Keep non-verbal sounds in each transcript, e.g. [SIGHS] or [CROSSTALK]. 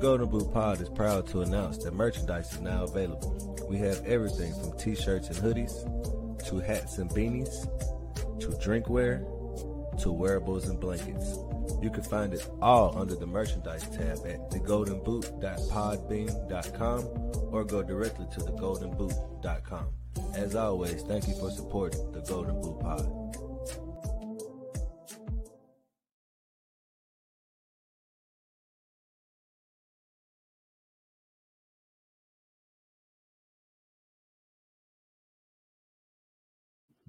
The Golden Boot Pod is proud to announce that merchandise is now available. We have everything from t shirts and hoodies, to hats and beanies, to drinkware, to wearables and blankets. You can find it all under the merchandise tab at thegoldenboot.podbean.com or go directly to thegoldenboot.com. As always, thank you for supporting the Golden Boot Pod.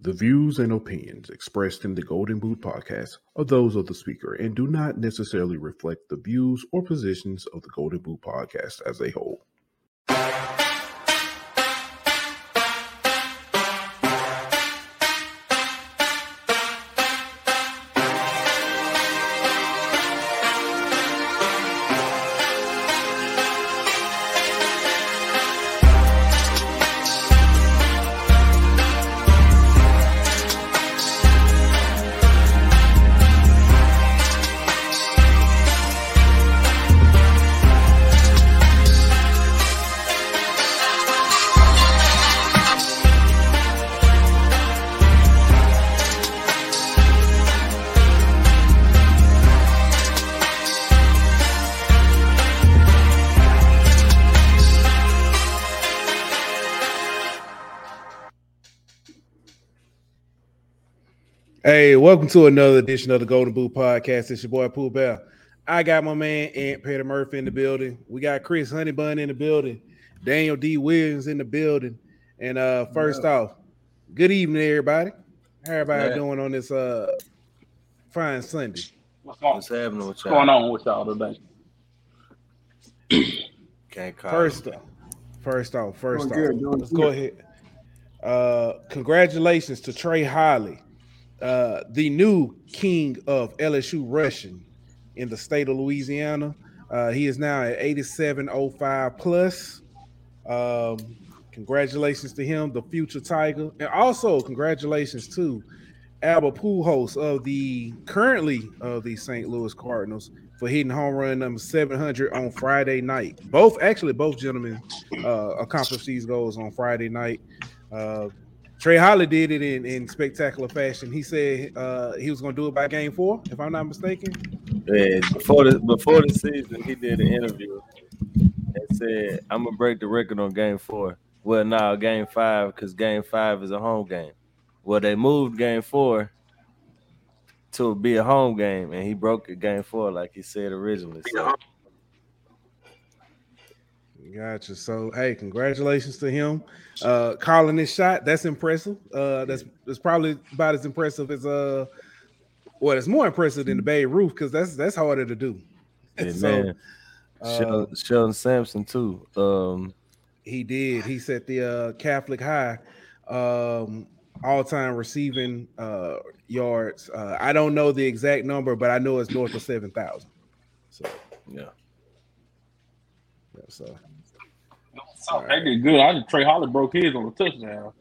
The views and opinions expressed in the Golden Boot podcast are those of the speaker and do not necessarily reflect the views or positions of the Golden Boot podcast as a whole. Welcome to another edition of the Golden Boot Podcast. It's your boy Pooh Bell. I got my man Aunt Peter Murphy in the building. We got Chris Honeybun in the building, Daniel D. Williams in the building. And uh first yeah. off, good evening, everybody. How everybody yeah. doing on this uh fine Sunday? What's, going, What's happening with What's going on with y'all today? [CLEARS THROAT] Can't call first off, first off, first off, good, let's good. go ahead. Uh congratulations to Trey Holly uh, the new king of LSU rushing in the state of Louisiana. Uh, he is now at 8705 plus. Um, congratulations to him, the future Tiger, and also congratulations to Albert Pujols of the currently of the St. Louis Cardinals for hitting home run number 700 on Friday night. Both actually, both gentlemen uh, accomplished these goals on Friday night. Uh, Trey Holly did it in, in spectacular fashion. He said uh, he was going to do it by game four, if I'm not mistaken. Yeah, before the before the season, he did an interview and said, "I'm gonna break the record on game four. Well, now game five because game five is a home game. Well, they moved game four to be a home game, and he broke it game four like he said originally. So Gotcha. So hey, congratulations to him. Uh calling this shot. That's impressive. Uh that's that's probably about as impressive as uh well, it's more impressive than the Babe Ruth because that's that's harder to do. [LAUGHS] Hey, so, man. Uh, Sheldon, Shelton Sampson too. Um he did. He set the uh Catholic high um all-time receiving uh yards. Uh I don't know the exact number, but I know it's north of seven thousand. So yeah. Yeah, so Oh, they did good. I just Trey Holly broke his on the touchdown.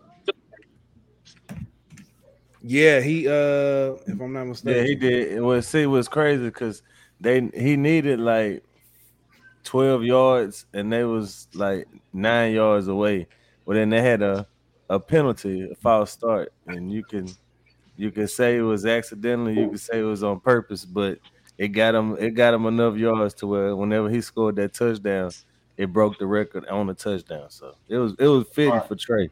Yeah, he uh if I'm not mistaken. Yeah, he did. Well, see, it was crazy because they he needed like 12 yards and they was like nine yards away. But then they had a a penalty, a false start, and you can you can say it was accidentally, you can say it was on purpose, but it got him it got him enough yards to where whenever he scored that touchdown, it broke the record on the touchdown. So it was it was fitting right. for Trey.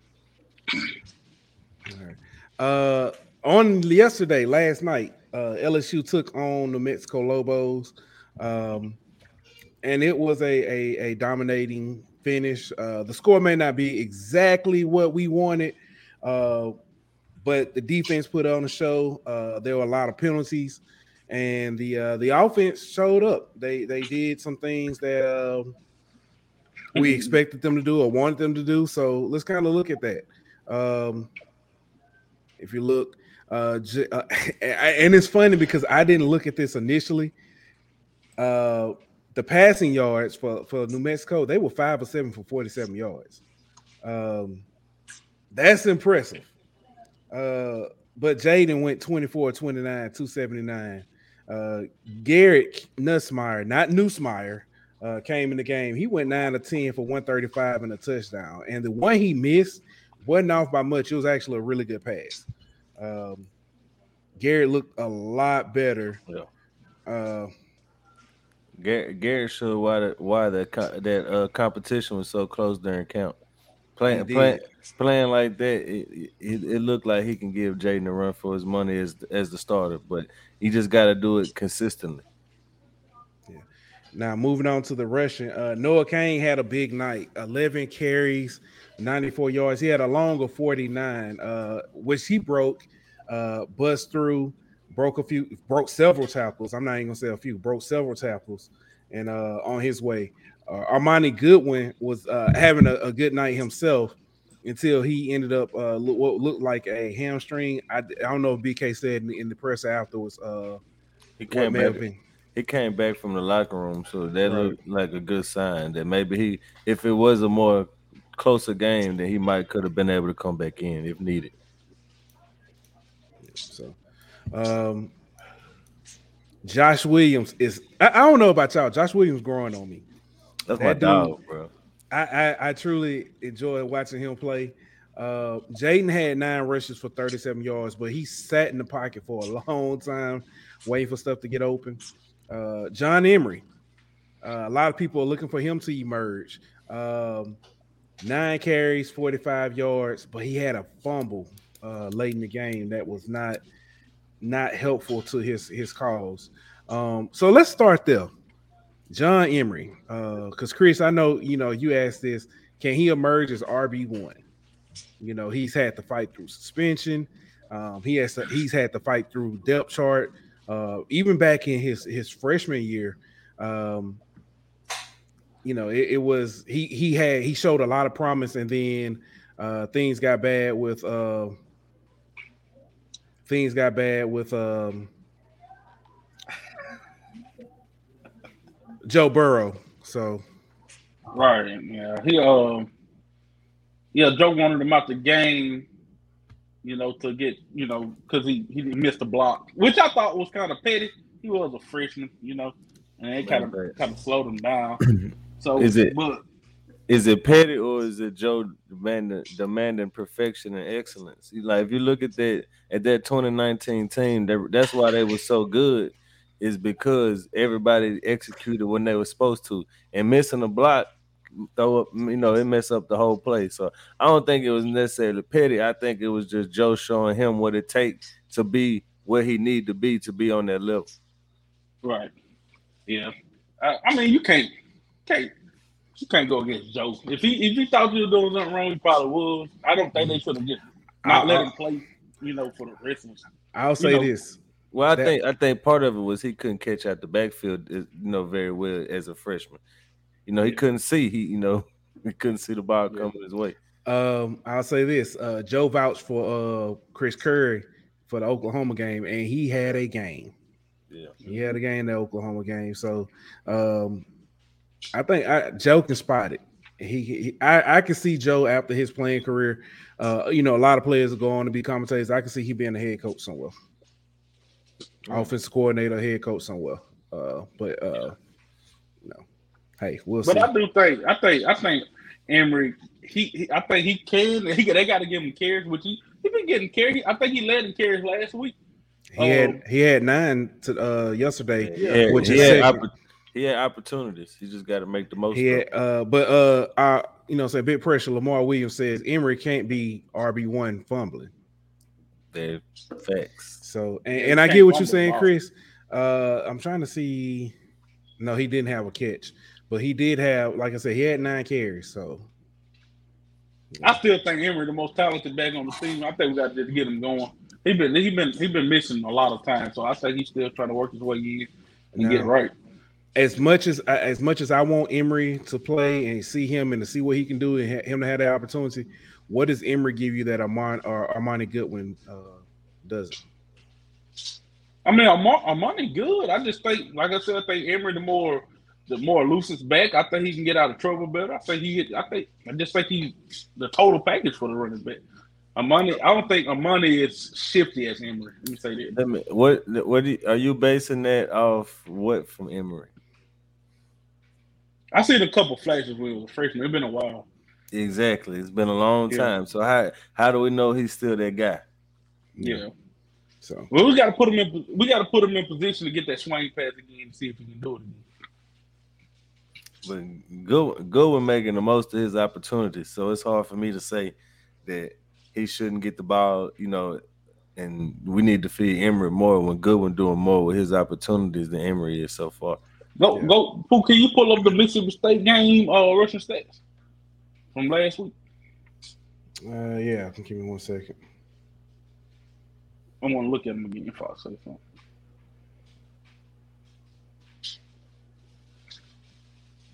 Uh, on yesterday, last night, uh, LSU took on the Mexico Lobos, um, and it was a, a, a dominating finish. Uh, the score may not be exactly what we wanted, uh, but the defense put on the show. Uh, there were a lot of penalties, and the uh, the offense showed up. They they did some things that. Uh, we expected them to do or wanted them to do. So let's kind of look at that. Um, if you look, uh, uh, [LAUGHS] and it's funny because I didn't look at this initially. Uh, the passing yards for, for New Mexico, they were five or seven for 47 yards. Um, that's impressive. Uh, but Jayden went 24, 29, 279. Uh, Garrett Nussmeier, not Nussmeier, uh, came in the game. He went nine to ten for one thirty five and a touchdown. And the one he missed wasn't off by much. It was actually a really good pass. Um, Garrett looked a lot better. Yeah. Uh, Garrett, Garrett showed why the, why the that uh, competition was so close during count. Playing playing playing like that, it, it, it looked like he can give Jayden a run for his money as as the starter, but he just got to do it consistently. Now moving on to the rushing, uh, Noah Cain had a big night. Eleven carries, ninety-four yards. He had a long of forty-nine, uh, which he broke, uh, bust through, broke a few, broke several tackles. I'm not even gonna say a few, broke several tackles, and uh, on his way. Uh, Armoni Goodwin was uh, having a, a good night himself until he ended up uh, look, what looked like a hamstring. I, I don't know if BK said in the, in the press afterwards. Uh, He came back. He came back from the locker room, so that Right. looked like a good sign that maybe he, if it was a more closer game, then he might could have been able to come back in if needed. So, um, Josh Williams is. I, I don't know about y'all. Josh Williams growing on me. That's That my dude- dog, bro. I I, I truly enjoy watching him play. Uh, Jayden had nine rushes for 37 yards, but he sat in the pocket for a [LAUGHS] long time, waiting for stuff to get open. Uh, John Emery. Uh, a lot of people are looking for him to emerge. Um, nine carries, 45 yards, but he had a fumble uh, late in the game that was not not helpful to his his cause. Um, so let's start there. John Emery, because Chris, I know you know you asked this. Can he emerge as RB one? You know he's had to fight through suspension. Um, he has to, he's had to fight through depth chart. Uh, even back in his his freshman year, um, you know it, it was he he had he showed a lot of promise, and then uh, things got bad with uh, things got bad with um, Joe Burrow. So Right. Yeah. He um yeah, Joe wanted him out the game, you know, to get, you know, because he, he missed a block, which I thought was kind of petty. He was a freshman, you know, and it kind of kind of slowed him down. [CLEARS THROAT] So Is it- but Is it petty or is it Joe demanding demanding perfection and excellence? Like if you look at that at that 2019 team, that, that's why they were so good, is because everybody executed when they were supposed to, and missing a block, throw up, you know, it mess up the whole play. So I don't think it was necessarily petty. I think it was just Joe showing him what it takes to be where he need to be to be on that level. right. Yeah. I, I mean you can't can't you can't go against Joe. If he if he thought you were doing something wrong, he probably was. I don't think they mm-hmm. should have just not I- let him play, you know, for the rest of us. I'll say know, this. Well, I That- think I think part of it was he couldn't catch out the backfield, you know, very well as a freshman. You know, he Yeah. couldn't see. He, you know, [LAUGHS] he couldn't see the ball Yeah. coming his way. Um, I'll say this. Uh, Joe vouched for uh Chris Curry for the Oklahoma game, and he had a game. Yeah. He had a game in the Oklahoma game. So um I think I, Joe can spot it. He, he I, I can see Joe after his playing career. Uh, you know, a lot of players are going to be commentators. I can see he being a head coach somewhere, offensive coordinator, head coach somewhere. Uh, but uh, no, hey, we'll But see. I do think I think I think Emery he, he I think he can he they got to give him carries, which he he been getting carries. I think he led in carries last week. he had um, he had nine to uh yesterday. Yeah, which he, is had second. he had opportunities. He just got to make the most. He of it. uh, but uh, I, you know, say big pressure. Lamar Williams says Emery can't be RB one fumbling. They're facts. So, and, and I get what you're saying, ball. Chris. Uh, I'm trying to see. No, he didn't have a catch, but he did have, like I said, he had nine carries. So, I still think Emery the most talented back on the team. I think we got to just get him going. He been he been he been missing a lot of time, so I think he's still trying to work his way in and get right. as much as as much as I want Emery to play and see him and to see what he can do and him to have that opportunity, what does Emery give you that Armoni or Armoni Goodwin uh, doesn't? I mean, Armoni good. I just think, like I said, I think Emery the more the more loosest back. I think he can get out of trouble better. I think he. I think I just think he the total package for the running back. Armoni, I don't think Armoni is shifty as Emery. Let me say that. Let me, what? What do you- are you basing that off? What from Emery? I seen a couple flashes when he was a freshman. It's been a while. Exactly. It's been a long Yeah. time. So how how do we know he's still that guy? Yeah. So Well, we got to put him in. We got to put him in position to get that swing pass again and see if he can do it again. But good good Goodwin making the most of his opportunities. So it's hard for me to say that he shouldn't get the ball, you know, and we need to feed Emery more when Goodwin doing more with his opportunities than Emery is so far. Go, Yeah. go. Pooh, can you pull up the Mississippi State game uh, rushing stats from last week? uh, yeah, I can give me one second. I want to look at them again before I say something.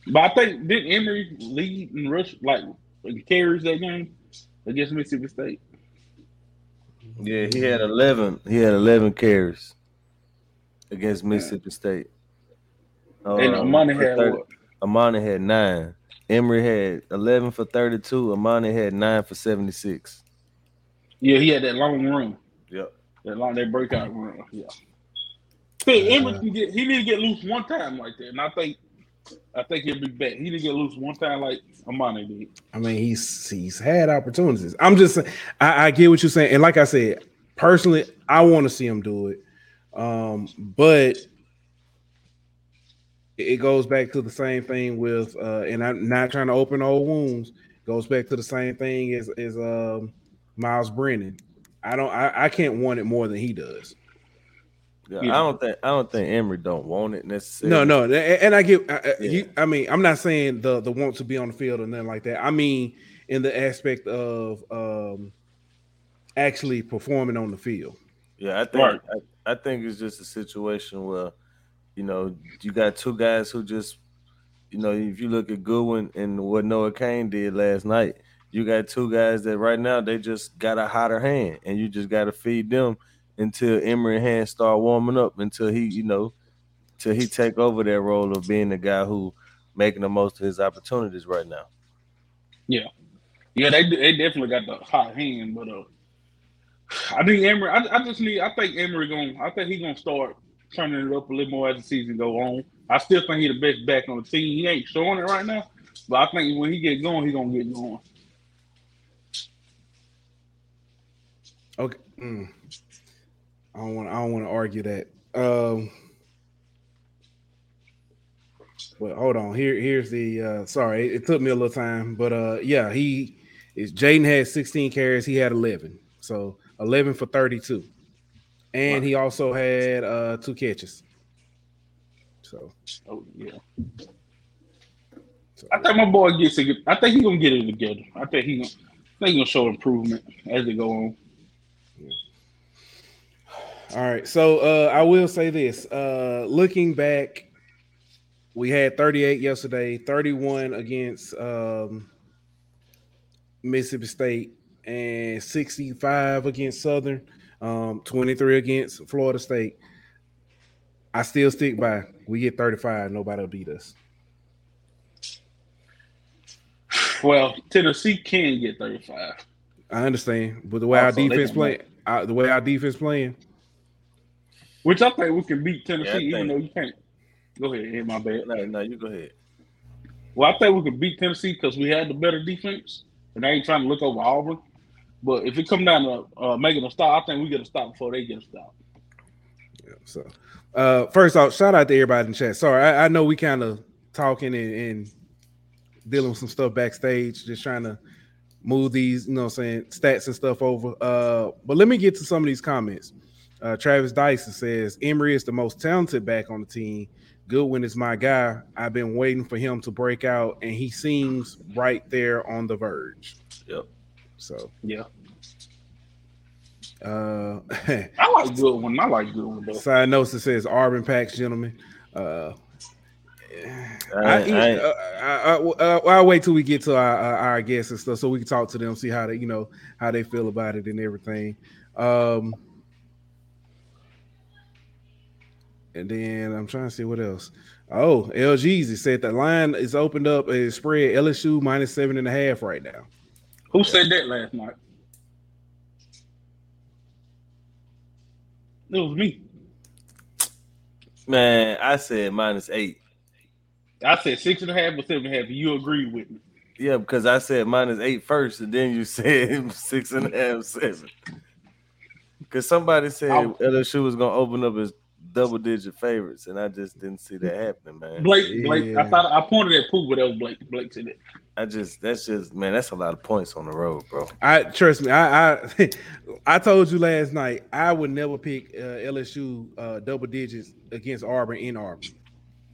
But I think did Emery lead and rush like carries that game against Mississippi State? Yeah, he had eleven. He had eleven carries against Mississippi State. and Um, Amani had 30 what? Amani had nine. Emery had eleven for thirty-two. Amani had nine for seventy-six. Yeah, he had that long run. Yep. That long that breakout run. Yeah. See, Emery can get he need to get loose one time like that, and I think I think he'll be back. He need to get loose one time like Amani did. I mean, he's he's had opportunities. I'm just I, I get what you're saying, and like I said, personally, I want to see him do it. Um, but it goes back to the same thing with, uh, and I'm not trying to open old wounds. Goes back to the same thing as as um, Miles Brennan. I don't, I, I can't want it more than he does. Yeah, Yeah. I don't think I don't think Emery don't want it necessarily. No, no, and and I get. I, I- Yeah. you, I mean, I'm not saying the the want to be on the field or nothing like that. I mean, in the aspect of um actually performing on the field. Yeah, I think Right. I, I think it's just a situation where, you know, you got two guys who just, you know, if you look at Goodwin and what Noah Cain did last night, you got two guys that right now they just got a hotter hand, and you just got to feed them until Emery hands start warming up, until he, you know, till he take over that role of being the guy who making the most of his opportunities right now. Yeah, yeah, they they definitely got the hot hand, but uh, I think Emery. I, I just need. I think Emery going. I think he gonna start turning it up a little more as the season go on. I still think he the best back on the team. He ain't showing it right now, but I think when he get going, he gonna get going. Okay. Mm. I don't want. I don't want to argue that. Um. But hold on. Here, here's the. uh Sorry, it, it took me a little time, but uh, yeah, he is. Jayden had 16 carries. He had 11, so 11 for 32, and he also had uh two catches. So, Oh yeah, so I think my boy gets it. I think he's gonna get it together. I think he gonna. I think he gonna show improvement as they go on. All right. So uh I will say this. Uh looking back, we had 38 yesterday, 31 against um Mississippi State, and 65 against Southern, um, 23 against Florida State. I still stick by we get 35, nobody'll beat us. Well, Tennessee can get thirty-five. I understand, but the way our defense play, uh, the way our defense playing, Which I think we can beat Tennessee, Yeah, I even though you can't. Go ahead, hit my bad. No, no, you go ahead. Well, I think we can beat Tennessee because we had the better defense, and I ain't trying to look over Auburn. But if it come down to uh, making a stop, I think we get a stop before they get a stop. Yeah. So, uh, first off, shout out to everybody in the chat. Sorry, I, I know we kind of talking and, and dealing with some stuff backstage, just trying to move these, you know, what I'm saying stats and stuff over. Uh, but let me get to some of these comments. Uh, Travis Dyson says Emery is the most talented back on the team. Goodwin is my guy. I've been waiting for him to break out, and he seems right there on the verge. Yep. So, Yeah, uh, [LAUGHS] I like good one. I like good one though. Side notes that says Arbin Packs, gentlemen. Uh, I, I, I uh, I, I, uh, I'll wait till we get to our, our our guests and stuff, so we can talk to them, see how they, you know, how they feel about it and everything. Um, and then I'm trying to see what else. Oh, LG's said the line is opened up a spread LSU minus seven and a half right now. Who said that last night? It was me. man, I said minus eight. I said six and a half or seven and a half. You agreed with me. Yeah, because I said minus eight first, and then you [LAUGHS] said six and a half, seven. Because somebody said I- LSU was gonna open up as double digit favorites, and I just didn't see that happening, man. Blake, Blake. I thought I pointed at Pooh, but that was Blake. Blake said it. I just that's just man, that's a lot of points on the road, bro. I trust me. I I, [LAUGHS] I told you last night I would never pick uh, LSU uh, double digits against Auburn in Auburn.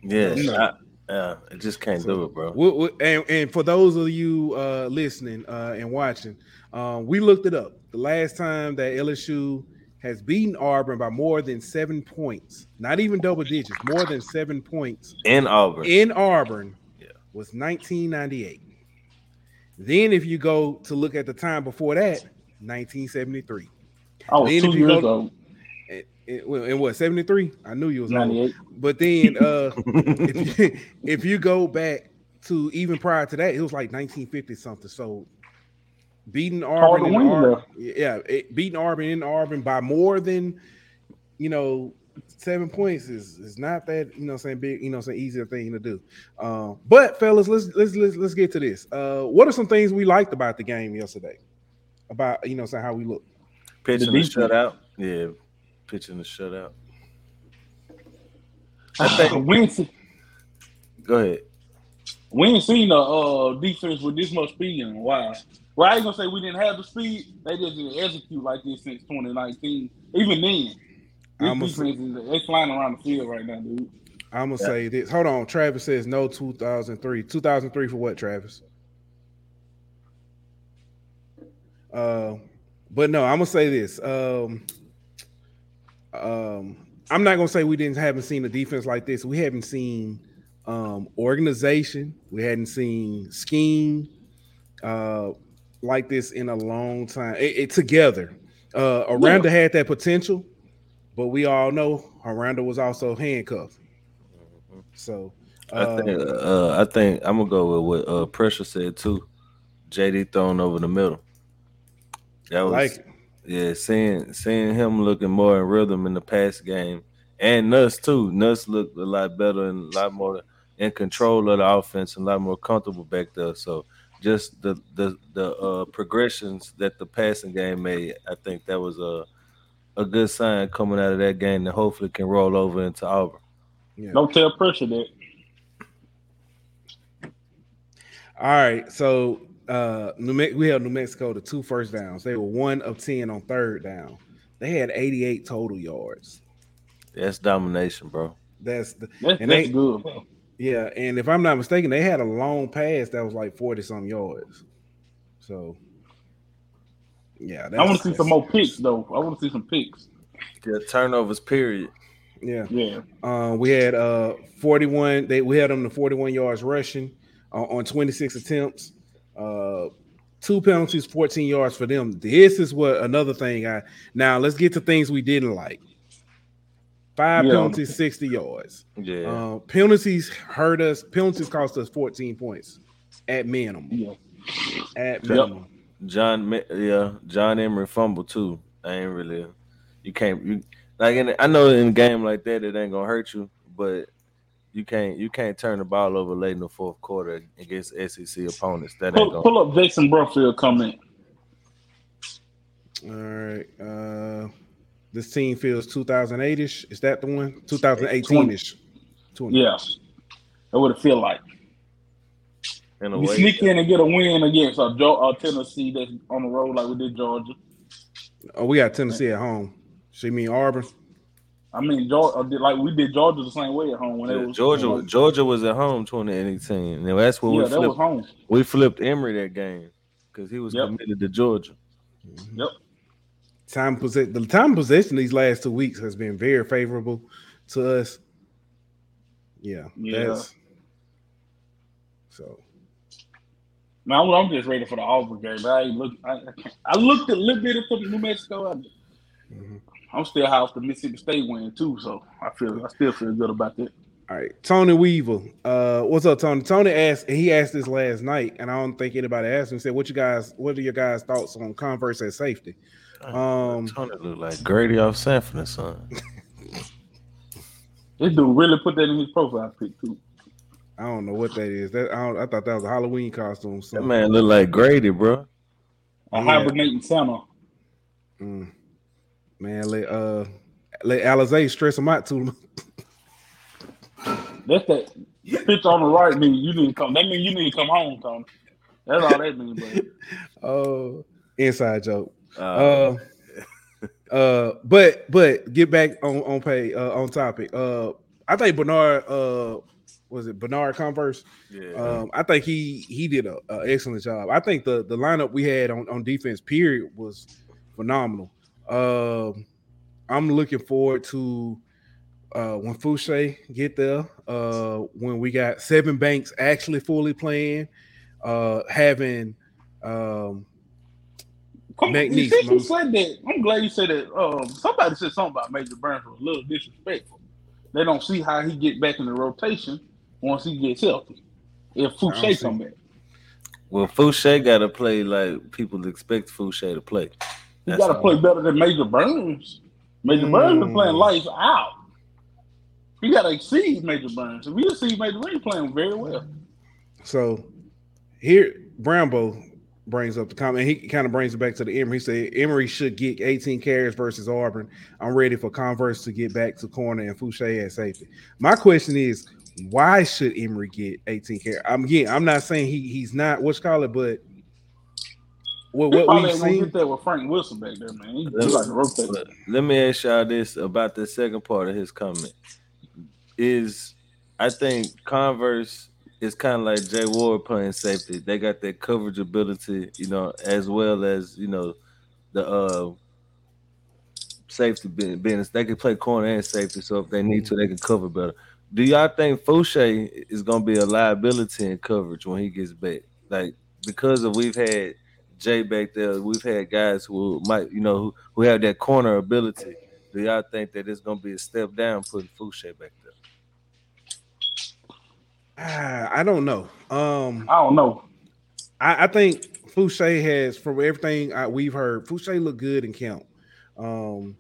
Yeah, No. I, yeah, it just can't do it, bro. We- we- and, and for those of you uh, listening uh, and watching, um, we looked it up. The last time that LSU has beaten Auburn by more than seven points, not even double digits, more than seven points In Auburn, in Auburn Yeah. was 1998. Then, if you go to look at the time before that, 1973. I was Then two years go- old. And, and- well, and what 73? I knew you was old. 98. But then, uh, [LAUGHS] if you, [LAUGHS] if you go back to even prior to that, it was like 1950 something. So beating Hard Auburn, to in win, Auburn though. yeah, it, beating Auburn in Auburn by more than you know seven points is is not that you know I'm saying big you know I'm saying easier thing to do. Uh, but fellas, let's let's let's let's get to this. Uh, what are some things we liked about the game yesterday? About you know saying how we look. pitching the defense. shutout. Yeah, pitching the shutout. I think. [LAUGHS] we ain't, Go ahead. we ain't seen a uh, defense with this much speed in a while. Well, I ain't gonna say we didn't have the speed. They just didn't execute like this since 2019. Even then, this I'ma defense is they flying around the field right now, dude. I'm gonna Yeah. say this. Hold on, Travis says no 2003. 2003 for what, Travis? Uh, but no, I'm gonna say this. Um, um, I'm not gonna say we didn't haven't seen a defense like this. We haven't seen um organization. We hadn't seen scheme uh like this in a long time. It, it together. Uh, Aranda had that potential, but we all know Aranda was also handcuffed. So I uh, think. Uh, I think I'm gonna go with what uh, Pressure said too. JD thrown over the middle. That was like yeah. Seeing seeing him looking more in rhythm in the pass game, and Nuss too. Nuss looked a lot better and a lot more in control of the offense and a lot more comfortable back there. So just the the the uh, progressions that the passing game made, I think that was a a good sign coming out of that game that hopefully can roll over into Auburn. Yeah. Don't tell pressure that. All right, so uh, New Me- we held New Mexico to two first downs. They were one of ten on third down. They had 88 total yards. That's domination, bro. That's the That's, And that's they- good. Yeah. And if I'm not mistaken, they had a long pass that was like 40 some yards. So yeah, I want to see some more picks though. I want to see some picks. Yeah, turnovers. Period. Yeah. Yeah. Uh, we had uh 41. They we had them to 41 yards rushing uh, on 26 attempts. Uh, two penalties, 14 yards for them. This is what another thing. I now let's get to things we didn't like. Five Yeah. penalties, 60 yards. Yeah. Uh, penalties hurt us. Penalties cost us 14 points at minimum. Yeah. At Yep. John, yeah, John Emery fumble too. I ain't really, you can't, you like in. I know in a game like that it ain't gonna hurt you, but you can't, you can't turn the ball over late in the fourth quarter against SEC opponents. That ain't Pull, gonna. pull up Jason Brumfield comment. All right. Uh, this team feels 2008 ish. Is that the one? 2018 ish. Yeah. That's would it feel like. In a We way, sneak in and get a win against uh, Jo- uh, Tennessee that's on the road like we did Georgia. Oh, we got Tennessee at home. So you mean Auburn? I mean, Georgia, like we did Georgia the same way at home when Yeah, it was Georgia, uh, Georgia was at home 2018. And that's what yeah, we that was flipped. home. We flipped Emery that game because he was Yep. committed to Georgia. Yep. Time possession. The time possession these last two weeks has been very favorable to us. Yeah. Yeah. That's, so Man, I'm, I'm just ready for the Auburn game. I look. I, I looked a little bit at the New Mexico. I, mhm. I'm still high off the Mississippi State win too, so I feel I still feel good about that. all right. Tony Weaver. Uh what's up, Tony? Tony asked, and he asked this last night, and I don't think anybody asked him. He said, What you guys, what are your guys' thoughts on Converse at safety? Um Tony look like Grady off Sanford and Son. [LAUGHS] This dude really put that in his profile pic too. I don't know what that is. That I, don't, I thought that was a Halloween costume. That man look like Grady, bro. A Yeah. hibernating Santa. Mm. Man, let uh let Alizé stress him out too. That's that picture on the right mean you need to come. That means you need to come home, Tony. That's all that means, bro. [LAUGHS] Oh, inside joke. Uh, Uh, [LAUGHS] uh, but but get back on on pay uh, on topic. Uh, I think Bernard uh was it Bernard Converse. yeah. Um, I think he he did a, a excellent job. I think the the lineup we had on on defense period was phenomenal. Um, I'm looking forward to uh when Foucha get there. Uh, when we got Sevyn Banks actually fully playing. Uh, having um Come, McNeese, you see, you man. said that. I'm glad you said that. Um, somebody said something about Major Burns was a little disrespectful. They don't see how he get back in the rotation once he gets healthy. If I Foucha see- come back, well, Foucha got to play like people expect Foucha to play. he got to all. play better than Major Burns. Major Burns is playing Mm. lights out. He got to exceed Major Burns. If you see Major Burns playing very well, So here, Brambo brings up the comment. He kind of brings it back to the Emery. He said Emery should get 18 carries versus Auburn. I'm ready for Converse to get back to corner and Foucha at safety. My question is, why should Emery get 18 carries? I'm again, I'm not saying he he's not what's call it, but what, what probably we've ain't gonna seen. get that with Frank Wilson back there, man. He, he Let me- like to rotate. Let me ask y'all this about the second part of his comment. Is I think Converse is kind of like Jay Ward playing safety. They got that coverage ability, you know, as well as you know the uh safety bu- business. They can play corner and safety, so if they need to, they can cover better. Do y'all think Foucha is gonna be a liability in coverage when he gets back? Like because of we've had Jay back there, we've had guys who might, you know, who, who have that corner ability. Do y'all think that it's gonna be a step down putting Foucha back there? [SIGHS] I don't know. Um, I don't know. I, I think Foucha has, from everything I, we've heard, Foucha look good in camp. Um,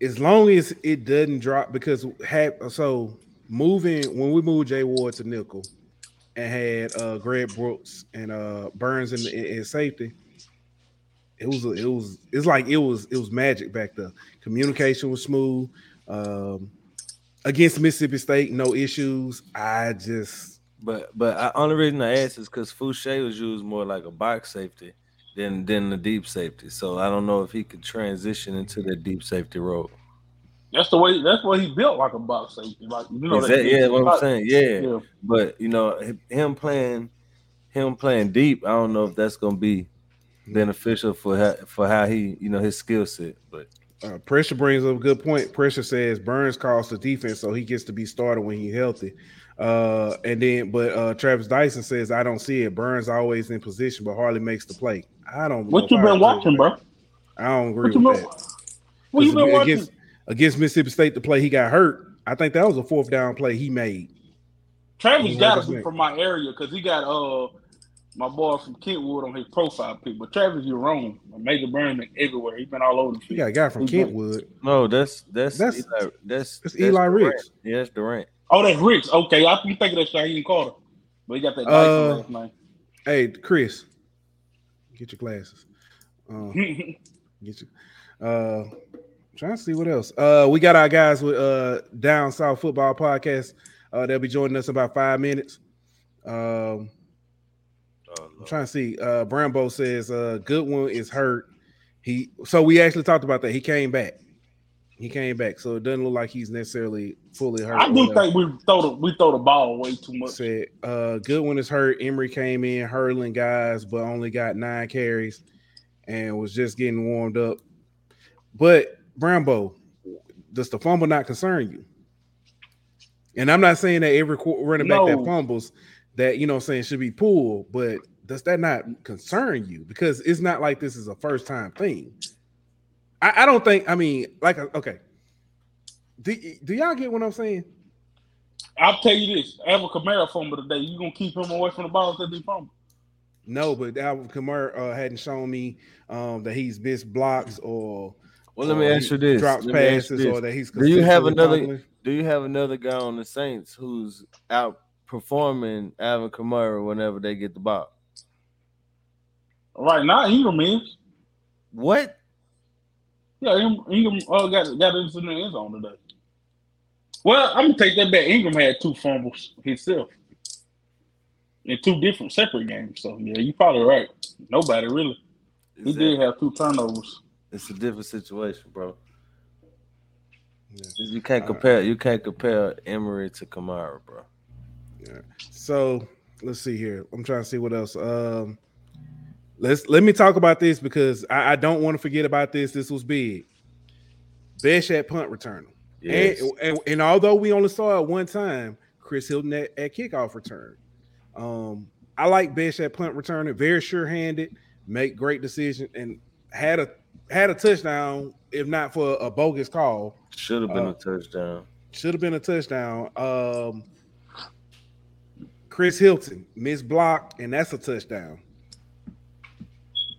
as long as it doesn't drop, because so moving when we moved Jay Ward to nickel and had uh Greg Brooks and uh Burns in, in, in safety, it was it was it's like it was it was magic back there. Communication was smooth. Um, against Mississippi State, no issues. I just But but I, only reason I asked is because Foucha was used more like a box safety than than the deep safety. So I don't know if he could transition into the deep safety role. That's the way. That's what he built like a box safety. Like you know, Is that, yeah, what I'm saying, yeah. Yeah. But you know, him playing him playing deep, I don't know if that's gonna be beneficial for how, for how he you know his skill set. But uh, pressure brings up a good point. Pressure says Burns calls the defense, so he gets to be started when he's healthy. Uh, and then, but uh, Travis Dyson says, I don't see it. Burns always in position, but hardly makes the play. I don't. What you been watching, bro? I don't agree What with been? that. What you been watching? against, against Mississippi State, the play he got hurt. I think that was a fourth down play he made. Travis got to be from my area because he got uh my boy from Kentwood on his profile pic. But Travis, you're wrong. Major Burns been everywhere. He's been all over the He field. got a guy from He's been- Kentwood. no, that's that's That's- Eli, that's that's Eli Durant. Ricks. Yeah, that's Durant. Oh, that's Ricks. Okay, I you thinking that's Shaheem Carter, but he got that Uh, Dyson last Hey, Chris, get your glasses. Uh. [LAUGHS] Get you. Uh, trying to see what else. Uh, we got our guys with uh Down South Football Podcast. Uh, they'll be joining us in about five minutes. Um, Oh, I'm trying to see. Uh, Brambo says uh Goodwin is hurt. He so we actually talked about that. He came back. He came back, so it doesn't look like he's necessarily fully hurt. I do whatever. think we throw the we throw the ball way too much. said uh Goodwin is hurt. Emery came in hurling guys, but only got nine carries and was just getting warmed up. But Brambo, does the fumble not concern you? And I'm not saying that every qu- running back that No. fumbles that you know what I'm saying should be pulled, but does that not concern you? Because it's not like this is a first time thing. I, I don't think. I mean, like, okay. Do, do y'all get what I'm saying? I'll tell you this: Alvin Kamara fumble today. You gonna keep him away from the ball because he fumble? No, but Alvin Kamara uh, hadn't shown me um, that he's missed blocks or Well, let me or ask you this. Drops Let passes or that he's Do you have another- fumbling. Do you have another guy on the Saints who's outperforming Alvin Kamara whenever they get the ball? Right now, Ingram is. What? Yeah, Ingram, Ingram uh, got got into the end zone today. Well, I'm gonna take that back. Ingram had two fumbles himself in two different separate games. So yeah, you're probably right. Nobody really. He that- did have two turnovers. It's a different situation, bro. Yeah. You can't Uh, compare. You can't compare Emery to Kamara, bro. So let's see here. I'm trying to see what else. Um, let's let me talk about this because I, I don't want to forget about this. This was big. Best at punt returner. Yes. And, and and although we only saw it one time, Chris Hilton at, at kickoff return. Um, I like Best at punt returner, very sure-handed, make great decision, and had a had a touchdown, if not for a bogus call. Should have been uh, a touchdown. Should have been a touchdown. Um, Chris Hilton missed block, and that's a touchdown.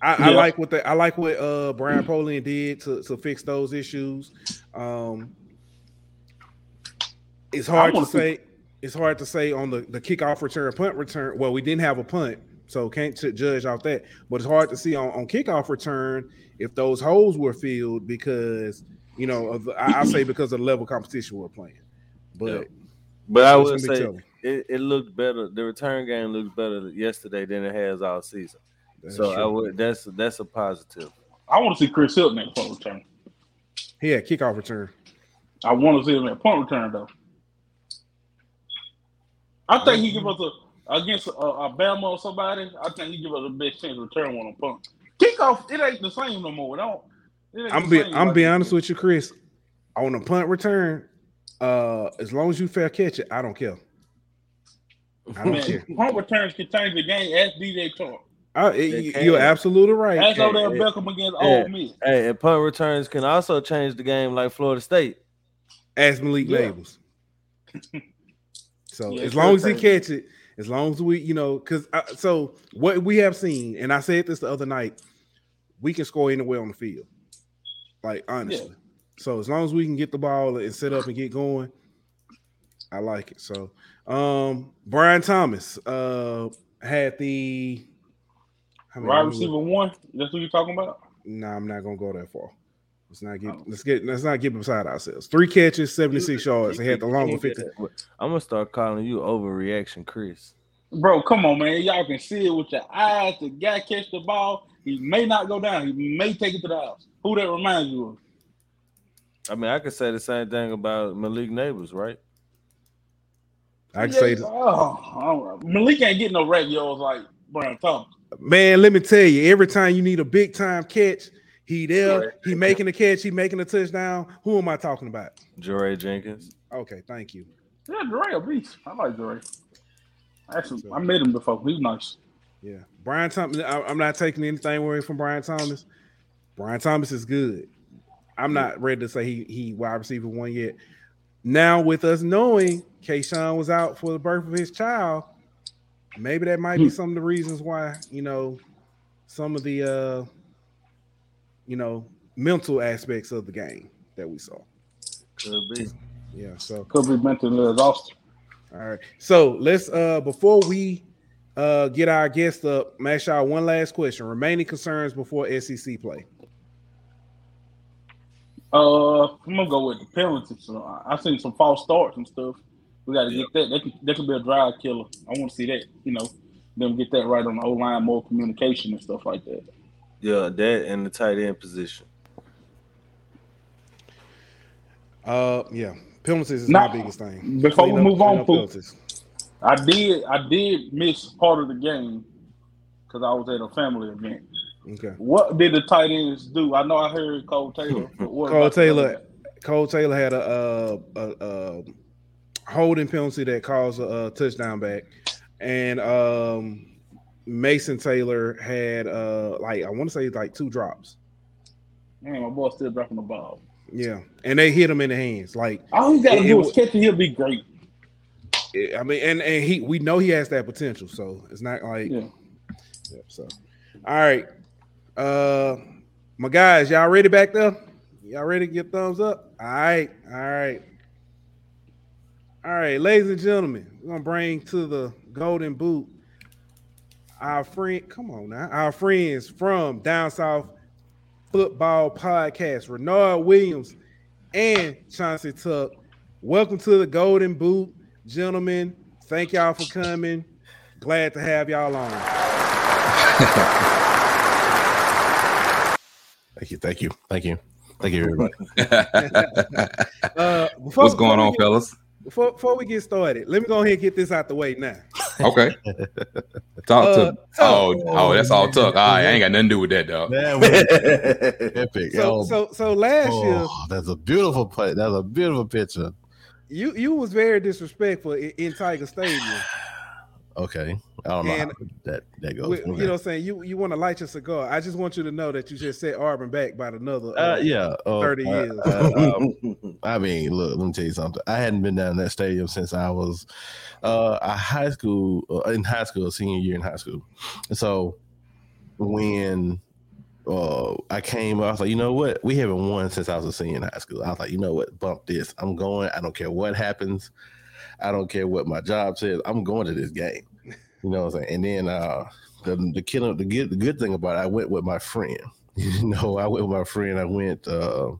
I, I like what I like what uh Brian Polian did to, to fix those issues. Um, it's hard to say. It's hard to say on the the kickoff return, punt return. Well, we didn't have a punt, so can't judge off that. But it's hard to see on, on kickoff return if those holes were filled because you know of I, I say because of the level of competition we're playing. But Yeah. But I would say tough. It, it looked better. The return game looks better yesterday than it has all season. That's so I would. That's that's a positive. I want to see Chris Hilton at punt return. he had kickoff return. I want to see him at punt return though. I think he give us a against a, a Bama or somebody. I think he give us the best chance to return one on punt. Kickoff, it ain't the same no more. It don't. It I'm be I'm like be honest was. with you, Chris. On a punt return, uh, as long as you fair catch it, I don't care. I don't [LAUGHS] Man, care. punt returns can change the game. Ask DJ Chark. I, They you- can. you're absolutely right. Ask Okay, Odell yeah. Beckham against Yeah. Ole Miss. Hey, and punt returns can also change the game, like Florida State. Ask Malik Yeah. Nabers. So [LAUGHS] Yeah, as long as he crazy. catch it, as long as we, you know, because uh, so what we have seen, and I said this the other night, we can score anywhere on the field. Like honestly. So as long as we can get the ball and set up and get going, I like it. So um Brian Thomas uh had the how many- Wide let receiver one. That's what you're talking about. Nah, I'm not gonna go that far. Let's not get Oh. let's get let's not get beside ourselves. Three catches, 76 yards. They had the longer 50. I'm gonna start calling you overreaction, Chris. Bro, come on, man. Y'all can see it with your eyes. The guy catch the ball. He may not go down. He may take it to the house. Who that reminds you of? I mean, I could say the same thing about Malik Nabers, right? I can Yeah, say that. Oh, I don't know. Malik ain't getting no rap yards like Brian Thomas. Man, let me tell you, every time you need a big time catch, he there, Right. he making a catch, he making a touchdown. Who am I talking about? Jaray Jenkins. Okay, thank you. Yeah, Dre a beast. I like Dre. Actually, I met him before. He's nice. Yeah, Brian Thomas. I- I'm not taking anything away from Brian Thomas. Brian Thomas is good. I'm not ready to say he he wide receiver one yet. Now with us knowing Kayshon was out for the birth of his child, maybe that might be Hmm. some of the reasons why you know some of the uh you know mental aspects of the game that we saw. Could be. Yeah. So Could be mentally exhausted. all right. So let's uh before we uh get our guest up, Mash y'all one last question. Remaining concerns before SEC play. Uh, I'm gonna go with the penalties. So I- I've seen some false starts and stuff. We got to get that. That could, that could be a drive killer. I want to see that. You know, them get that right on the O line, more communication and stuff like that. Yeah, that and the tight end position. Uh yeah, penalties is Now, my biggest thing. before we up- move on, up penalties. I did. I did miss part of the game because I was at a family event. Okay. What did the tight ends do? I know I heard Kole Taylor. [LAUGHS] what Kole Taylor, Kole Taylor had a, uh a, a holding penalty that caused a, a touchdown back, and um, Mason Taylor had uh like I want to say like two drops. Man, my boy still dropping the ball. Yeah, and they hit him in the hands. Like All he got to do it is catch it. He'll be great. I mean, and and he we know he has that potential. So it's not like Yeah. Yeah, so, all right, uh, my guys, y'all ready back there? Y'all ready to get thumbs up? All right, all right. All right, ladies and gentlemen, we're gonna bring to the golden boot our friend. Come on now, our friends from down south football podcast, Renard Williams and Chauncey Tuck. Welcome to the golden boot, gentlemen. Thank y'all for coming. Glad to have y'all on. [LAUGHS] Thank you, thank you, thank you, thank you, everybody. [LAUGHS] Uh, before, What's going before on, get- fellas? Before, before we get started, let me go ahead and get this out the way now. [LAUGHS] Okay. Talk Uh, to. Oh, oh, that's all talk. All right, I ain't got nothing to do with that, dog. Man, [LAUGHS] epic. So, oh, so, so last year, oh, that's a beautiful play. That's a beautiful picture. you you was very disrespectful in, in Tiger Stadium. Okay, I don't know And how that that goes. With- Okay. You know, what I'm saying you you want to light your cigar. I just want you to know that you just set Auburn back by another. Uh, yeah, uh, 30 uh, years. [LAUGHS] um, I mean, look, let me tell you something. I hadn't been down that stadium since I was uh, a high school uh, in high school, senior year in high school. And so when uh, I came, I was like, you know what? We haven't won since I was a senior in high school. I was like, you know what? Bump this. I'm going. I don't care what happens. I don't care what my job says. I'm going to this game. You know what I'm saying? And then uh, the the the good, the good thing about it, I went with my friend. [LAUGHS] You know, I went with my friend. I went uh,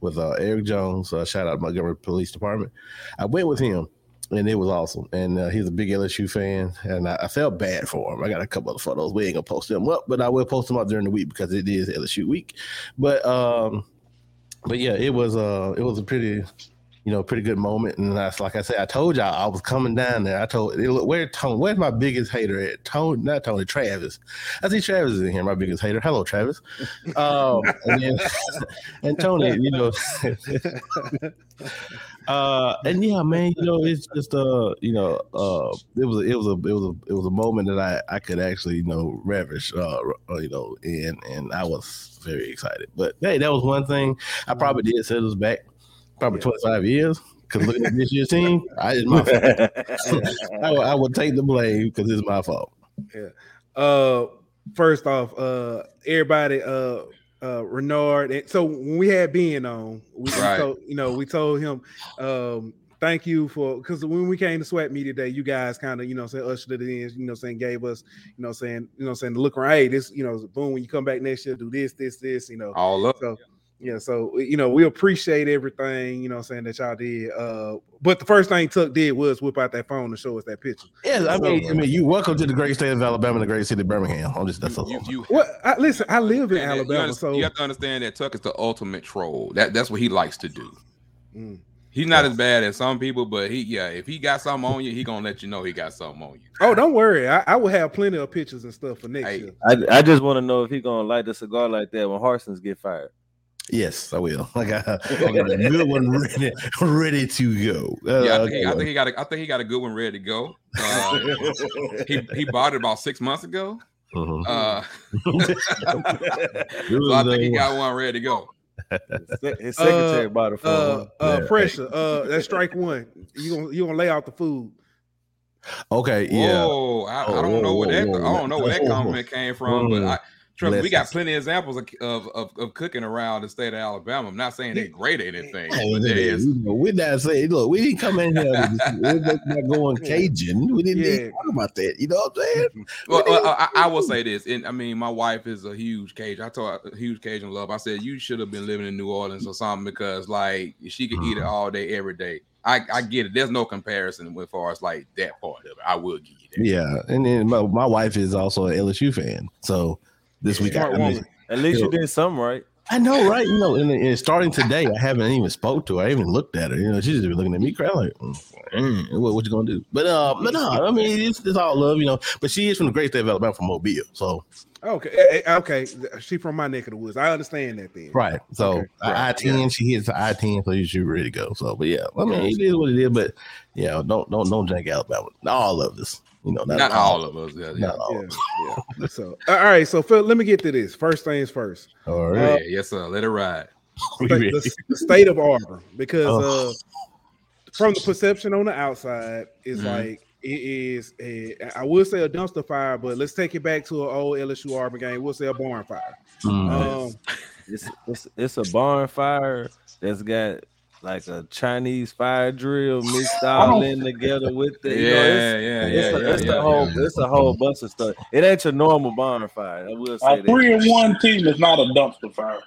with uh, Eric Jones. Uh, shout out Montgomery Police Department. I went with him, and it was awesome. And uh, he's a big LSU fan, and I, I felt bad for him. I got a couple of photos. We ain't gonna post them up, but I will post them up during the week because it is LSU week. But um, but yeah, it was uh, it was a pretty. You know, pretty good moment, and that's like I said. I told y'all I was coming down there. I told, look, where Tony? Where's my biggest hater at? Tony, not Tony, Travis. I see Travis is in here, my biggest hater. Hello, Travis. Um, and then, [LAUGHS] and Tony, you know, [LAUGHS] uh, and yeah, man, you know, it's just uh, you know, uh, it was it was a it was a it was a moment that I I could actually you know relish, uh, uh, you know, and and I was very excited. But hey, that was one thing I probably did set us back probably Yeah. 25 years. Because looking at this year's [LAUGHS] team, I it's my fault. [LAUGHS] [LAUGHS] I, would- I would take the blame because it's my fault. Yeah. uh, first off, uh, everybody, uh, uh, Renard. And so when we had Ben on, we, we Right. told, you know, we told him, um, thank you for because when we came to SWAC Media Day, you guys kind of, you know, saying ushered it in, you know, saying gave us, you know, saying, you know, saying the look around, hey, this, you know, boom, when you come back next year, do this, this, this, you know. All up. So yeah, so you know, we appreciate everything, you know, saying that y'all did. Uh, but the first thing Tuck did was whip out that phone to show us that picture. Yeah, I mean, I mean, you welcome to the great state of Alabama and the great city of Birmingham. I'm just that's all. You, you, Well, I, listen, I live in man, you Alabama, under- so you have to understand that Tuck is the ultimate troll. That that's what he likes to do. Mm. He's not as bad as some people, but he yeah, if he got something on you, he gonna let you know he got something on you. Oh, don't worry. I, I will have plenty of pictures and stuff for next Hey. year. I, I just want to know if he gonna light a cigar like that when Harsins get fired. Yes, I will. [LAUGHS] I got, I got a [LAUGHS] good one ready, ready to go. Uh, Yeah, I think, he, I think he got a, I think he got a good one ready to go. Uh, he he bought it about six months ago. Mhm. Uh, [LAUGHS] so I think he uh, got one ready to go. His secretary Uh, bought it for Uh, him. uh, Yeah. pressure. Uh, that's strike one. You gonna you gonna lay out the food? okay, yeah. Whoa, I, I Oh, don't know whoa, where that whoa, whoa. I don't know where that Whoa. compliment came from, but I me, we got plenty of examples of, of, of, of cooking around the state of Alabama. I'm not saying they're great at anything, oh, there hey, is. you know, we're not saying, look, we didn't come in here, we're not going [LAUGHS] Cajun. We didn't Yeah. talk about that. You know what I'm saying? [LAUGHS] Well, well, uh, I, I will say this, and I mean, my wife is a huge Cajun. I told her a huge Cajun love. I said you should have been living in New Orleans or something because like she could eat it uh-huh. all day, every day. I, I get it. There's no comparison with far as like that part of it. I will give you that. Yeah. And then my, my wife is also an LSU fan. So this week, Smart I, mean, woman. At least Yo. you did something right. I know, right? You know, and, and starting today, I haven't even spoke to her. I haven't looked at her. You know, she's just been looking at me, crying like, mm, what, what you gonna do? But uh, but no, I mean, it's, it's all love, you know. But she is from the great state of Alabama, from Mobile, so Okay, eh, eh, okay. She from my neck of the woods. I understand that then. right. So Okay, I right, ten, she hits I ten, so you should ready to go. So, but yeah, I mean, it is what it is. But yeah, don't don't don't drink Alabama. All of this, you know, Not all of us. Yeah, yeah. Not all. Yeah, yeah. So, all right. So, Phil, let me get to this. First things first. All right. Uh, yes, sir. Let it ride. We the, the state of Auburn, because Oh. uh, from the perception on the outside, it's Mhm. like it is a. I would say a dumpster fire, but let's take it back to an old LSU Auburn game. We'll say a barn fire. Mm. Um, it's it's it's a barn fire that's got like a Chinese fire drill mixed all in together with it. You know, Yeah, it's, yeah, it's, yeah, a, it's yeah, a whole yeah. it's a whole bunch of stuff. It ain't your normal bonfire. I will say A that. three and one team is not a dumpster fire.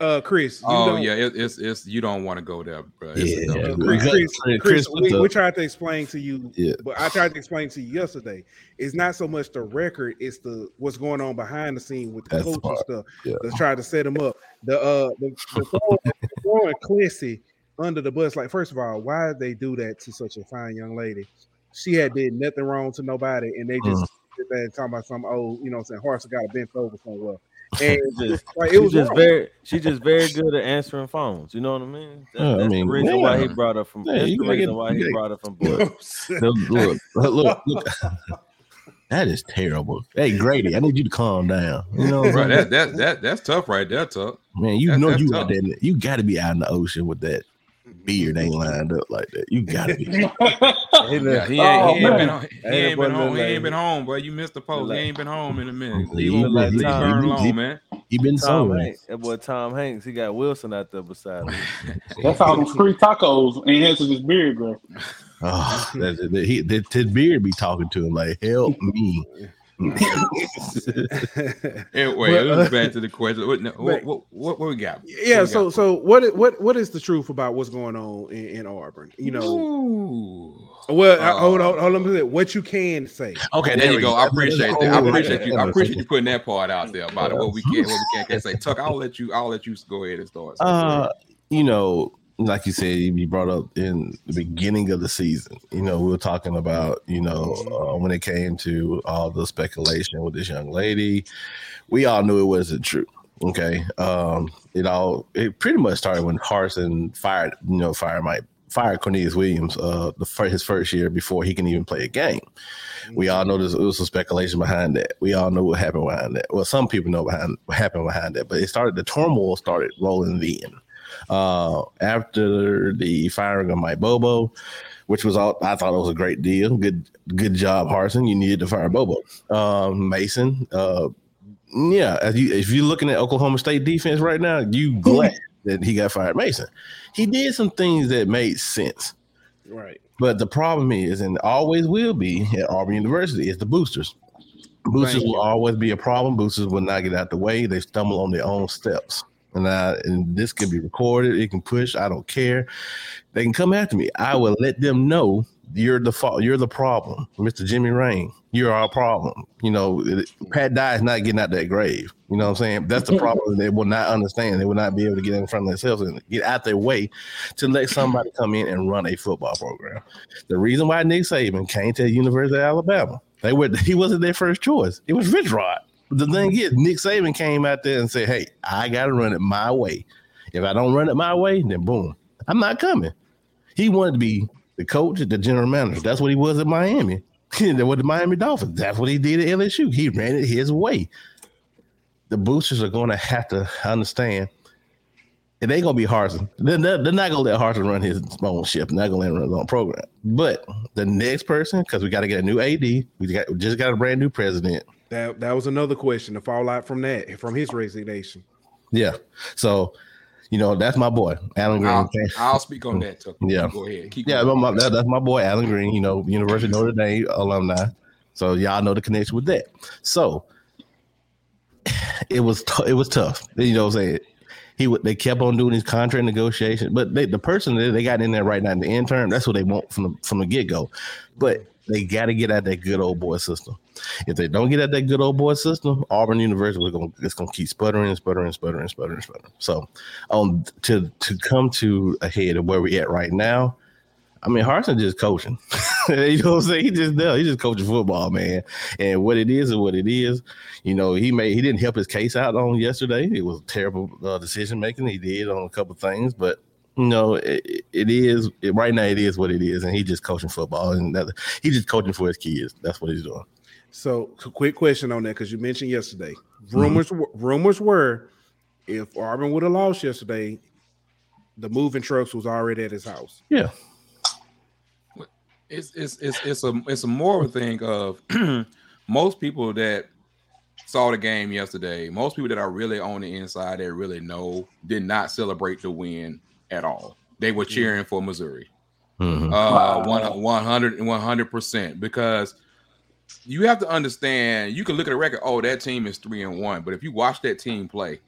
Uh, Chris. You Oh don't- yeah, it, it's it's you don't want to go there, bro. It's a Yeah, dump- Chris, Chris, Chris Chris, we, we tried to explain to you, Yeah. but I tried to explain to you yesterday. It's not so much the record; it's the what's going on behind the scene with the That's coach and stuff. Yeah. Let's try to set them up. The uh, the, the [LAUGHS] throwing, Clancy under the bus. Like, first of all, why did they do that to such a fine young lady? She had did nothing wrong to nobody, and they just Mm. sit there and talking about some old, you know, what I'm saying horse got a bent over somewhere. [LAUGHS] And Just- like, it was just wrong. very she just very good at answering phones. You know what I mean? That- Yeah, I mean, the reason why he brought her from. Yeah, that's the reason get- why he gotta- brought her from. [LAUGHS] Boyd. Look, look, look, look. That is terrible. Hey Grady, I need you to calm down. You know, what I'm Bro, saying? that that that that's tough right there, tough. man, you that- know you tough. out there. You got to be out in the ocean with that beard ain't lined up like that. You got to be. [LAUGHS] He Yeah, he ain't, Oh, he ain't been home. He Ain't ain't been home. He ain't been home, bro. You missed the post. He ain't been home in a minute. He- Leave he- him, like leave Tom. Burn He- alone, man. He been Tom somewhere. Hanks, that boy Tom Hanks, he got Wilson out there beside him. [LAUGHS] That's how them street tacos enhances his beard growth. [LAUGHS] Oh, [LAUGHS] that, that, he, that, his beard be talking to him like, "Help me." [LAUGHS] Anyway, Well, let's back to the question. What, [LAUGHS] what, what, what, what we got? yeah. What we So, got? so what, what, what is the truth about what's going on in, in Auburn? You know, Ooh. well, uh, hold Uh, on, hold on. a minute. What you can say? Okay, There you we go. I appreciate that. I Oh, appreciate you. I appreciate you putting that part out there about it. What we can, what we can't, can't say. Tuck, I'll let you. I'll let you go ahead and start. So, Uh, you know, like you said, you brought up in the beginning of the season. You know, we were talking about, you know, uh, when it came to all the speculation with this young lady, we all knew it wasn't true. Okay, um, it all it pretty much started when Carson fired, you know, fired Mike, fired Cornelius Williams, uh, the fir- his first year before he can even play a game. We all know it was some speculation behind that. We all know what happened behind that. Well, some people know behind what happened behind that, but it started the turmoil started rolling then. Uh, after the firing of Mike Bobo, which was all I thought it was a great deal. Good good job, Harsin. You needed to fire Bobo. Um, Mason, uh, yeah, as you if you're looking at Oklahoma State defense right now, you glad that he got fired. Mason, he did some things that made sense. Right. But the problem is, and always will be at Auburn University, is the boosters. Boosters Thank will always be a problem. Boosters will not get out the way. They stumble on their own steps. And I, and this can be recorded. It can push. I don't care. They can come after me. I will let them know you're the fault. You're the problem, Mr. Jimmy Rane. You're our problem. You know, Pat Dye is not getting out that grave. You know what I'm saying? That's the problem. they will not understand. They will not be able to get in front of themselves and get out their way to let somebody come in and run a football program. The reason why Nick Saban came to the University of Alabama, they were he wasn't their first choice. It was Rich Rod. The thing is, Nick Saban came out there and said, "Hey, I got to run it my way. If I don't run it my way, then boom, I'm not coming." He wanted to be the coach, the general manager. That's what he was at Miami. [LAUGHS] with the Miami Dolphins, that's what he did at LSU. He ran it his way. The boosters are going to have to understand it ain't gonna be Harsin. They're, they're they're not gonna let Harsin run his own ship. Not gonna let him run his own program. But the next person, because we got to get a new AD, we got we just got a brand new president. That that was another question. The fallout from that, from his resignation. Yeah. So, you know, that's my boy, Allen Greene. I'll, I'll speak on that. Tuck. Yeah. Go ahead. Keep Yeah, going. my, that, that's my boy Allen Greene. You know, University of Notre Dame alumni. So y'all know the connection with that. So it was t- it was tough. You know, what I'm saying he would they kept on doing these contract negotiations, but they, the person that they got in there right now in the intern, that's what they want from the from the get go. But they got to get at that good old boy system. If they don't get at that good old boy system, Auburn University is going to keep sputtering, sputtering, sputtering, sputtering, sputtering. So, um, to to come to a head of where we're at right now, I mean, Harsin just coaching. [LAUGHS] you know what I'm saying? He just does. He just coaching football, man. And what it is and what it is, you know, he made he didn't help his case out on yesterday. It was terrible uh, decision making. He did on a couple things, but you know, it, it is it, right now. It is what it is, and he just coaching football, and that, he just coaching for his kids. That's what he's doing. So, so quick question on that because you mentioned yesterday. Mm-hmm. Rumors w- rumors were if Auburn would have lost yesterday, the moving trucks was already at his house. Yeah, it's it's it's it's a it's a more thing of [CLEARS THROAT] most people that saw the game yesterday, most people that are really on the inside that really know did not celebrate the win at all. They were cheering for Missouri. Mhm. Uh, Wow. 100 100% because you have to understand you can look at a record oh that team is 3 and 1 but if you watch that team play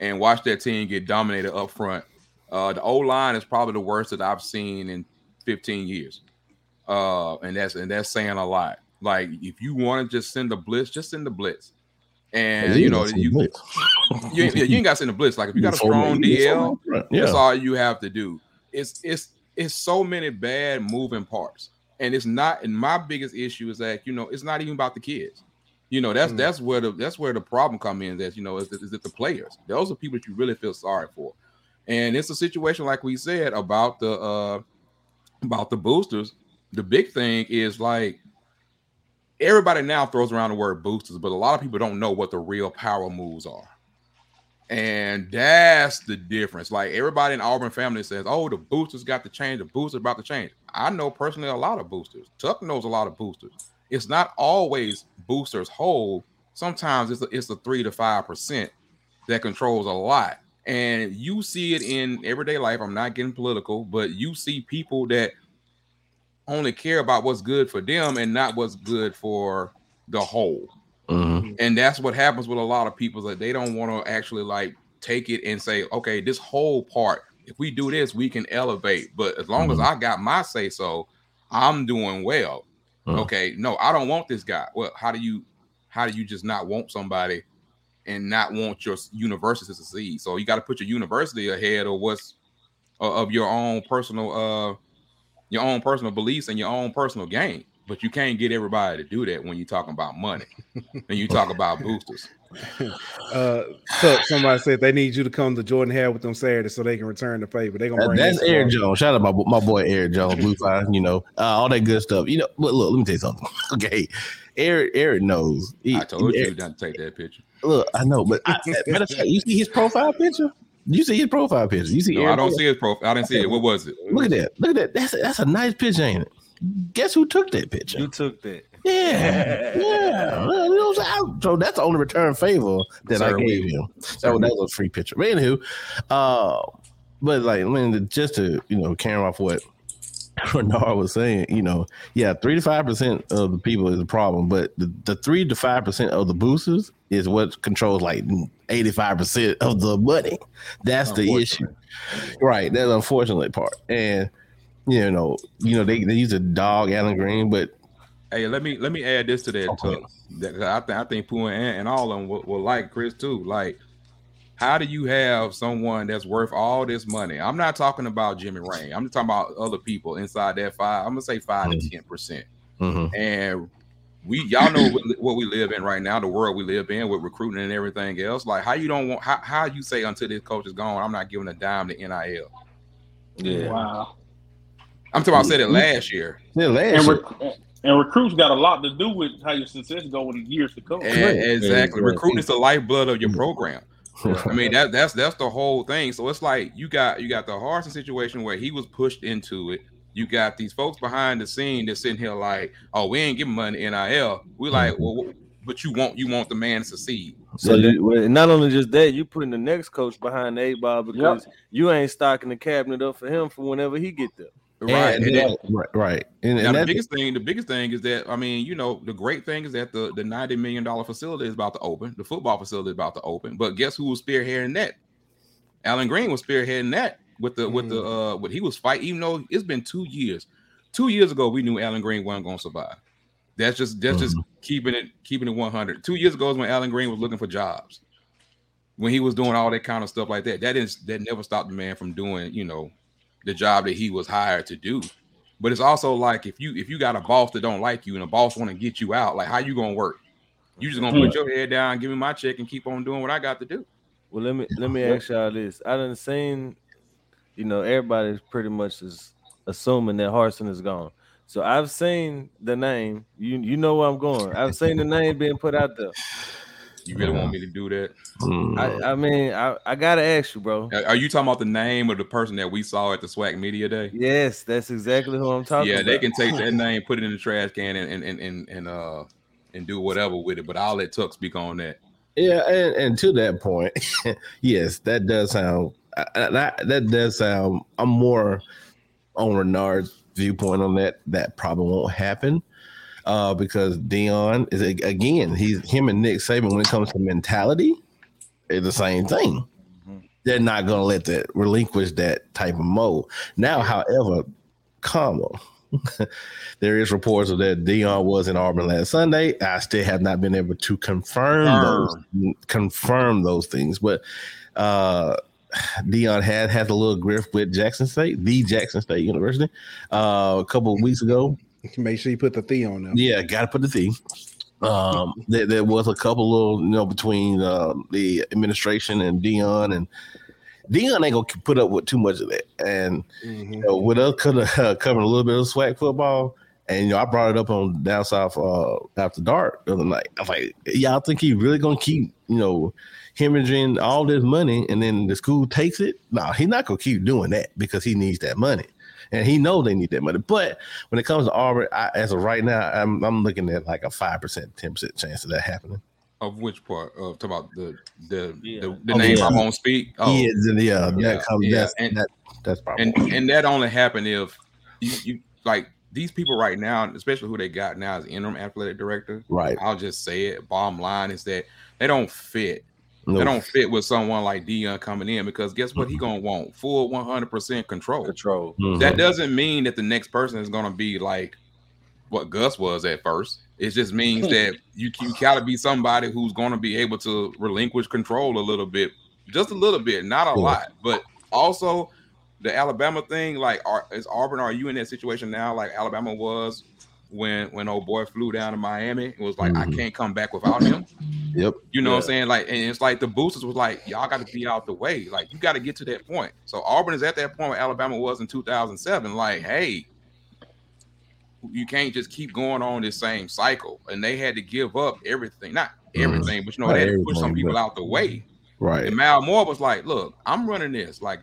and watch that team get dominated up front uh the O line is probably the worst that I've seen in 15 years uh and that's and that's saying a lot like if you want to just send the blitz just send the blitz and you know you [LAUGHS] you ain't, yeah, you ain't got to send the blitz like if you got a strong DL that's all you have to do. It's it's it's so many bad moving parts, and it's not. And my biggest issue is that you know it's not even about the kids. You know that's Mm. that's where the that's where the problem come in. That you know is, is it the players? Those are people that you really feel sorry for, and it's a situation like we said about the uh about the boosters. The big thing is like everybody now throws around the word boosters, but a lot of people don't know what the real power moves are. And that's the difference. Like everybody in Auburn family says, "Oh, the boosters got to change. The boosters about to change." I know personally a lot of boosters. Tuck knows a lot of boosters. It's not always boosters hold. Sometimes it's a, it's a three to five percent that controls a lot, and you see it in everyday life. I'm not getting political, but you see people that only care about what's good for them and not what's good for the whole Mhm. and that's what happens with a lot of people that they don't want to actually like take it and say okay this whole part if we do this we can elevate but as long as Mhm. i got my say so i'm doing well Mhm. okay no i don't want this guy well how do you how do you just not want somebody and not want your university to succeed so you got to put your university ahead of what's uh, of your own personal uh your own personal beliefs and your own personal gain but you can't get everybody to do that when you're talking about money [LAUGHS] and you talk about boosters. [LAUGHS] Uh, so somebody said they need you to come to Jordan Hare with them Saturday so they can return the favor. They're gonna That- bring that's this Eric. Jones. Shout out my my boy Eric Jones, Blue Fire. You know, uh, all that good stuff. You know, but look, let me tell you something. [LAUGHS] Okay, Eric Eric knows. He- I told you Eric- not to take that picture. Look, I know, but I, matter of fact, you see his profile picture. You see his profile picture. You see. No, I don't Jones? see his profile. I didn't see it. What was it? Look at that. Look at that. That's a, that's a nice picture, ain't it? Guess who took that picture? You took that. Yeah, yeah. [LAUGHS] You know what I'm saying? So that's the only return favor that I gave we- him. So that was a free picture. But anywho, uh, but like, I mean, just to you know, carry off what [LAUGHS] Renard was saying, you know, yeah, three to five percent of the people is a problem, but the, the three to five percent of the boosters is what controls like eighty five percent of the money. That's the issue, right? That's unfortunate part, and you know, you know, they, they use a dog Allen Greene, but Hey, let me let me add this to that. Okay. That- I think I think Pooh and, and all of them will, will like Chris too. Like, how do you have someone that's worth all this money? I'm not talking about Jimmy Rane. I'm talking about other people inside that five. I'm gonna say five to mm-hmm. ten percent. mhm. And we y'all know what, what we live in right now, the world we live in with recruiting and everything else. Like how you don't want how, how you say until this coach is gone, I'm not giving a dime to NIL. Yeah. Wow. I'm talking about I said it mm-hmm. last year. yeah, last And, year. rec- and recruits got a lot to do with how your success go in the years to come. And exactly. Exactly. Recruiting is the lifeblood of your mm-hmm. program. I mean that that's that's the whole thing. So it's like you got you got the Harsin situation where he was pushed into it. You got these folks behind the scene that's sitting here like, oh, we ain't giving money to NIL. We like, mm-hmm. well, but you want you want the man to succeed. So you, not only just that, you putting the next coach behind the eight ball because you ain't stocking the cabinet up for him for whenever he get there. Right. And And then- right, right. And, Now and the biggest thing, the biggest thing is that I mean, you know, the great thing is that the the ninety million dollar facility is about to open. The football facility is about to open. But guess who was spearheading that? Allen Greene was spearheading that with the with the uh what he was fighting. Even though it's been two years, two years ago we knew Allen Greene wasn't going to survive. That's just that's just keeping it keeping it one hundred. Two years ago is when Allen Greene was looking for jobs. When he was doing all that kind of stuff like that, that is that never stopped the man from doing you know the job that he was hired to do. But it's also like if you if you got a boss that don't like you and a boss want to get you out, like how you gonna work? You just gonna put hmm. your head down, give me my check, and keep on doing what I got to do. Well, let me let me ask y'all this. I done seen, you know, everybody's pretty much is assuming that Harsin is gone. So I've seen the name. You you know where I'm going. I've seen the name being put out there. You really want me to do that? mm, I, I mean, I, I gotta ask you, bro. Are- Are you talking about the name of the person that we saw at the SWAC Media Day? Yes, that's exactly who I'm talking Yeah, about. they can take that [LAUGHS] name, put it in the trash can, and and and and, and uh and do whatever with it. But I'll let Tuck speak on that. Yeah, and, and to that point, [LAUGHS] yes, that does sound that that does sound. I'm more on Renard's viewpoint on that. That probably won't happen uh, because Deion is again. He's him and Nick Saban when it comes to mentality, it's the same thing. They're not going to let that relinquish that type of mode. Now, however, comma. [LAUGHS] there is reports of that Deion was in Auburn last Sunday. I still have not been able to confirm those confirm those things, but uh Deion had had a little grift with Jackson State, the Jackson State University, uh, a couple of weeks ago. [LAUGHS] Make sure you put the "the" on them. Yeah, got to put the "the." Um, [LAUGHS] there, there, was a couple little, you know, between uh, the administration and Deion, and Deion ain't gonna put up with too much of that. And mm-hmm. you know, with us uh, [LAUGHS] covering a little bit of SWAC football, and you know, I brought it up on down south uh, after dark the other night. I was like, y'all think he really gonna keep, you know, hemorrhaging all this money, and then the school takes it? No, he's not gonna keep doing that because he needs that money and he know they need that money. But when it comes to Auburn, I, as of right now, I'm I'm looking at like a five percent, ten percent chance of that happening. Of which part? Of talk about the the yeah. the, the oh, name yeah. I won't speak. Oh, yeah, yeah, yeah, that comes. Yeah. That's, and, that, that's probably and and that only happened if you, you like these people right now, especially who they got now as interim athletic director. Right. I'll just say it. Bottom line is that they don't fit Nope. They don't fit with someone like Deion coming in because guess what? Mm-hmm. He gonna want full 100 percent control. Control. Mm-hmm. That doesn't mean that the next person is gonna be like what Gus was at first. It just means [LAUGHS] that you you gotta be somebody who's gonna be able to relinquish control a little bit, just a little bit, not a yeah. lot. But also the Alabama thing, like, are, is Auburn? Are you in that situation now, like Alabama was when when old boy flew down to Miami. It was like mm-hmm. I can't come back without him. Yep. You know yeah. what I'm saying? Like, and it's like the boosters was like, y'all got to be out the way. Like, you got to get to that point. So Auburn is at that point where Alabama was in 2007. Like, hey, you can't just keep going on this same cycle. And they had to give up everything, not mm-hmm. everything, mm-hmm. but you know, they had to push some people out the way. Right. And Mal Moore was like, look, I'm running this. Like,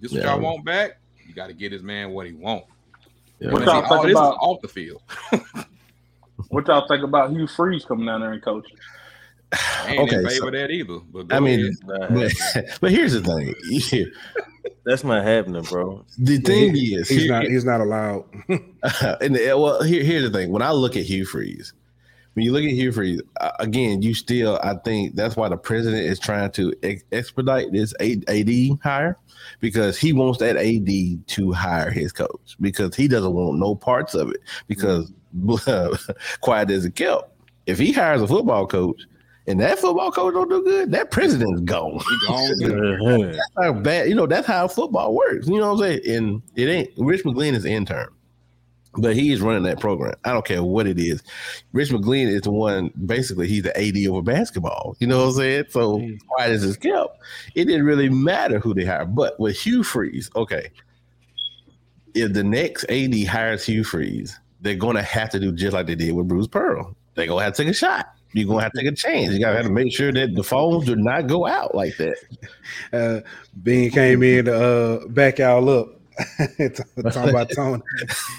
this yeah. what y'all want back. You got to get this man what he want. Yeah. What y'all think about off the field? [LAUGHS] what y'all think about Hugh Freeze coming down there and coaching? I ain't okay, in favor so, that either. But I mean, [LAUGHS] but, but, here's the thing. [LAUGHS] That's not happening, bro. The thing he, is, he's not he's not allowed. and well, here, here's the thing. When I look at Hugh Freeze, when you look at Hugh Freeze, uh, again, you still, I think that's why the president is trying to ex- expedite this AD hire because he wants that AD to hire his coach because he doesn't want no parts of it. Because mm-hmm. [LAUGHS] quiet as a kept, if he hires a football coach and that football coach don't do good, that president's gone. gone. [LAUGHS] that's how bad, you know, that's how football works. You know what I'm saying? And it ain't Rich McGlynn is intern but he is running that program. I don't care what it is. Rich McGlynn is the one, basically, he's the AD over basketball. You know what I'm saying? So, why does this kept, it didn't really matter who they hired. But with Hugh Freeze, okay, if the next AD hires Hugh Freeze, they're going to have to do just like they did with Bruce Pearl. They're going to have to take a shot. You're going to have to take a chance. You got to have to make sure that the phones do not go out like that. Uh, Bean came in to uh, back y'all up [LAUGHS] [LAUGHS] talking about Tony.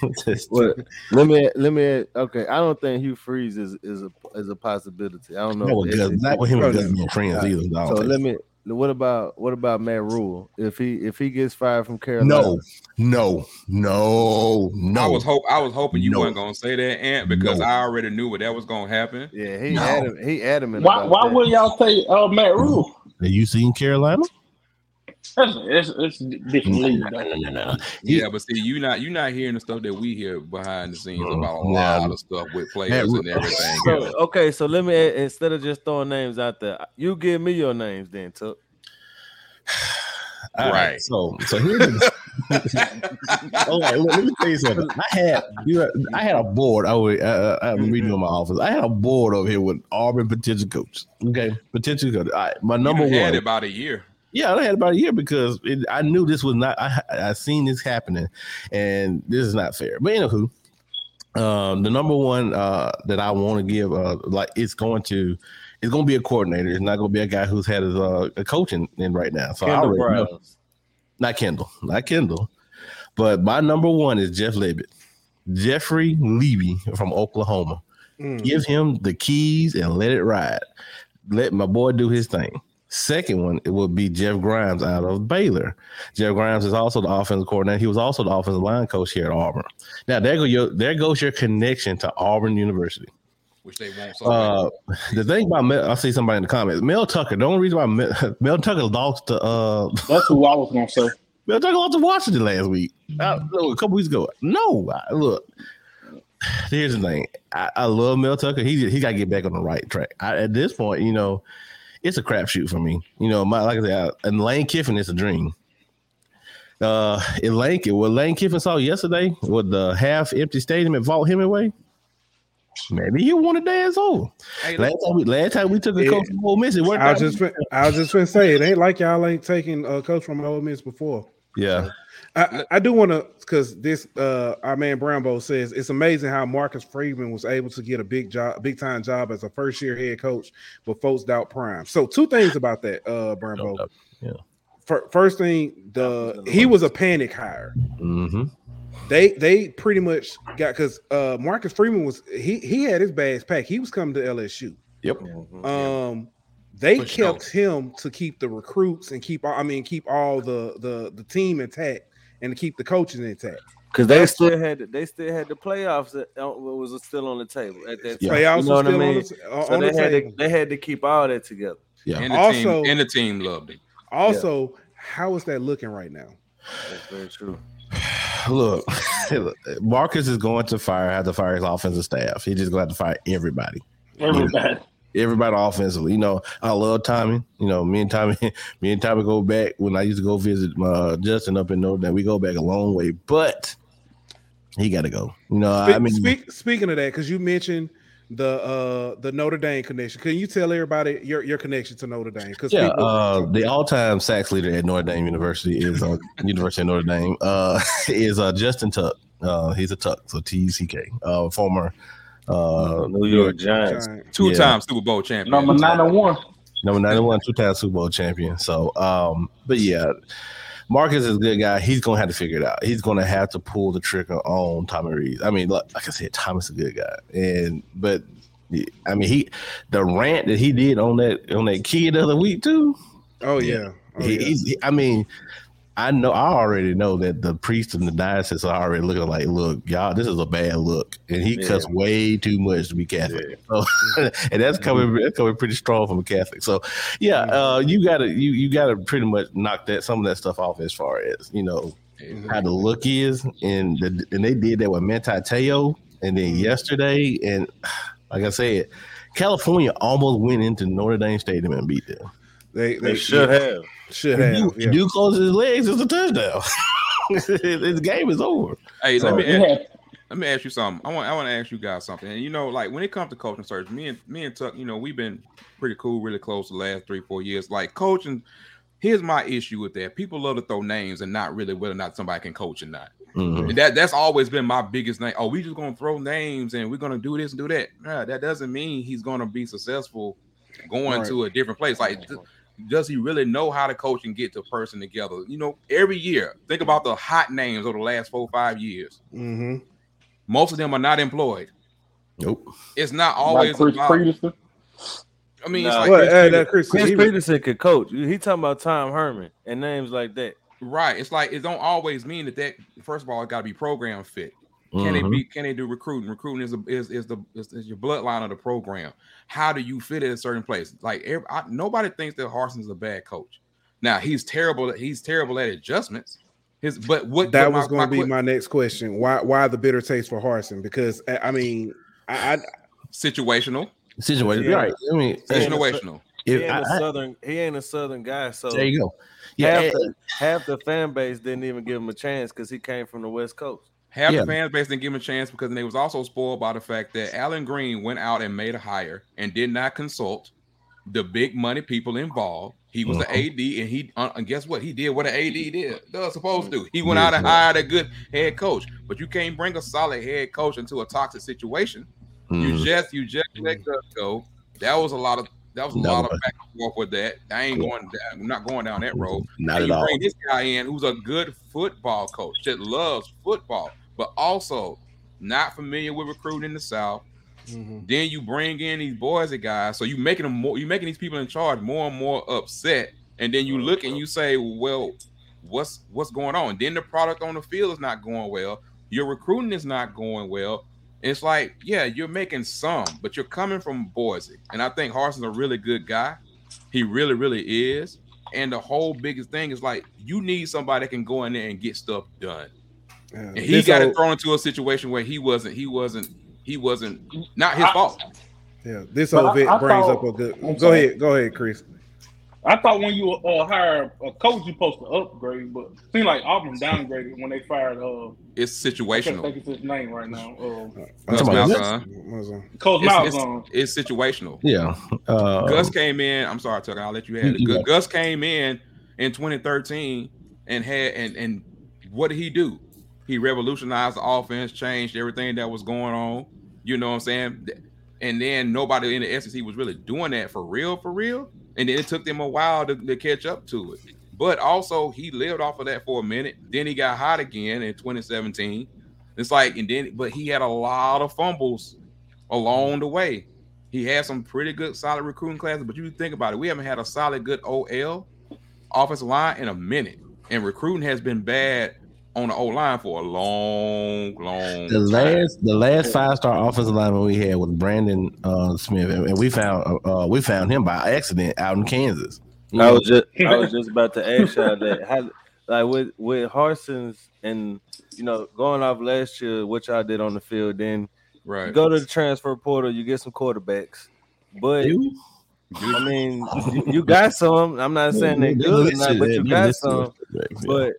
[LAUGHS] let me let me okay. I don't think Hugh Freeze is is a is a possibility. I don't know. No, not with him and Gus being friends either. So let me. What about what about Matt Rhule? If he if he gets fired from Carolina, no, no, no, no. I was hope I was hoping you no. weren't gonna say that, Ant, because no. I already knew what that was gonna happen. Yeah, he no. adamant, he adamant. Why why would y'all say uh, Matt Rhule? Have you seen Carolina? It's, it's different league. No, no, no, yeah, but see, you not you not hearing the stuff that we hear behind the scenes about a lot of stuff with players and everything. [LAUGHS] So, okay, so let me instead of just throwing names out there, you give me your names then, Tuck. All right. So so here's the, [LAUGHS] all right, let, let me tell you something. I had you I had a board. I was uh, I'm reading in my office. I had a board over here with Auburn potential coach. Okay, potential coach. All right, my number you one. about a year. Yeah, I had about a year because it, I knew this was not. I I seen this happening, and this is not fair. But anywho, um, the number one uh, that I want to give, uh, like it's going to, it's going to be a coordinator. It's not going to be a guy who's had his uh, a coaching in right now. So Kendall I already know. Not Kendall, not Kendall, but my number one is Jeff Lebby, Jeffrey Lebby from Oklahoma. Mm. Give him the keys and let it ride. Let my boy do his thing. Second one, it would be Jeff Grimes out of Baylor. Jeff Grimes is also the offensive coordinator. He was also the offensive line coach here at Auburn. Now there go your there goes your connection to Auburn University. which they won't. So Uh, the thing about Mel, I see somebody in the comments. Mel Tucker. The only reason why Mel, [LAUGHS] Mel Tucker lost to uh, That's who I was gonna say. [LAUGHS] Mel Tucker lost to Washington last week. Uh, a couple weeks ago. No, I, look. [SIGHS] Here's the thing. I, I love Mel Tucker. He he got to get back on the right track. I, at this point, you know, it's a crapshoot for me. You know, my like I said, I, and Lane Kiffin is a dream. Uh, in Lane, what Lane Kiffin saw yesterday with the half empty stadium at Vaught Hemingway, maybe he want to dance over. hey, Last time we last time we took a Yeah. coach from Ole Miss, it worked I out. was just I was just gonna say it ain't like y'all ain't taking a coach from Ole Miss before. Yeah, I, I do want to because this uh our man Brownbo says it's amazing how Marcus Freeman was able to get a big job, big time job as a first year head coach, but folks doubt Prime. So two things about that, uh [SIGHS] Brownbo. Yeah. Fir- First thing, the he was a panic hire. mm-hmm. They they pretty much got because uh Marcus Freeman was he he had his bags packed. He was coming to LSU. Yep. Um, they For sure. kept him to keep the recruits and keep I mean keep all the the the team intact and to keep the coaches intact. Because they still had they still had the playoffs that uh, was still on the table at that Yeah. time. Playoffs You know were what I still mean? on the, on So the they had table. to they had to keep all that together. Yeah. and the Also- team and the team loved it. Also, how is that looking right now? That's very true. [SIGHS] Look, [LAUGHS] Marcus is going to fire, have to fire his offensive staff. He's just going to have to fire everybody. Everybody. Everybody offensively. You know, I love Tommy. You know, me and Tommy, [LAUGHS] me and Tommy go back when I used to go visit uh, Justin up in Notre Dame. We go back a long way, but he got to go. You know, Speak, I mean, speak, speaking of that, because you mentioned the uh the Notre Dame connection. Can you tell everybody your, your connection to Notre Dame? Because yeah, uh, the all-time sacks leader at Notre Dame University is uh, [LAUGHS] University of Notre Dame uh, [LAUGHS] is uh, Justin Tuck. Uh, he's a Tuck, so T U C K, uh, former uh, New York Giants. Two Yeah. time Super Bowl champion. Number nine and one. number 91 two-time super bowl champion so um but yeah marcus is a good guy he's gonna have to figure it out he's gonna have to pull the trigger on Tommy Rees i mean look, like i said thomas is a good guy and but i mean he the rant that he did on that on that kid the other week too oh yeah, oh, he, yeah. he's he- i mean I know I already know that the priests and the diocese are already looking like, look, y'all, this is a bad look. And he Yeah. cuts way too much to be Catholic. So, [LAUGHS] and that's coming mm-hmm. that's coming pretty strong from a Catholic. So yeah, mm-hmm. uh, you gotta you you gotta pretty much knock that some of that stuff off as far as, you know, how the mm-hmm. look is. And the, and they did that with Manti Te'o and then yesterday, and like I said, California almost went into Notre Dame Stadium and beat them. they, They should have. Should If have. you, yeah. you close his legs, it's a touchdown. [LAUGHS] His game is over. Hey, So let me ask, had let me ask you something. I want I want to ask you guys something. And you know, like when it comes to coaching search, me and me and Tuck, you know, we've been pretty cool, really close the last three, four years. Like coaching, here's my issue with that. People love to throw names and not really whether or not somebody can coach or not. Mhm. That that's always been my biggest thing. Oh, we just gonna throw names and we're gonna do this and do that. Nah, that doesn't mean he's gonna be successful going Right. to a different place. Like, th- does he really know how to coach and get the person together? You know, every year, think about the hot names over the last four, five years. Mhm. Most of them are not employed. Nope. It's not like always Chris about. Peterson. I mean, No. it's like What, Chris hey, Peterson- Chris, Chris Peterson could coach. He talking about Tom Herman and names like that. right. It's like it don't always mean that that. First of all, it got to be program fit. Can they Mhm. be? Can they do recruiting? Recruiting is a, is is the is, is your bloodline of the program. How do you fit at a certain place? Like every, I, nobody thinks that Harsin's a bad coach. Now he's terrible. He's terrible at adjustments. His but what that was going to be que- my next question. Why why the bitter taste for Harsin? Because I I mean, I, I situational. Situation. Yeah. Right. I mean, Yeah. if, Situational. He ain't I, a I- southern. He ain't a southern guy. So there you go. Yeah. half, and- the, half the fan base didn't even give him a chance because he came from the West Coast. Half Yeah. the fans base didn't give him a chance because they was also spoiled by the fact that Allen Greene went out and made a hire and did not consult the big money people involved. He was Mhm. the AD, and he uh, and guess what? He did what an AD did. They're supposed to. He went Yes, out and sir. hired a good head coach. But you can't bring a solid head coach into a toxic situation. You Mhm. just you just let go. That was a lot of that was a No, lot of back and forth with that. I ain't going down, I'm not going down that road. Not And at you all. bring this guy in who's a good football coach that loves football, but also not familiar with recruiting in the South, Mhm. Then you bring in these boys and guys, so you making them more, you making these people in charge more and more upset. And then you look and you say, well, what's what's going on? Then the product on the field is not going well. Your recruiting is not going well. It's like, yeah, you're making some, but you're coming from Boise, and I think Harsin's a really good guy. He really, really is. And the whole biggest thing is like you need somebody that can go in there and get stuff done. Yeah. And he got old- it thrown into a situation where he wasn't, he wasn't, he wasn't not his I- fault. Yeah, this But old I- vet I brings thought- up a good. I'm Go sorry. ahead, go ahead, Chris. I thought when you uh, hire a coach, you're supposed to upgrade, but it seems like Auburn downgraded when they fired. Uh, It's situational. I can't think it's his name right now. Uh, Gus Malzahn. Malzahn. Coach It's, Malzahn. it's, it's situational. Yeah. Uh, Gus came in. I'm sorry, Tucker. I'll let you have it. You- you Gu- it. Gus came in in 2013 and had and and what did he do? He revolutionized the offense, changed everything that was going on. You know what I'm saying? And then nobody in the SEC was really doing that for real, for real. And then it took them a while to, to catch up to it. But also, he lived off of that for a minute. Then he got hot again in 2017. It's like, and then, but he had a lot of fumbles along the way. He had some pretty good, solid recruiting classes. But you think about it, we haven't had a solid, good OL offensive line in a minute, and recruiting has been bad on the O line for a long, long. the time. last the last five star offensive lineman we had was Brandon uh, Smith, and and we found uh, we found him by accident out in Kansas. You I know, was just I was [LAUGHS] just about to ask y'all that how like with with Harsin's and you know going off last year what y'all did on the field then you right. go to the transfer portal you get some quarterbacks but I mean you, [LAUGHS] you got some I'm not saying they're good or not, but you got some but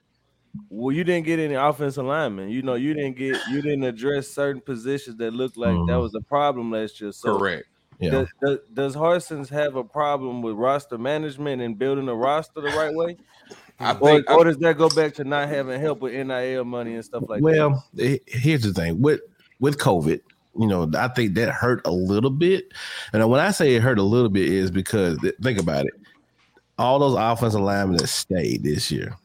well you didn't get any offensive linemen you know you didn't get you didn't address certain positions that looked like that Mhm. was a problem last year so Correct. yeah. does, does, does Harsin's have a problem with roster management and building a roster the right way? [LAUGHS] I Or, think. or does that go back to not having help with NIL money and stuff like that? well, here's the thing with with COVID, you know, I think that hurt a little bit. And when I say it hurt a little bit, is because think about it, all those offensive linemen that stayed this year,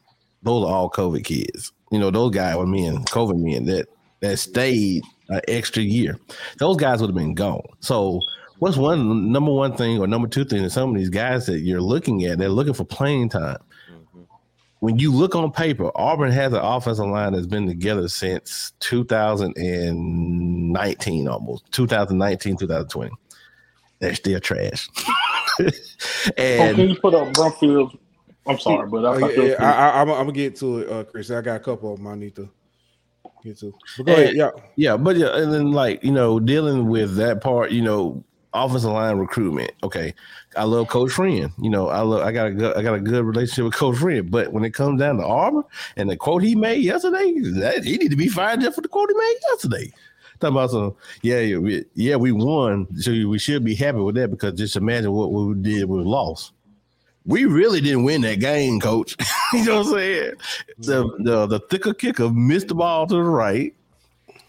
those are all COVID kids. You know, those guys were men, COVID men that that stayed an extra year. Those guys would have been gone. So. What's one number one thing or number two thing that some of these guys that you're looking at, they're looking for playing time Mhm. when you look on paper, Auburn has an offensive line that's been together since 2019, almost 2019, 2020. They're still trash. [LAUGHS] oh, and can you put up Brumfield? I'm sorry, but I, Oh, I yeah, feel yeah, I, I, I'm, I'm gonna get to it, uh, Chris. I got a couple of them I need to get to. But go ahead, yeah. yeah, but yeah, and then like you know, dealing with that part, you know, offensive line recruitment. Okay, I love Coach Friend. You know, I love I got a good I got a good relationship with Coach Friend. But when it comes down to Auburn and the quote he made yesterday, that he need to be fired just for the quote he made yesterday. Talking about some, yeah, yeah, we, yeah, we won, so we should be happy with that because just imagine what we did with loss. We really didn't win that game, coach. [LAUGHS] you know what I'm saying? The the the thicker kicker missed the ball to the right.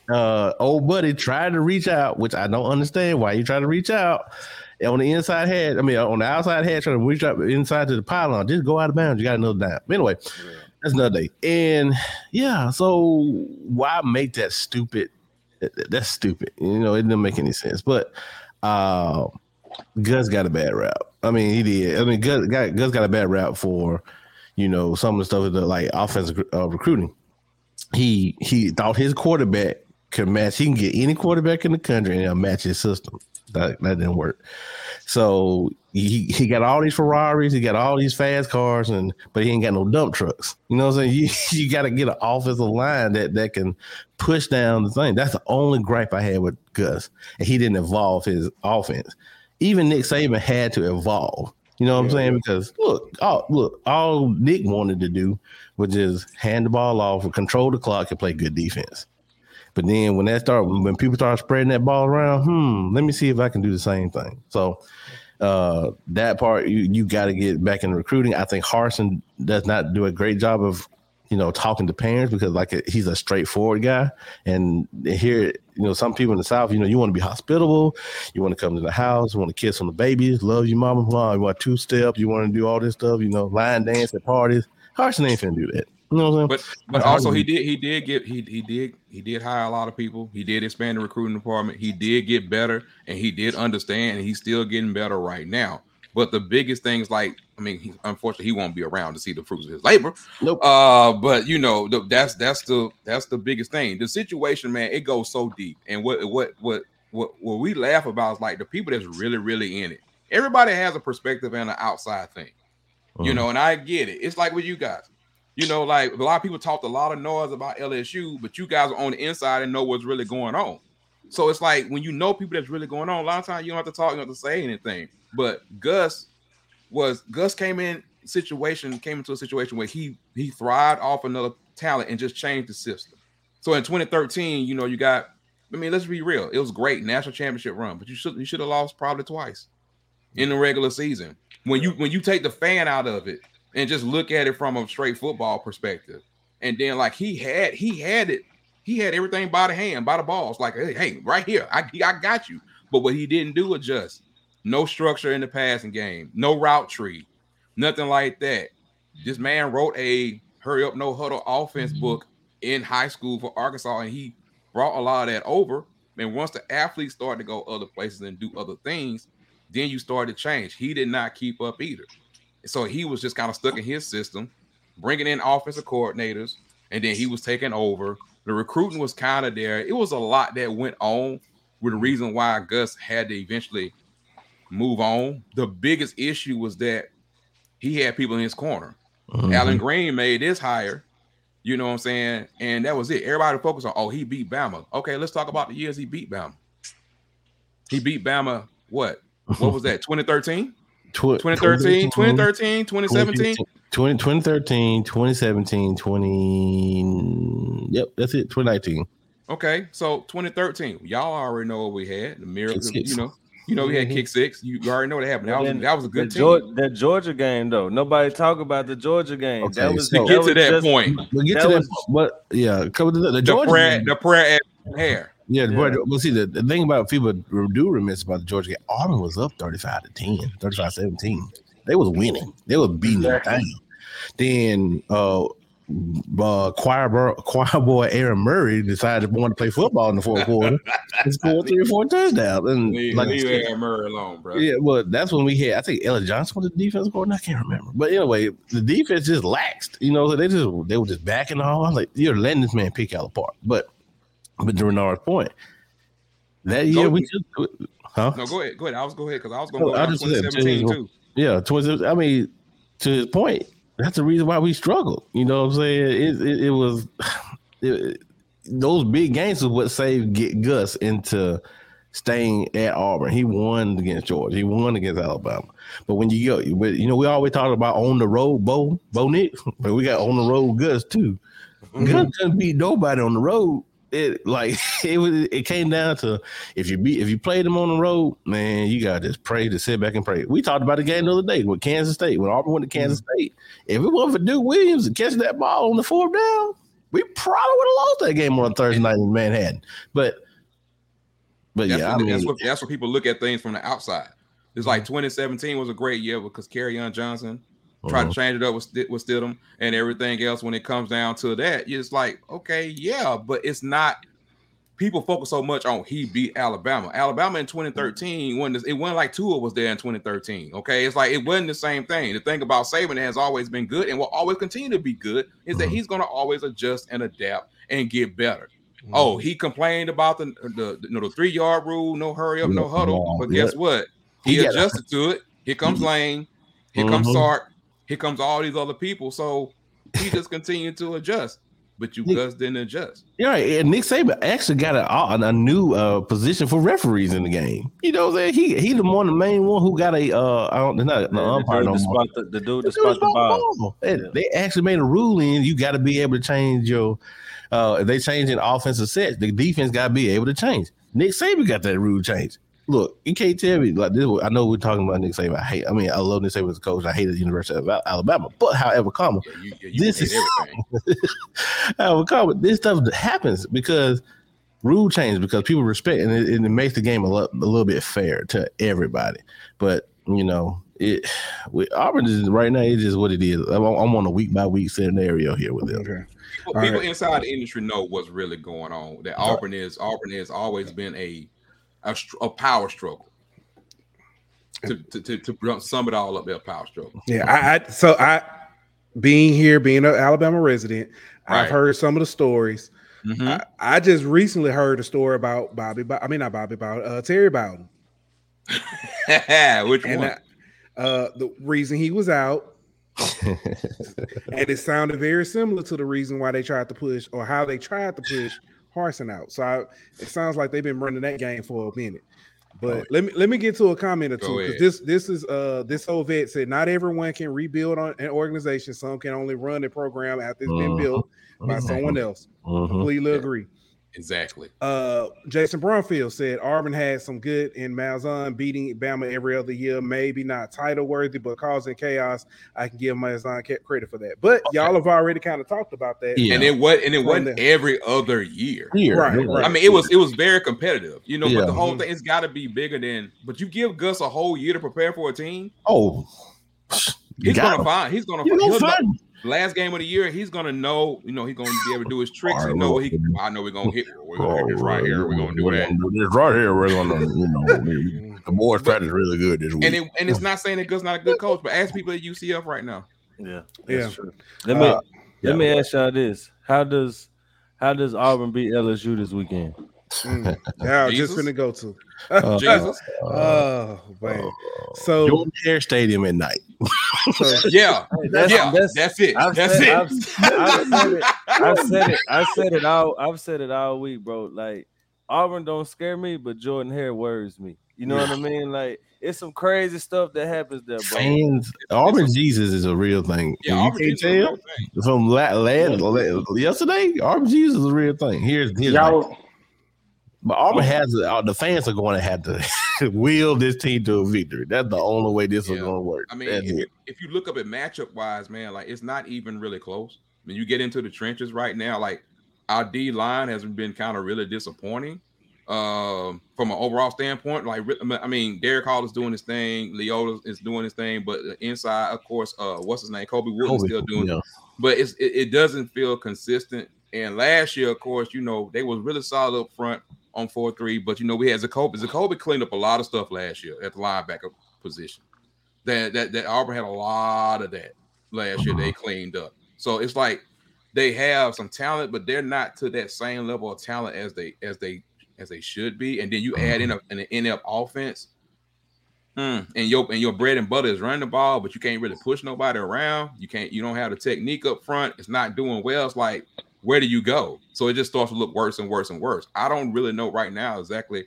Uh, old buddy tried to reach out, which I don't understand why you try to reach out And on the inside head. I mean, on the outside head, trying to reach out inside to the pylon. Just go out of bounds. You got another down. But anyway, that's another day. And yeah, so why make that stupid? That's stupid. You know, it didn't make any sense. But uh, Gus got a bad rap. I mean, he did. I mean, Gus got Gus got a bad rap for you know some of the stuff that like offensive uh, recruiting. He he thought his quarterback could match. He can get any quarterback in the country and match his system. That that didn't work. So he he got all these Ferraris, he got all these fast cars, and but he ain't got no dump trucks. You know what I'm saying? [LAUGHS] You you got to get an offensive line that that can push down the thing. That's the only gripe I had with Gus, and he didn't evolve his offense. Even Nick Saban had to evolve. You know what I'm saying? Because look, all, look, all Nick wanted to do was just hand the ball off, control the clock, and play good defense. But then when that start, when people start spreading that ball around, hmm, let me see if I can do the same thing. So uh that part you you got to get back in recruiting. I think Harsin does not do a great job of you know talking to parents because like he's a straightforward guy and here you know some people in the south you know you want to be hospitable you want to come to the house you want to kiss on the babies love your mama mom you want two step you want to do all this stuff you know line dance at parties Harsin ain't finna do that You know what I'm saying? But but also he did he did get he he did he did hire a lot of people. He did expand the recruiting department. He did get better and he did understand and he's still getting better right now. But the biggest things like I mean, he, unfortunately, he won't be around to see the fruits of his labor. Nope. Uh, but you know, the, that's that's the that's the biggest thing. The situation, man, it goes so deep. And what what what what what we laugh about is like the people that's really really in it. Everybody has a perspective and an outside thing, you Mhm. know. And I get it. It's like with you guys. You know, like a lot of people talked a lot of noise about LSU, but you guys are on the inside and know what's really going on. So it's like when you know people that's really going on, a lot of times you don't have to talk, you don't have to say anything. But Gus was Gus came in situation, came into a situation where he he thrived off another talent and just changed the system. So in 2013, you know, you got, I mean, let's be real, it was great national championship run, but you should you should have lost probably twice in the regular season. When you when you take the fan out of it and just look at it from a straight football perspective, and then like he had he had it, he had everything by the hand, by the balls, like hey, hey right here, I I got you. But what he didn't do adjust. No structure in the passing game, no route tree, nothing like that. This man wrote a hurry up, no huddle offense mm-hmm. book in high school for Arkansas, and he brought a lot of that over. And once the athletes started to go other places and do other things, then you started to change. He did not keep up either. So he was just kind of stuck in his system, bringing in offensive coordinators, and then he was taking over. The recruiting was kind of there. It was a lot that went on with the reason why Gus had to eventually move on. The biggest issue was that he had people in his corner. Mhm. Allen Greene made this hire. You know what I'm saying? And that was it. Everybody focused on, oh, he beat Bama. Okay, let's talk about the years he beat Bama. He beat Bama, what? What was that? [LAUGHS] 2013? Tw- 2013, 2013, 2017? 20, 2013, 2017, 20. Yep, that's it. 2019. Okay, so 2013. Y'all already know what we had. The miracle, you know. You know, we had kick six. You, you already know what happened. That was, that was a good the team. Georgia, that Georgia game though. Nobody talk about the Georgia game. Okay, that was so- to get to that just- point, We'll get That to that. was- But yeah, cover the, the the Georgia. prayer, game. the prayer at hair. Yeah, Yeah. But, well, see, the, the thing about people do remiss about the Georgia game, Auburn was up 35 to 10, 35 17. They was winning. They was beating Exactly. them down. Then uh uh choir, bro, [LAUGHS] choir boy Aaron Murray decided to want to play football in the fourth quarter and scored three or four touchdowns. And Leave, like leave Aaron Murray alone, bro. yeah, well, that's when we had. I think Ellis Johnson was the defense coordinator. I can't remember, but anyway, the defense just laxed. You know, so they just they were just backing off. I was like you're letting this man pick y'all apart. But but to Renard's point, that year Go- we just huh? No, go ahead. Go ahead. I was go ahead because I was gonna No, go I just said 2017 too. Yeah, towards I mean, to his point, that's the reason why we struggled. You know what I'm saying? It it, it was [SIGHS] it, those big games was what saved get Gus into staying at Auburn. He won against Georgia. He won against Alabama. But when you go, you know, we always talk about on the road, Bo, Bo Nix, [LAUGHS] but we got on the road Gus too. Mm-hmm. Gus couldn't beat nobody on the road. It like [LAUGHS] it was. It came down to if you beat if you played them on the road, man, you got to just pray to sit back and pray. We talked about the game the other day with Kansas State when Auburn went to Kansas mm-hmm. State. If it wasn't for Duke Williams and catching that ball on the fourth down, we probably would have lost that game on Thursday night in Manhattan. But but That's, yeah, I mean, that's what that's what people look at things from the outside. It's like mm-hmm. 2017 was a great year because Kerryon Johnson tried uh, to change it up with, with Stidham and everything else. When it comes down to that, it's like, okay, yeah, but it's not. People focus so much on he beat Alabama. Alabama in 2013, when it wasn't like Tua was there in 2013. Okay, it's like it wasn't the same thing. The thing about Saban has always been good and will always continue to be good is that Mhm. he's going to always adjust and adapt and get better. Oh, he complained about the the, you know, the three yard rule, no hurry up, no huddle. But guess what? He, He adjusted to it. Here comes [LAUGHS] Lane. Here comes Mhm. Sark. Here comes all these other people. So he just continued to adjust. But you Nick- Gus didn't adjust. Yeah, and Nick Saban actually got a, a, a new uh, position for referees in the game. You know what I'm saying? He he the one, the main one who got a uh, I don't not the, the umpire dude no more. spot the, the dude The that spot the ball. ball. They, they actually made a ruling. You got to be able to change your. Uh, if they change in offensive sets, the defense got to be able to change. Nick Saban got that rule changed. Look, you can't tell me like this. I know we're talking about Nick Saban. I hate. I mean, I love Nick Saban as a coach. I hate the University of Alabama. But however, comma, Yeah, you, you This is- [LAUGHS] however, comma, this stuff happens because rule change because people respect and it, and it makes the game a, lot, a little bit fair to everybody. But you know, it [SIGHS] with Auburn is right now. It's just what it is. I'm, I'm on a week by week scenario here with them. Okay. People, people right. inside the industry know what's really going on. That Auburn is Auburn has always been a a, a power struggle. To, to, to, to sum it all up, their power struggle. Yeah, I, I so I being here, being an Alabama resident, I've heard some of the stories. Mhm. I, I just recently heard a story about Bobby. I mean, not Bobby Bowden, uh, Terry Bowden, [LAUGHS] Which and one? uh, uh, the reason he was out, [LAUGHS] and it sounded very similar to the reason why they tried to push or how they tried to push Harsin out. So I, it sounds like they've been running that game for a minute. But let me let me get to a comment or two because this this is uh this old vet said not everyone can rebuild on an organization. Some can only run a program after it's been Mhm. built by someone else. Mhm. Completely agree. Exactly. Uh, Jason Brumfield said Auburn had some good in Malzahn beating Bama every other year. Maybe not title worthy, but causing chaos. I can give Malzahn credit for that. But y'all have already kind of talked about that. Yeah. And it was and it wasn't there. every other year. Here, Right, yeah. right. I mean, it was it was very competitive, you know. Yeah. But the whole Mhm. thing it's got to be bigger than. But you give Gus a whole year to prepare for a team. Oh, He's gonna him. find. He's gonna. You he'll gonna know- find last game of the year, he's gonna know. You know, he's gonna be able to do his tricks. All He know what he. I know we're gonna hit. We're gonna hit this right here. We're gonna do we're that. gonna do this right here. We're gonna, you know, the boys practice really good this week. And it, and it's not saying that Gus not a good coach, but ask people at UCF right now. Yeah, Yeah. true. Let me Uh, let yeah. me ask y'all this: How does how does Auburn beat LSU this weekend? [LAUGHS] Mm. Yeah, I was just Jesus? finna go to. Uh, [LAUGHS] Jesus, uh, Oh man. So Jordan Hare Stadium at night. so [LAUGHS] yeah, That's, yeah, that's, that's, it. I've That's said, it. I've, I've said it. I've said it. I've said it all. I've said it all week, bro. Like Auburn don't scare me, but Jordan Hare worries me. You know what I mean? Like it's some crazy stuff that happens there, bro. Fans, Auburn Jesus is a real thing. yeah, you Auburn can't is tell from la- la- la- yesterday. Auburn Jesus is a real thing. Here's here's the thing. But Auburn has uh, the fans are going to have to [LAUGHS] wield this team to a victory. That's the only way this is going to work. I mean, if you, if you look up at matchup wise, man, like it's not even really close. I mean, you get into the trenches right now, like our D line has been kind of really disappointing um, from an overall standpoint. Like, I mean, Derick Hall is doing his thing, Leota is doing his thing, but inside, of course, uh, what's his name, Kobe Wood is still doing, yeah. but it's it, it doesn't feel consistent. And last year, of course, you know they was really solid up front on four three, but you know we had Zakoby. Zakoby cleaned up a lot of stuff last year at the linebacker position. That that that Auburn had a lot of that last year. They cleaned up, so it's like they have some talent, but they're not to that same level of talent as they as they as they should be. And then you add in a, an inept offense. Hmm, and your and your bread and butter is running the ball, but you can't really push nobody around. You can't. You don't have the technique up front. It's not doing well. It's like, where do you go? So it just starts to look worse and worse and worse. I don't really know right now exactly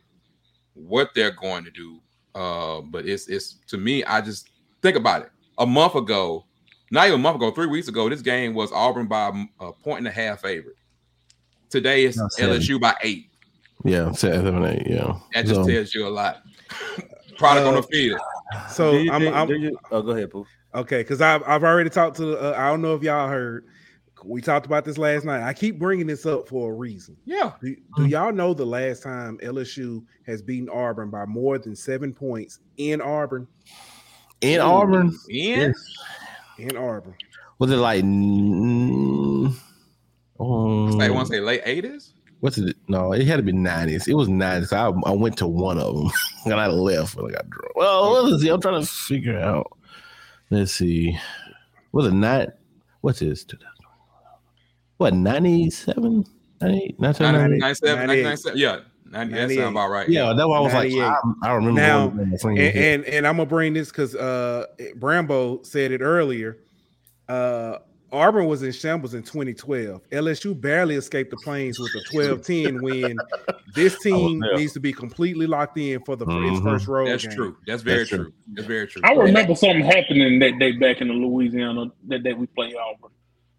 what they're going to do. Uh, but it's it's to me. I just think about it. A month ago, not even a month ago, three weeks ago, this game was Auburn by a point and a half favorite. Today it's LSU by eight. Yeah, seven eight. Yeah. That just So- tells you a lot. [LAUGHS] Product on Uh, the field. so I'm, think- I'm do you- oh, go ahead, Pooh. Okay, because I've I've already talked to. Uh, I don't know if y'all heard. We talked about this last night. I keep bringing this up for a reason. Yeah. Do, do y'all know the last time LSU has beaten Auburn by more than seven points in Auburn? in Auburn, In? In Auburn, was it like? Mm, um, I want to say late 80s. what's it? No, it had to be nineties. It was nineties. I, I went to one of them [LAUGHS] and I left when I got drunk. Well, let's see. I'm trying to figure out. Let's see. Was it not? What's this? What 97? 98, 1998? 97, 97. Yeah. 90, that 98. sounds about right. Yeah, that's why I was like, 98. I, I remember. Now, going to the thing and, and and I'm gonna bring this because uh Brambo said it earlier. Uh Auburn was in shambles in 2012. LSU barely escaped the plains with a 12-10 win. This [LAUGHS] team needs to be completely locked in for the its Mhm. first road That's game. true. That's very That's true. true. That's very true. I remember something happening that day back in the Louisiana that day we played Auburn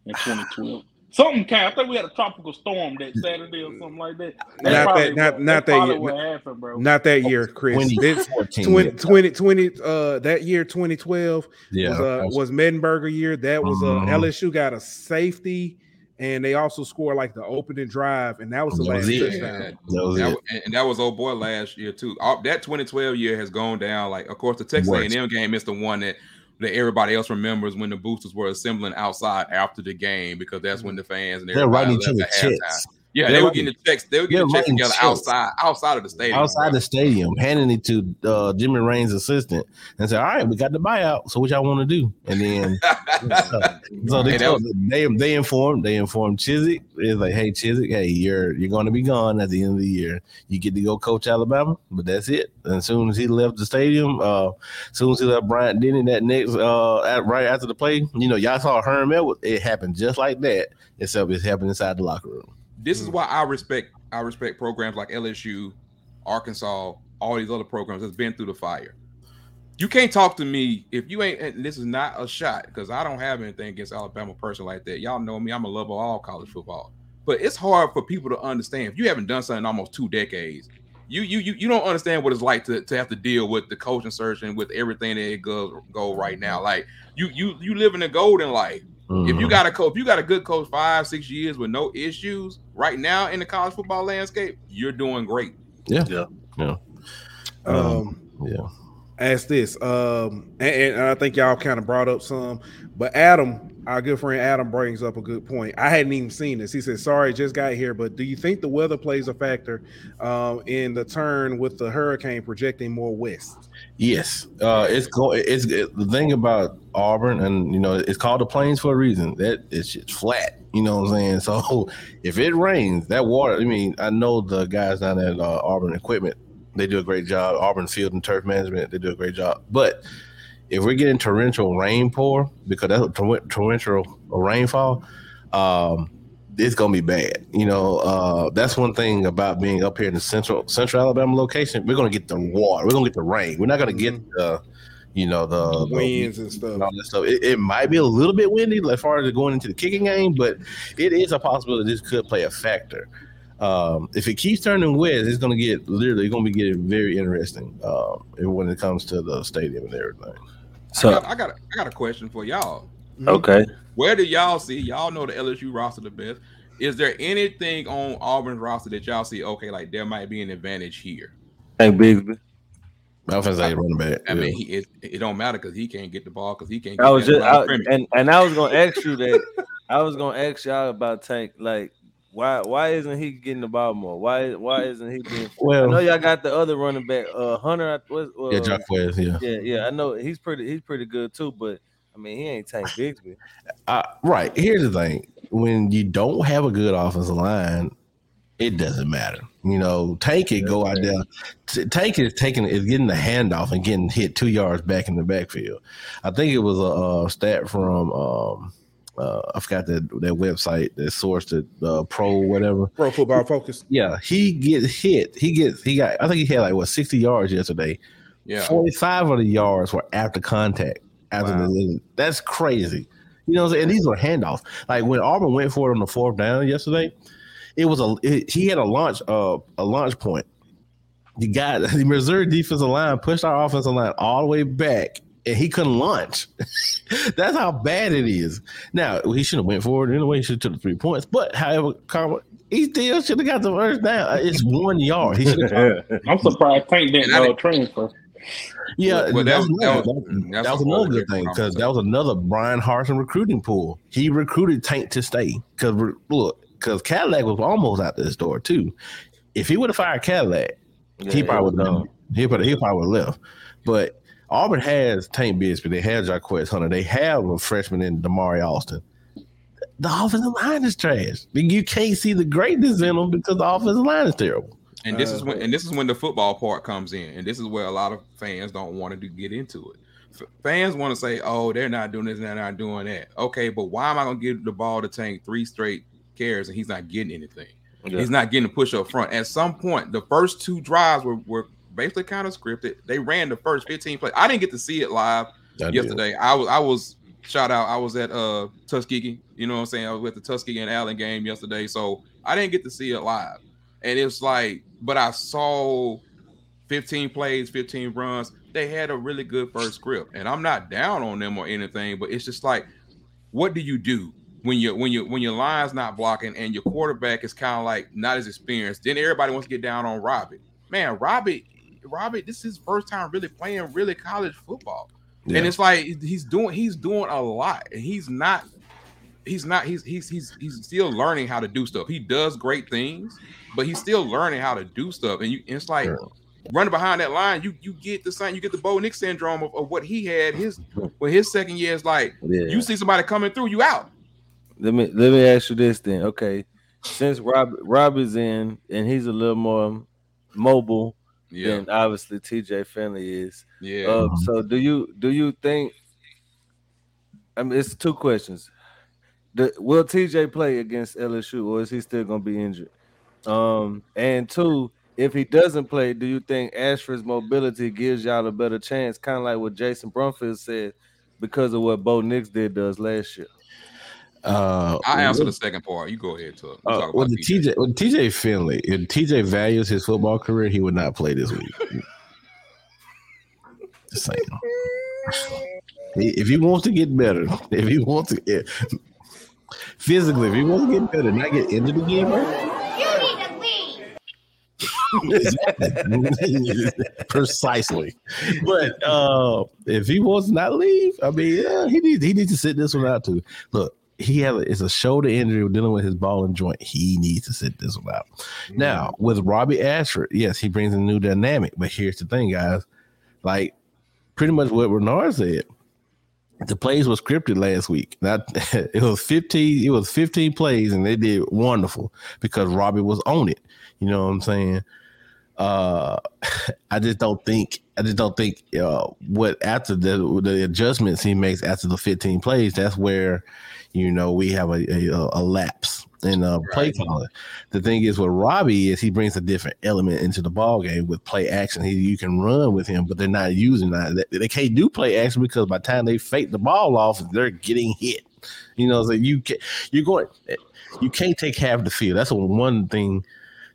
in 2012. Something came. I think we had a tropical storm that Saturday or something like that. That's Not probably that- not- what- not that year. What happened, bro? Not that year, Chris. This 20, 20, 20, uh that year 2012 yeah, was that uh was- was Mettenberger year. That was uh Mhm. LSU got a safety and they also scored like the opening drive, and that was the That last was touchdown. That was that it. and, and that was old boy last year too. All, that 2012 year has gone down. Like, of course, the Texas Worse. A&M game is the one that that everybody else remembers when the boosters were assembling outside after the game because that's when mm-hmm. the fans and They're writing each left other at halftime. checks Yeah, They're they were getting the checks. They were getting the checks together checks. outside outside of the stadium. outside bro. the stadium, handing it to uh, Jimmy Rane's assistant, and said, "All right, we got the buyout. So what y'all want to do?" And then [LAUGHS] so they Hey, told, they they informed they informed Chizik. It's like, "Hey Chizik, hey, you're you're going to be gone at the end of the year. You get to go coach Alabama, but that's it." And as soon as he left the stadium, uh, as soon as he left Bryant Denny that next uh at, right after the play, you know, y'all saw Herm Edwards. It happened just like that, except it's happened inside the locker room. This is mm. why I respect I respect programs like LSU, Arkansas, all these other programs that's been through the fire. You can't talk to me if you ain't. And this is not a shot because I don't have anything against Alabama person like that. Y'all know me; I'm a lover of all college football. But it's hard for people to understand if you haven't done something in almost two decades. You you you, you don't understand what it's like to, to have to deal with the coaching search and with everything that it goes go right now. Like you you you live in a golden life. If you Mhm. got a coach, if you got a good coach five, six years with no issues right now in the college football landscape, you're doing great. yeah, Yeah. yeah, Um, yeah. ask this, um, and, and I think y'all kind of brought up some, but Adam, our good friend Adam, brings up a good point. I hadn't even seen this. He said, "Sorry, just got here, but do you think the weather plays a factor um, in the turn with the hurricane projecting more west?" Yes, uh, it's going. It's it, the thing about Auburn, and you know, it's called the Plains for a reason. That it's just flat. You know what I'm saying? [LAUGHS] So if it rains, that water. I mean, I know the guys down at uh, Auburn Equipment. They do a great job. Auburn Field and Turf Management. They do a great job. But if we're getting torrential rain pour because that's tor- torrential rainfall, um, it's gonna be bad. You know, uh, that's one thing about being up here in the central Central Alabama location. We're gonna get the water. We're gonna get the rain. We're not gonna get the, you know, the, the Winds and and stuff. all that stuff. It, it might be a little bit windy as far as going into the kicking game, but it is a possibility this could play a factor. Um, if it keeps turning west, it's going to get literally going to be getting very interesting um, when it comes to the stadium and everything. I So got, I got a, I got a question for y'all. Okay, Where do y'all see? Y'all know the LSU roster the best. Is there anything on Auburn's roster that y'all see? Okay, like there might be an advantage here. Tank Bigsby. Offense ain't running back. I yeah. mean, he, it, it don't matter because he can't get the ball because he can't. Get I was just I, and and I was gonna ask you that. [LAUGHS] I was gonna ask y'all about Tank. Like, why why isn't he getting the ball more? Why why isn't he being? [LAUGHS] I well, know y'all got the other running back, uh, Hunter. I- What, uh, yeah, Jarquez, yeah. yeah, yeah. I know he's pretty. He's pretty good too. But I mean, he ain't Tank Bigsby. Uh, right. Here's the thing: when you don't have a good offensive line, it doesn't matter. You know, Tank it go out there. T- Tank is taking is getting the handoff and getting hit two yards back in the backfield. I think it was a, uh stat from um, uh, I forgot that that website that sourced it, uh, Pro whatever. Pro Football Focus. Yeah, he gets hit. He gets he got. I think he had like what sixty yards yesterday. yeah, 45 of the yards were after contact. After Wow. the, that's crazy. You know, what I'm saying? and these were handoffs. Like when Auburn went for it on the fourth down yesterday, it was a it, he had a launch uh, a launch point. The guy, [LAUGHS] the Missouri defensive line pushed our offensive line all the way back, and he couldn't launch. [LAUGHS] that's how bad it is. Now he should have went forward anyway. He should have took the three points. But however, Carl, he still should have got the first down. It's one yard. He should have [LAUGHS] I'm surprised Tank didn't And I didn't- transfer. Yeah, Well, that, that was, was- that another, was- that, that's that was another good thing because that was another Bryan Harsin recruiting pool. He recruited Tank to stay because look, because Cadillac was almost out this door too. If he would have fired Cadillac, he probably would have he probably he probably would have left. But Auburn has Tank Bigsby, they have Jarquez Hunter, they have a freshman in Damari Alston. The offensive line is trash. You can't see the greatness in them because the offensive line is terrible. And this is Uh, when and this is when the football part comes in, and this is where a lot of fans don't want to do, get into it. F- fans want to say, "Oh, they're not doing this, they're not doing that." Okay, but why am I going to give the ball to Tank three straight carries and he's not getting anything? Yeah. He's not getting a push up front. At some point, the first two drives were, were basically kind of scripted. They ran the first 15 plays. I didn't get to see it live I did. yesterday. I was I was shout out. I was at uh Tuskegee. You know what I'm saying? I was with the Tuskegee and Allen game yesterday, so I didn't get to see it live. And it's like, but I saw 15 plays, 15 runs. They had a really good first script, and I'm not down on them or anything, but it's just like, what do you do? when you when you when your line's not blocking and your quarterback is kind of like not as experienced, then everybody wants to get down on Robbie. Man, Robbie, Robbie, this is his first time really playing really college football. Yeah. And it's like he's doing he's doing a lot. And he's not he's not he's he's he's he's still learning how to do stuff. He does great things, but he's still learning how to do stuff. And you and it's like Sure. running behind that line, you you get the same, you get the Bo Nix syndrome of, of what he had his when his second year is like Yeah. you see somebody coming through, you out. Let me let me ask you this then. Okay, since Rob Rob is in and he's a little more mobile Yeah, than obviously TJ Finley is. yeah. Uh, so do you do you think? I mean, it's two questions. The, will TJ play against LSU, or is he still going to be injured? Um, and two, if he doesn't play, do you think Ashford's mobility gives y'all a better chance? Kind of like what Jason Brumfield said, because of what Bo Nix did to us last year. Uh, I answer the second part. You go ahead, Tuck. We'll Uh, talk with about the TJ, with TJ Finley, if TJ values his football career, he would not play this week. Just saying. [LAUGHS] If he wants to get better, if he wants to get physically, if he wants to get better, not get into the game, bro. You need to leave. [LAUGHS] precisely. But uh, if he wants to not leave, I mean, yeah, he needs he needs to sit this one out too. Look, he has a, it's a shoulder injury dealing with his ball and joint. He needs to sit this one out. Now with Robbie Ashford, yes, he brings a new dynamic. But here's the thing, guys, like pretty much what Renard said. The plays were scripted last week. That [LAUGHS] it was 15, it was 15 plays, and they did wonderful because Robbie was on it. You know what I'm saying? Uh [LAUGHS] I just don't think I just don't think uh what after the the adjustments he makes after the 15 plays, that's where you know we have a a, a lapse in uh play Right. calling. The thing is with Robbie is he brings a different element into the ball game with play action. He you can run with him, but they're not using that. They, can't do play action because by the time they fake the ball off, they're getting hit. You know, so you can you're going you can't take half the field. That's one thing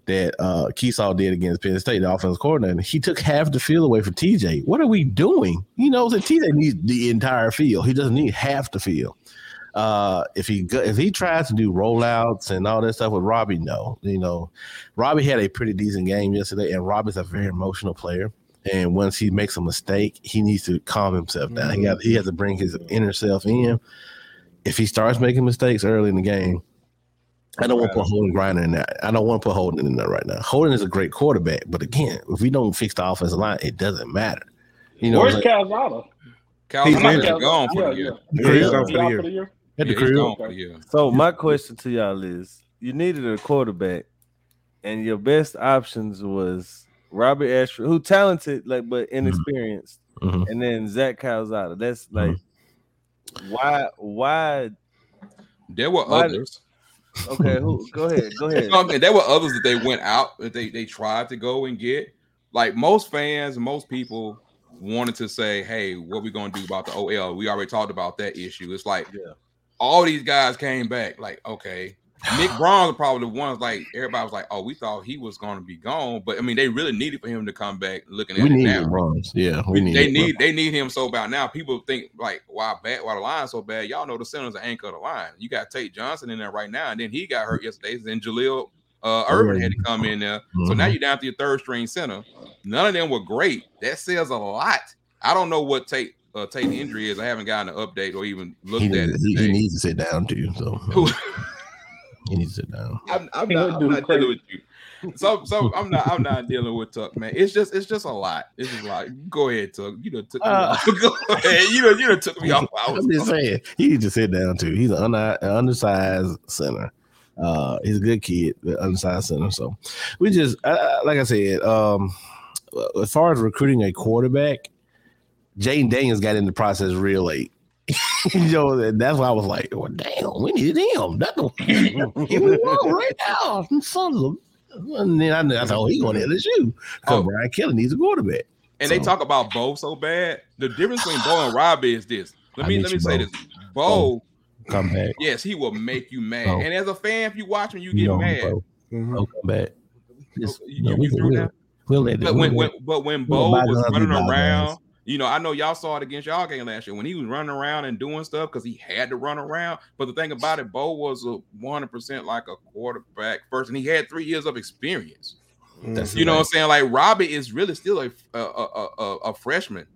that uh Kiesau did against Penn State, the offensive coordinator. He took half the field away from TJ. What are we doing? You know, so TJ needs the entire field. He doesn't need half the field. Uh, if he if he tries to do rollouts and all that stuff with Robbie, no, you know, Robbie had a pretty decent game yesterday, and Robbie's a very emotional player. And once he makes a mistake, he needs to calm himself down. He got he has to bring his inner self in. If he starts making mistakes early in the game, I don't want to put Holden Geriner in there. I don't want to put Holden in there right now. Holden is a great quarterback, but again, if we don't fix the offensive line, it doesn't matter. You know, Where's like, Calzada? Cal He's Calzada's injured. gone for yeah, the year. yeah. He's Yeah, gone for the year. For the year. at the Yeah, crib. gone for the. So my question to y'all is: You needed a quarterback, and your best options was Robbie Ashford, who talented like but inexperienced, Mhm. and then Zach Calzada. That's like why why There were Why- others. okay, who [LAUGHS] go ahead, go ahead. You I mean? There were others that they went out that they they tried to go and get. Like most fans, most people wanted to say, "Hey, what we gonna do about the OL?" We already talked about that issue. It's like Yeah. All these guys came back. Like, okay, Nick [SIGHS] Braun was probably the ones like everybody was like, "Oh, we thought he was going to be gone," but I mean, they really needed for him to come back. Looking at We it need now. Yeah, we need. they need they need him so bad now. People think like why bad why the line so bad. Y'all know the center's the anchor of the line. You got Tate Johnson in there right now, and then he got hurt yesterday. Then Jaleel uh, Urban had to come in there. So now Mhm. you're down to your third string center. None of them were great. That says a lot. I don't know what Tate uh, Tate injury is. I haven't gotten an update or even looked he, at needs, it. he, he needs to sit down too. So [LAUGHS] he needs to sit down. I'm, I'm not, I'm not dealing with you. So, so I'm not. I'm not dealing with Tuck, man. It's just, it's just a lot. It's just like, go ahead, Tuck. You know, took me Uh, off. [LAUGHS] Go ahead. You know, you know, took me off. I was I'm just saying he needs to sit down too. He's an un- undersized center. Uh, he's a good kid, but undersized center. So we just, like I said, um, as far as recruiting a quarterback, Jayden Daniels got in the process real late. [LAUGHS] you know, that's why I was like, well, damn, we need him. That's [LAUGHS] the here we want right now. Sons of and then I, knew- I thought, oh, he going to LSU because Oh. Brian Kelly needs a quarterback. and they talk about Bo so bad. The difference between Bo and Robbie is this. Let I me let me you, say Bo. this. Bo, Come back. yes, he will make you mad. Bo. And as a fan, if you watch him, you You get know, mad. Bo, Mhm. Bo, come back. Just, Oh, you you- know, you we, through will now? we'll let it. But we'll when, when but when Bo was running bygones. around You know, I know y'all saw it against y'all game last year when he was running around and doing stuff because he had to run around. But the thing about it, Bo was a 100% like a quarterback first, and he had three years of experience. Mm. That's You know what I'm saying? Like Robbie is really still a a, a, a, a freshman.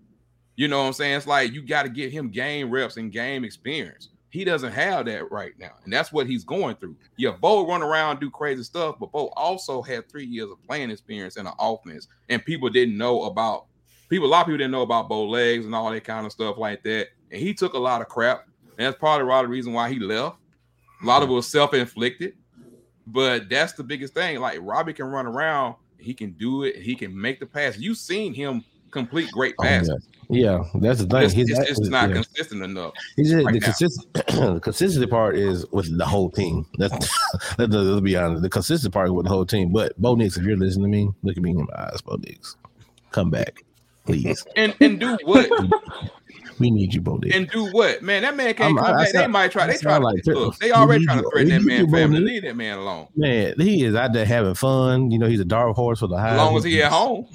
You know what I'm saying? It's like you got to get him game reps and game experience. He doesn't have that right now, and that's what he's going through. Yeah, Bo run around do crazy stuff, but Bo also had three years of playing experience in the offense, and people didn't know about people. A lot of people didn't know about Bo legs and all that kind of stuff like that. And he took a lot of crap, and that's probably a lot of the reason why he left. A lot of it was self-inflicted. But that's the biggest thing. Like Robbie can run around, he can do it, he can make the pass. You've seen him complete great Oh, passes. yeah. yeah, that's the thing. It's, He's it's, it's not yeah. consistent enough. He's just, right the, consist, [CLEARS THROAT] the consistency part is with the whole team. That's [LAUGHS] let's, let's be honest. The consistent part is with the whole team. But Bo Nix, if you're listening to me, look at me in my eyes, Bo Nix. Come back, please. [LAUGHS] And and do what? we need you, Bo Nix. and do what? Man, that man can't I'm- come I back. They sound- might try. They try sound to like- look. They already we trying to threaten that man you, family. Bo Leave that man alone. Man, he is out there having fun. You know, he's a dark horse for the high. As long as he at home.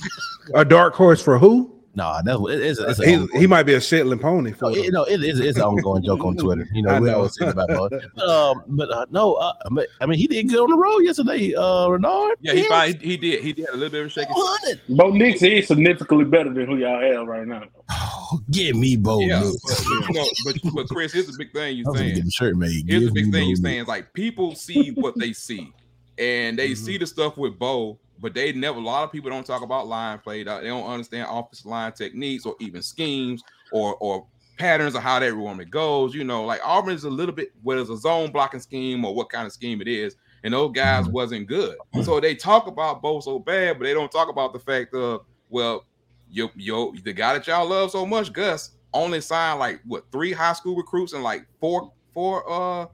A dark horse for who? Nah, that's what it is. It's, He, he might be a Shetland pony. For No, it, no, it is. It's an ongoing joke on Twitter. You know, [LAUGHS] I we know. always say about But, um, but uh, no, uh, I mean, he did good on the road yesterday. Uh, Renard. Yeah, he fine. He did. He did a little bit of a shaky. 200. Bo Nix is significantly better than who y'all have right now. Oh, give me Bo Yeah, Nix. but, you know, but but Chris, here's a big thing you're was gonna saying. get the shirt made. Here's the Give big thing Bo you're Nix. saying like people see what they see, and they Mm-hmm. see the stuff with Bo, but they never. A lot of people don't talk about line play. They don't understand offensive line techniques or even schemes or or patterns of how that normally goes. You know, like Auburn is a little bit whether it's a zone blocking scheme or what kind of scheme it is, and those guys Mhm. wasn't good. So they talk about Bo so bad, but they don't talk about the fact of well, yo yo the guy that y'all love so much, Gus, only signed like what three high school recruits and like four four uh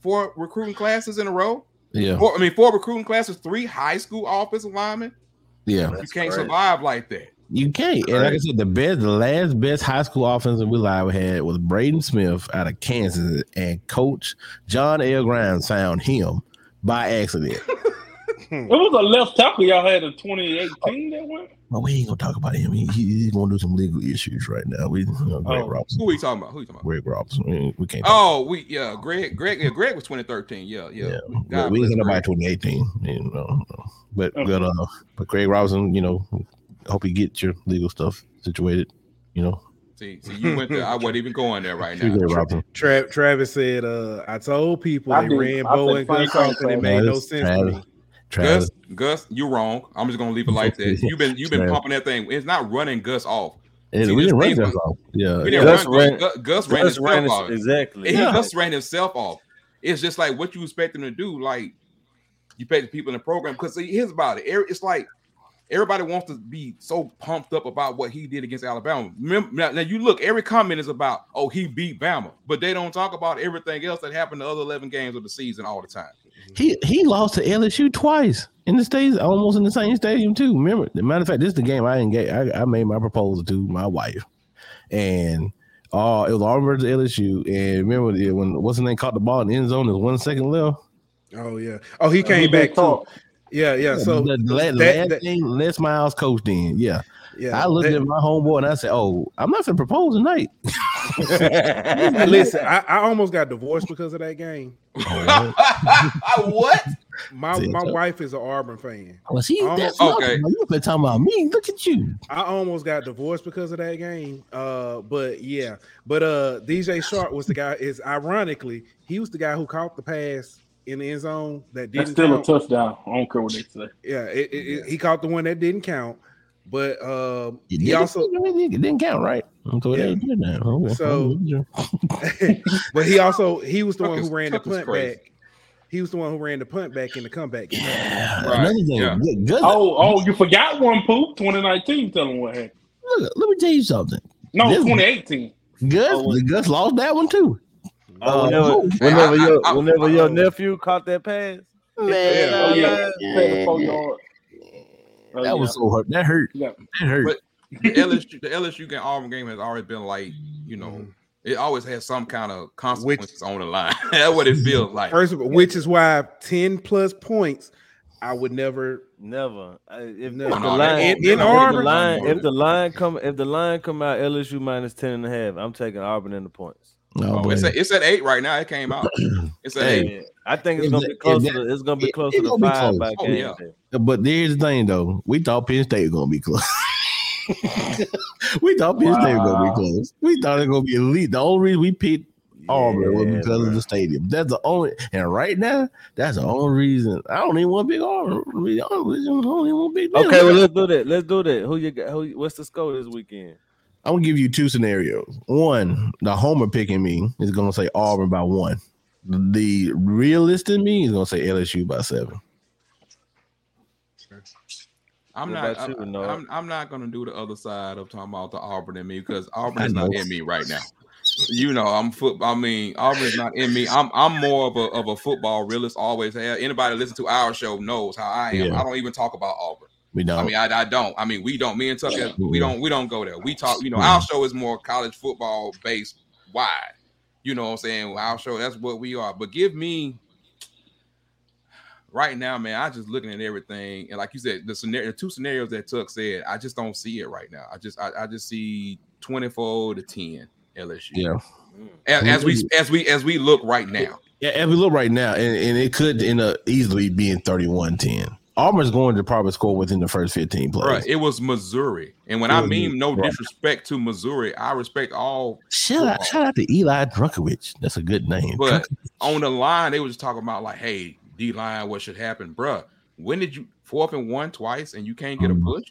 four recruiting classes in a row. Yeah, Four, I mean, four recruiting classes, three high school offensive linemen. yeah. you can't crazy. survive like that. You can't. And like I said, the best, the last best high school offensive we live had was Braden Smith out of Kansas, and Coach John L. Grimes found him by accident. [LAUGHS] It was a left tackle y'all had in 2018 that went. But we ain't gonna talk about him. He, he- he's gonna do some legal issues right now. We, you know, Greg Oh. Robinson. Who are you talking about? Who are you talking about? Greg Robinson. We, we can't. talk Oh, we yeah, Greg, Greg, yeah, Greg was 2013. Yeah, yeah. Yeah, God we bless ain't nobody Greg. 2018, you know. But Okay. but uh, but Greg Robinson, you know, hope you get your legal stuff situated. You know, See, see, you went there. I wasn't even going there right [LAUGHS] now. Greg Robinson. Tra- Travis said, uh, I told people I they did. ran I Bo and Gus and it made no Travis, sense to me. Travis, Gus, Gus, you're wrong. I'm just gonna leave it like that. You've been you've been Travis. pumping that thing. It's not running Gus off. And See, we didn't run thing- Gus off. Yeah, We yeah. didn't Gus run ran- Gus, Gus ran himself ran his- off. exactly. He Yeah. Gus ran himself off. It's just like what you expect him to do. Like you pay the people in the program because here's about it. It's like everybody wants to be so pumped up about what he did against Alabama. Remember, now, now you look, every comment is about oh he beat Bama, but they don't talk about everything else that happened the other 11 games of the season all the time. He he lost to LSU twice in the states, almost in the same stadium too. Remember, the matter of fact, this is the game I engaged. I, I made my proposal to my wife, and uh, it was Auburn versus LSU. And remember when what's the name caught the ball in the end zone? There's one second left. Oh yeah. Oh, he He came just back too. Talked. Yeah, yeah. So the, the, the that- last that- thing Les Miles coached in. Yeah, yeah. I looked that- at my homeboy and I said, "Oh, I'm not gonna propose tonight." [LAUGHS] [LAUGHS] Listen, I, I almost got divorced because of that game. [LAUGHS] what? My See, my so- wife is an Auburn fan. Well, see, Oh, that's okay. okay. You been talking about me. Look at you. I almost got divorced because of that game. Uh, but yeah, but uh, DJ Chark was the guy. Is ironically, he was the guy who caught the pass in the end zone that didn't That's still a touchdown. I don't care what they say. yeah, it, it, it- he caught the one that didn't count. But um, It he didn't- also, it didn't count, right? So Yeah. ain't good. Okay. So- but he also he was the Tuck one who ran the Tuck is punt back. He was the one who ran the punt back in the comeback. game. yeah, Right, another thing. yeah. Good, good. Oh, oh, you forgot one poop. 2019. Tell them what happened. Look, let me tell you something. No, This- 2018. Gus, Oh, Gus lost that one too. Oh, whenever, oh, whenever I- I- your I- whenever your [LAUGHS] nephew caught that pass, Man, oh, yeah. man, Oh, that was so hurt. That hurt. Yeah. That hurt. But- the LSU, the LSU game, Auburn game has always been like, you know, Mhm. it always has some kind of consequences on the line. [LAUGHS] That's what it feels like. First of all, which is why 10 plus points I would never. Never. If, No, if the line, in- if in the Auburn- line, if the line come, if the line come out LSU minus 10 and a half, I'm taking Auburn in the points. No, Oh, it's, but at, it's at eight right now. It came out. [CLEARS THROAT] It's at Hey, eight. I think it's If gonna that- be if closer. that- to, it's gonna be it- closer it to gonna be five close. by Oh, game yeah. but here's the thing though. We thought Penn State was gonna be close. [LAUGHS] we thought Penn State was gonna be close. We thought it was gonna be elite. The only reason we picked Auburn was Yeah, because of the stadium. That's the only and right now, that's the only reason. I don't even want big pick Auburn. To be honest with you, I don't even want to pick. Okay, well let's do that. Let's do that. Who you got? Who? What's the score this weekend? I'm gonna give you two scenarios. One, the homer picking me is gonna say Auburn by one. The realist in me is gonna say LSU by seven. I'm What not. you, I'm, I'm, I'm not gonna do the other side of talking about the Auburn in me because Auburn is not in me right now. You know, I'm foot. I mean, Auburn is not in me. I'm I'm more of a of a football realist. Always have. Anybody listen to our show knows how I am. Yeah. I don't even talk about Auburn. We don't. I mean, I, I don't. I mean, we don't. Me and Tucker, we don't. We don't go there. We talk. You know, our show is more college football based, wide. You know what I'm saying? Our show. That's what we are. But give me right now, man. I just looking at everything, and like you said, the scenario, the two scenarios that Tuck said, I just don't see it right now. I just, I, I just see 24 to 10 LSU. yeah. As, as we, as we, as we look right now. Yeah, and we look right now, and, and it could end up easily being 31-10. Auburn's going to probably score within the first 15 plays. Right. It was Missouri. And when I mean no right. disrespect to Missouri, I respect all Shout out, shout out to Eli Drinkwitz. That's a good name. But on the line, they were just talking about like, hey, D line, what should happen, bruh? When did you fourth and one twice and you can't get a Mhm. push?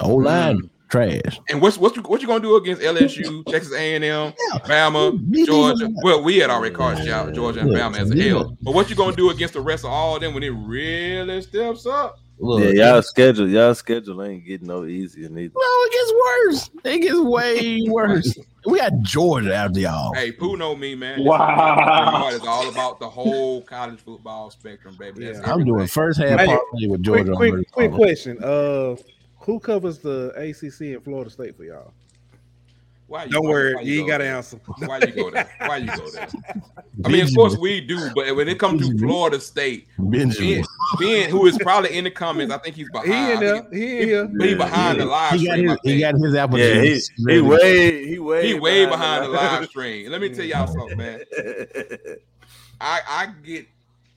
O line Mm. Trash. And what's what you what you gonna do against LSU, [LAUGHS] Texas A and M, Bama, These Georgia? are- Well, we had already called out Georgia and Look, Bama as a yeah. But what you gonna do against the rest of all of them when it really steps up? Look, Yeah, y'all schedule, y'all schedule ain't getting no easier neither. Well, it gets worse. It gets way [LAUGHS] worse. We got Georgia after y'all. Hey, Pooh know me, man. Wow. It's all about the whole college football spectrum, baby. That's Yeah. I'm doing first half Hey, parlay with Georgia. quick, already. quick question. Uh, who covers the ACC in Florida State for y'all? Why you- Don't why- worry, why you ain't go got to there? answer. Why you go there? Why you go there? I mean, of course we do, but when it comes to Florida State, Benjamin. Ben, Ben, who is probably in the comments, I think he's behind. He in there. He in here. he, he behind the live He got his, I he got his Yeah, application. he he way he way He way behind the live stream. Let me tell y'all something, man. I I get.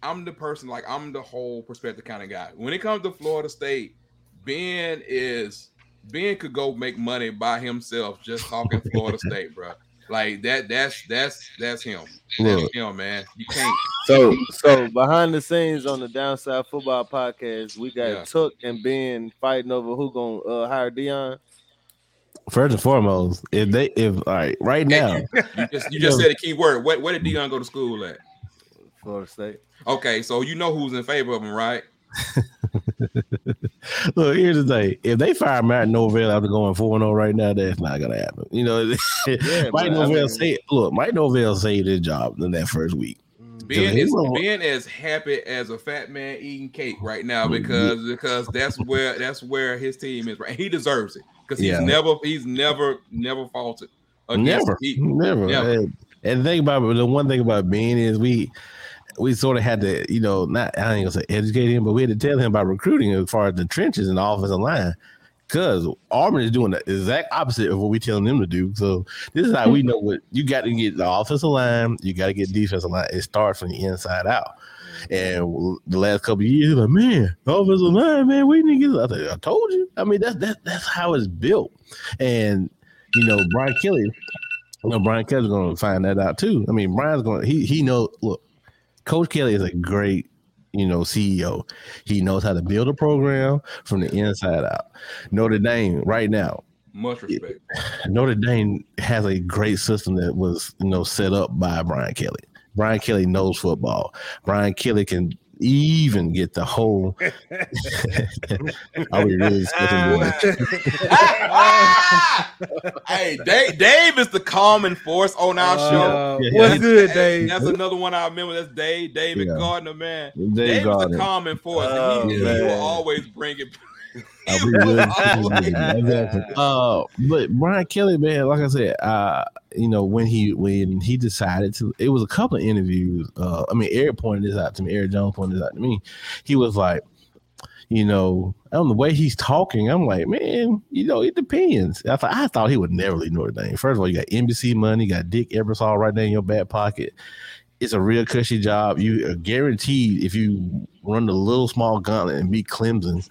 I'm the person like I'm the whole perspective kind of guy. When it comes to Florida State, Ben is Ben could go make money by himself just talking Florida State, bro. Like that. That's that's that's him. That's Look. him, man. You can't. so so behind the scenes on the Downside Football Podcast, we got Yeah. Tuck and Ben fighting over who gonna uh, hire Deion. First and foremost, if they if all right right now, [LAUGHS] You just you just said a key word. Where, where did Deion go to school at? Florida State. Okay, so you know who's in favor of him, right? [LAUGHS] look here's the thing: if they fire Matt Norvell after going 4 0 right now, that's not gonna happen. You know, Yeah, [LAUGHS] Mike but I mean- say look, Mike Norvell saved his job in that first week. Ben is Ben as happy as a fat man eating cake right now mm-hmm. because because that's where that's where his team is right. He deserves it because he's Yeah. never he's never never faulted. Never, never. never. And, and the thing about the one thing about Ben is we we sort of had to, you know, not I ain't gonna say educate him, but we had to tell him about recruiting as far as the trenches and the offensive line. Because Auburn is doing the exact opposite of what we telling them to do. So this is how we know what you got to get the offensive line, you got to get defensive line. It starts from the inside out. And the last couple of years, like man, offensive line, man, we to get. I, said, I told you. I mean, that's that, that's how it's built. And you know, Brian Kelly, you know, Brian Kelly's going to find that out too. I mean, Brian's going. He he knows. Look, Coach Kelly is a great, you know, CEO. He knows how to build a program from the inside out. Notre Dame right now. much respect. [LAUGHS] Notre Dame has a great system that was, you know, set up by Brian Kelly. Brian Kelly knows football. Brian Kelly can even get the whole. [LAUGHS] Are we really discussing boy? [LAUGHS] hey, Dave, Dave is the calming force on our show. Uh, Yeah, what's yeah. good, Dave? That's another one I remember. That's Dave, David Yeah. Gardner, man. Dave Dave is Gardner. a calming force. Oh, and he, he will always bring it. [LAUGHS] I'll be good. [LAUGHS] [LAUGHS] Uh, but Brian Kelly, man, like I said, uh, you know, when he when he decided to, it was a couple of interviews. Uh, I mean, Eric pointed this out to me. Eric Jones pointed this out to me. He was like, you know, on the way he's talking, I'm like, man, you know, it depends. I thought I thought he would never leave Notre Dame. First of all, you got NBC money, you got Dick Ebersol right there in your back pocket. It's a real cushy job. You are guaranteed if you run the little small gauntlet and beat Clemson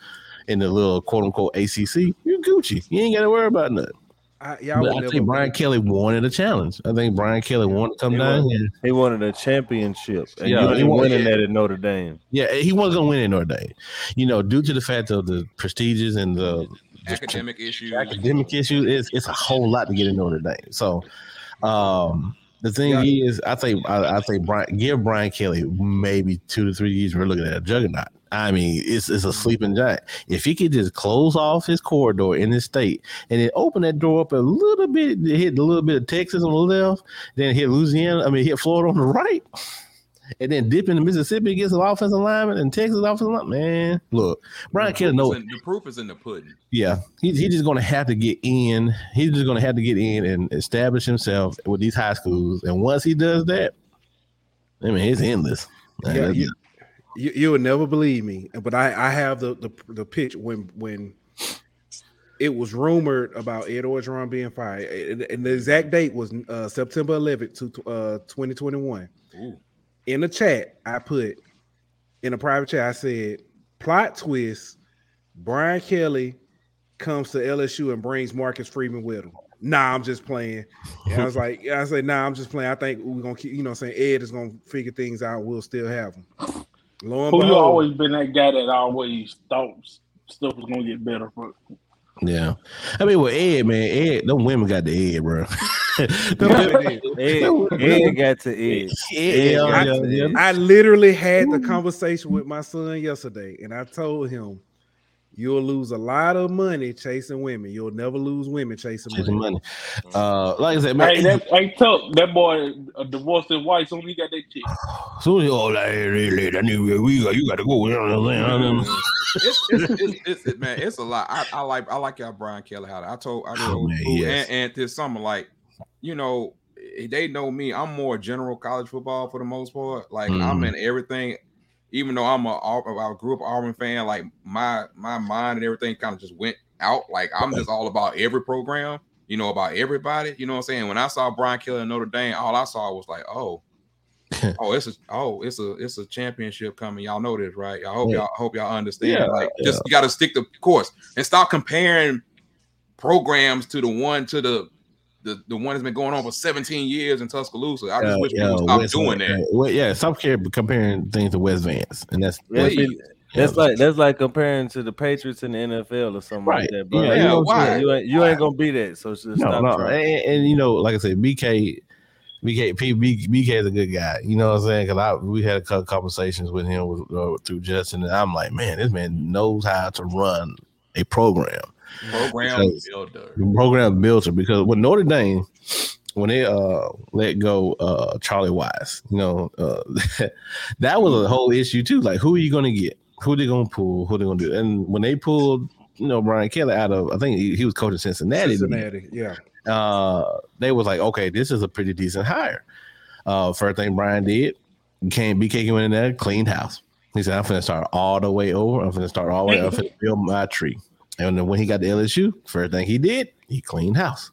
in the little quote unquote ACC, you Gucci. You ain't got to worry about nothing. I, y'all But would I think Brian Kelly wanted a challenge. I think Brian Kelly wanted to come He down wanted- here. He wanted a championship, and Yeah, you he ain't wanted- winning yeah. that at Notre Dame. Yeah, he wasn't gonna win in Notre Dame. You know, due to the fact of the prestiges and the just Academic issues. academic issues, it's it's a whole lot to get in Notre Dame. So, um, the thing Yeah. is, I think I, I think Brian give Brian Kelly maybe two to three years. We're looking at a juggernaut. I mean, it's it's a mm-hmm. sleeping giant. If he could just close off his corridor in his state and then open that door up a little bit, hit a little bit of Texas on the left, then hit Louisiana. I mean, hit Florida on the right. And then dip into Mississippi against an offensive lineman and Texas offensive lineman. Man, look, Brian Kelly the, know in, the proof is in the pudding. yeah, he's he's just gonna have to get in. He's just gonna have to get in and establish himself with these high schools. And once he does that, I mean, it's endless. Yeah, you, you you would never believe me, but I I have the the, the pitch when when it was rumored about Ed Orgeron being fired, and, and the exact date was uh, September 11th to uh, 2021. Ooh. In the chat, I put in a private chat, I said, plot twist: Brian Kelly comes to LSU and brings Marcus Freeman with him. Nah, I'm just playing. And I was like, I said, nah, I'm just playing. I think we're gonna keep, you know, I'm saying Ed is gonna figure things out. We'll still have him. Lo and Who you always been that guy that always thought stuff was gonna get better, but yeah. I mean, with Ed, man, Ed, them women got the Ed, bro. [LAUGHS] Them Ed, Ed got to Ed. Ed, I- yeah, yeah. I literally had the conversation with my son yesterday, and I told him, "You'll lose a lot of money chasing women. You'll never lose women chasing Chasing money." money. Uh, like I said, man, hey, that hey tough. That boy uh, divorced his wife, so he got that chick. [SIGHS] soon as oh, like, hey, hey, hey, that nigga, we got, you got to go. You know what I'm saying? it's, it's, it's, it's, it- man, it's a lot. I, I like I like y'all Brian Kelly how I told I told Oh, man, Boo yes. and, and this summer like you know they know me. I'm more general college football for the most part. Like I'm Mhm. in everything. Even though I'm a I grew up Auburn fan, like my my mind and everything kind of just went out. Like I'm just all about every program, you know, about everybody. You know what I'm saying? When I saw Brian Kelly in Notre Dame, all I saw was like, oh, [LAUGHS] oh, it's a oh, it's a it's a championship coming. Y'all know this, right? I hope Yeah. y'all hope y'all understand. Yeah, like, just you got to stick to course and stop comparing programs to the one to the the, the one that's been going on for 17 years in Tuscaloosa. I just Uh, wish yeah, people would stop West doing Vance, that. Well, yeah, stop care- comparing things to West Vance, and that's, Yeah, that's Please. That's like that's like comparing to the Patriots in the NFL or something Right. like that, bro. Yeah, you, know why? you ain't you ain't gonna be that. So just no, stop no, trying. and, and, you know, like I said, BK, BK, P, B, BK is a good guy. You know what I'm saying? Because I we had a couple conversations with him with, uh, through Justin, and I'm like, man, this man knows how to run a program, Program Because- builder. the program builder. Because with Notre Dame, when they uh let go uh Charlie Weis, you know, uh [LAUGHS] that was a whole issue too. Like, who are you gonna get? Who they gonna pull? Who they gonna do? And when they pulled, you know, Brian Kelly out of, I think he, he was coaching Cincinnati. Cincinnati, yeah. uh, they was like, okay, this is a pretty decent hire. Uh, first thing Brian did, came BK went in there, cleaned house. He said, I'm gonna start all the way over. I'm gonna start all the way. [LAUGHS] I'm gonna build my tree. And then when he got to LSU, first thing he did, he cleaned house.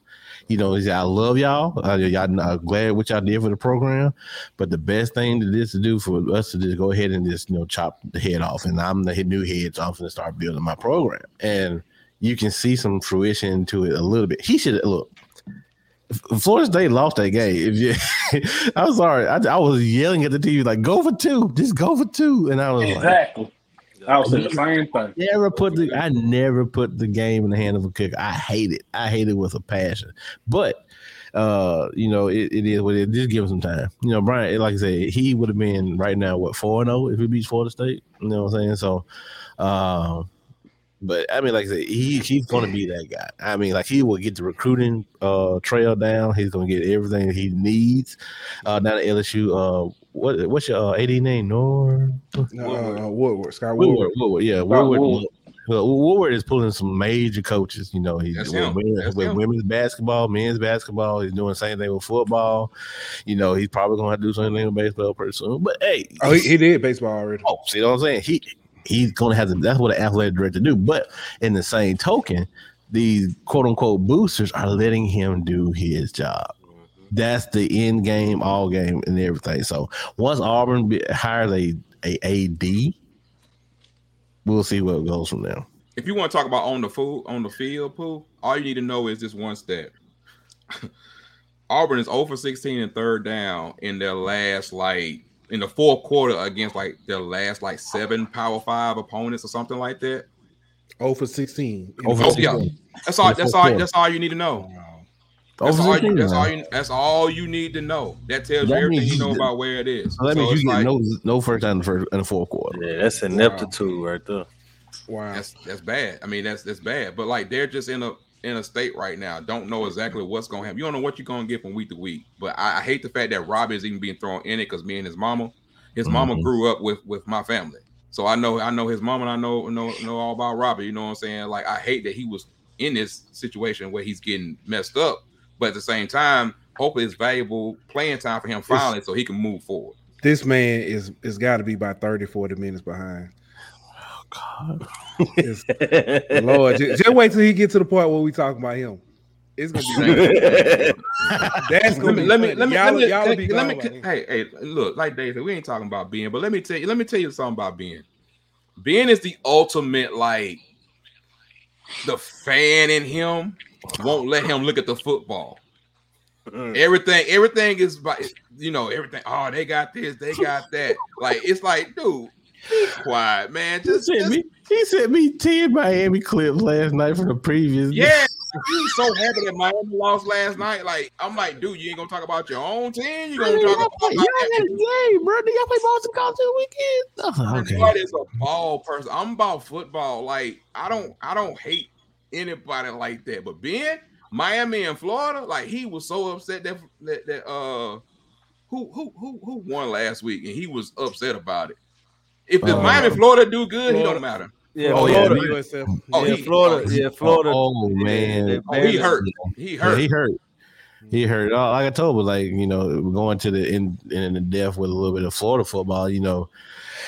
You know, he said, I love y'all. Uh, y'all I'm glad what y'all did for the program. But the best thing to this to do for us to just go ahead and just, you know, chop the head off. And I'm the new head, so I'm gonna start building my program. And you can see some fruition to it a little bit. He should look. Florida State lost that game. You, [LAUGHS] I'm sorry, I, I was yelling at the TV like, "Go for two, just go for two. and I was like, Exactly. I was saying the same thing. never put the I never put the game in the hand of a kicker. I hate it. I hate it with a passion. But uh, you know, it, it is what it is. Just give him some time. You know, Brian, like I said, he would have been right now what four and zero if he beats Florida State. You know what I'm saying? So, um, but I mean, like I said, he he's going to be that guy. I mean, like he will get the recruiting uh trail down. He's going to get everything he needs uh down at LSU. Uh, what what's your uh, AD name? Nor Uh, uh, Woodward, Scott Woodward. Woodward. Woodward. Yeah, Woodward. Woodward. Well, Woodward is pulling some major coaches. You know, he's That's with, women- with women's basketball, men's basketball. He's doing the same thing with football. You know, he's probably going to have to do something with baseball pretty soon. But hey, Oh, he, he did baseball already. Oh, see what I'm saying? He he's gonna have to. That's what an athletic director do. But in the same token, these quote unquote boosters are letting him do his job. Mm-hmm. That's the end game, all game, and everything. So once Auburn be, hires a a AD, we'll see it goes from there. if you want to talk about on the food on the field, pool, all you need to know is this one stat. [LAUGHS] Auburn is oh over 16 and third down in their last like in the fourth quarter against like their last like seven power five opponents or something like that. Oh for 16. Oh for Oh, yeah. That's all that's all quarter. that's all you need to know. Oh, that's oh, Over all, you, 16 that's all you that's all you need to know. That tells you everything you know you- about where it is. So that means it's you get like- no no first down in the first in the fourth quarter. Yeah, that's ineptitude right there. Wow. That's that's bad. I mean, that's that's bad. But like they're just in a in a state right now. Don't know exactly what's gonna happen. You don't know what you're gonna get from week to week. But I, I hate the fact that Robbie is even being thrown in it because me and his mama, his mama Mhm. grew up with with my family. So I know I know his mama and I know know know all about Robbie. You know what I'm saying? Like I hate that he was in this situation where he's getting messed up. But at the same time, hopefully it's valuable playing time for him finally so he can move forward. this man is is got to be about 30, 40 minutes behind. God. Lord, just, just wait till he get to the point where we talk about him. It's gonna be [LAUGHS] that's gonna let me be let me let me y'all, let me, y'all let, be let me hey hey look like Dave said we ain't talking about Ben but let me tell you let me tell you something about Ben. Ben is the ultimate like the fan in him won't let him look at the football. Mm. Everything everything is by you know everything oh they got this they got that. Like it's like dude be quiet man He just, sent just me. He sent me ten Miami clips last night from the previous. yeah [LAUGHS] he was so happy that Miami lost last night like I'm like dude you ain't gonna talk about your own team you gonna talk about Y'all got a game, bro. Did y'all play Boston College this weekend. [LAUGHS] Oh, okay. What is a ball person? I'm about football. Like I don't, I don't hate anybody like that. But Ben, Miami and Florida, like he was so upset that that, that uh, who who who who won last week, and he was upset about it. If the Uh, Miami Florida do good, he Florida. don't matter. Yeah, Oh, yeah, USF. Oh, yeah, he- Florida. oh, Yeah, Florida. Oh they- man, Oh, he hurt. He Yeah, hurt. he hurt. He hurt. Uh, Like I told was like you know going to the in in the depth with a little bit of Florida football. You know,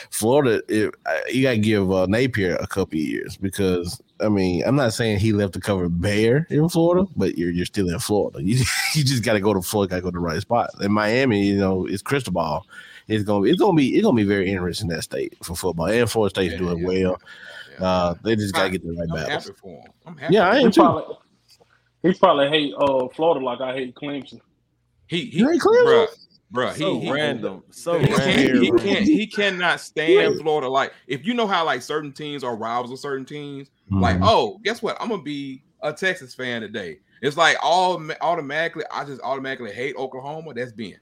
Florida. If, you got to give uh, Napier a couple of years because I mean I'm not saying he left to cover Bear in Florida, but you're you're still in Florida. [LAUGHS] You you just got to go to Florida. Got to go to the right spot. In Miami, you know, it's crystal ball. It's gonna be it's gonna be it's gonna be very interesting that state for football and Florida State's Yeah, doing yeah. well. Yeah. Uh, they just got to get the right I'm balance. happy for him. I'm happy. Yeah, I He am too. probably, he probably hate uh Florida like I hate Clemson. He he, You ain't Clemson? bruh, bruh, So he, he random. So He can't, random. he can't he cannot stand Florida. Like if you know how like certain teams are rivals of certain teams, like Mhm. oh, guess what? I'm gonna be a Texas fan today. It's like all automatically, I just automatically hate Oklahoma. That's being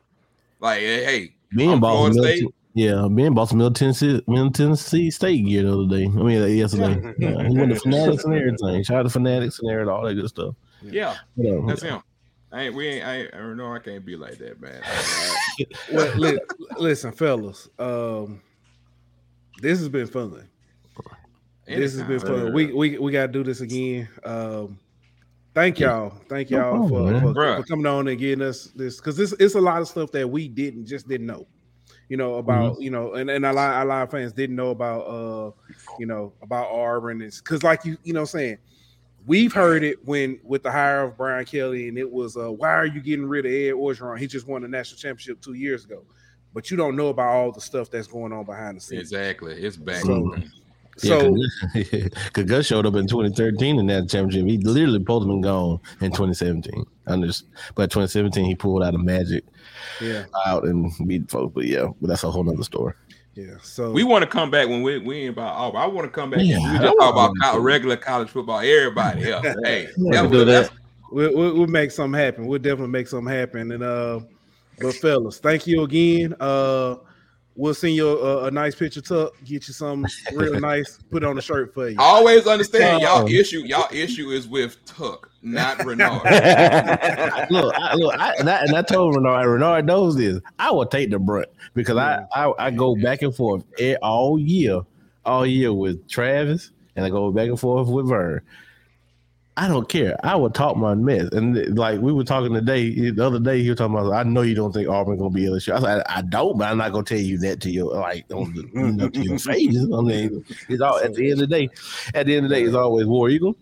like, hey, hey, Me and Boston, Florida Middle, State. yeah, me and Boston Middle Tennessee, Middle Tennessee State gear the other day. I mean, uh, yesterday. Yeah, he went to [LAUGHS] Fanatics and everything. Shout out to Fanatics and everything, all that good stuff. yeah, Whatever. that's him. I ain't we ain't I, ain't, I know I can't be like that, man. [LAUGHS] Well, li- listen, fellas. Um, this has been fun. This has been Anytime. fun. We we we got to do this again. Um, thank y'all. Thank No y'all problem, for, for, for coming on and getting us this because this it's a lot of stuff that we didn't just didn't know. You know about Mm-hmm. you know, and and a lot a lot of fans didn't know about uh you know about Auburn. It's because like you you know what I'm saying we've heard it when with the hire of Brian Kelly, and it was uh why are you getting rid of Ed Orgeron? He just won the national championship two years ago, but you don't know about all the stuff that's going on behind the scenes. Exactly, it's back. So- Yeah, So [LAUGHS] because Gus showed up in 2013 in that championship. He literally supposed to been gone in 2017. I just, but 2017 he pulled out a magic yeah, out and beat folks. But yeah, but that's a whole nother story. yeah. So We want to come back when we we ain't about Auburn. I want to come back Yeah, we just talk about wanna- regular college football. Everybody else, [LAUGHS] hey, Yeah, that do was, that. we'll, we'll, we'll make something happen. We'll definitely make something happen. And uh, but fellas, thank you again. Uh, we'll send you a, a nice picture tuck, get you some real [LAUGHS] nice, put it on a shirt for you. I always understand y'all issue. Y'all issue is with Tuck, not [LAUGHS] Renard. [LAUGHS] look, I, look, I, and, I, and I told Renard, Renard knows this. I will take the brunt because I, I I go back and forth all year, all year with Travis and I go back and forth with Vern. I don't care. I would talk my mess. And like we were talking today, the other day, he was talking about, I know you don't think Auburn gonna be LSU. I was like, I don't, but I'm not gonna tell you that to your like on the, you know, to your [LAUGHS] face. I mean, it's all at the end of the day. At the end of the day, it's always War Eagle.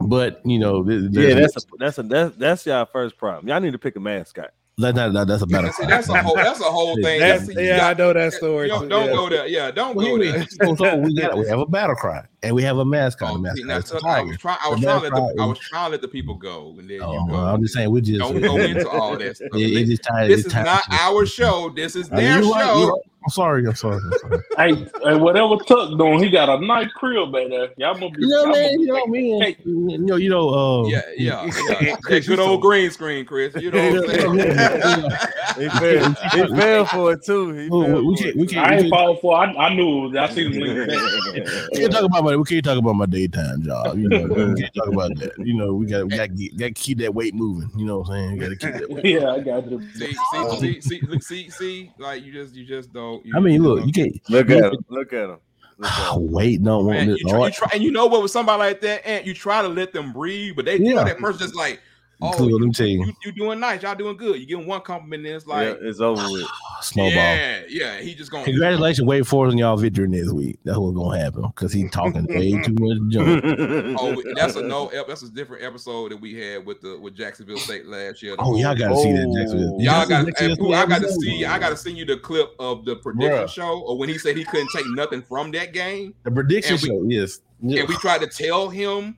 But you know, Yeah, that's a, that's a that's that's y'all first problem. Y'all need to pick a mascot. That's not, that- that's a better. See, that's a whole. That's a whole thing. That's, That's- you yeah, I know that story. Don't, too, don't yeah. go there. Yeah, don't Well, go we- there. so, so we got we have a battle cry and we have a mascot. Oh, a see, now, It's so I was trying. I was trying to let the, I was trying to let the people go, and there you Oh, go. I'm just saying we just don't go into all that stuff. [LAUGHS] It- it this is tied- this it's is tied not our show. This is their show. You right. I'm sorry. I'm sorry. I'm sorry. [LAUGHS] Hey, hey, whatever Tuck doing, he got a nice crib back there. Y'all gonna be, You know, y'all man. gonna be You know, man. cake. You know, you know. Uh, Yeah, yeah, yeah. [LAUGHS] That good old green screen, Chris. You know what I'm saying? [LAUGHS] He fell, he fell for it too. He We, fell we can't. We can't. I ain't can't, falling for. I, I knew. it. I seen him we can't talk about my. We can't talk about my daytime job. You know, we can't talk about that. You know, we got. We got. Got to keep that weight moving. You know what I'm saying? Got to keep that. Weight. Yeah, I got you. See, see, see, see, look, see, see, like you just, you just don't. You, I mean, look. You can't. Look at him. Look at him. Look at Oh, him. wait, no, want Man, this. you, try, you try, and you know what? With somebody like that, and you try to let them breathe, but they, you know, that person just like, oh, Cool, you, let me tell you. you, you doing nice, y'all doing good. You give him one compliment, and it's like, yeah, it's over with. [SIGHS] Snowball. yeah, yeah, he just gonna. Congratulations, Wade Forrest, on y'all victory next week. That's what's gonna happen because he's talking way [LAUGHS] too much junk. [LAUGHS] Oh, that's a no. That's a different episode that we had with the with Jacksonville State last year. Oh, y'all got to see that Oh. Jacksonville. Y'all got, Jacksonville hey, Pooh, I got to episode. see. I got to send you the clip of the prediction Bruh. show, or when he said he couldn't take nothing from that game, the prediction and we- show. Yes, and we tried to tell him,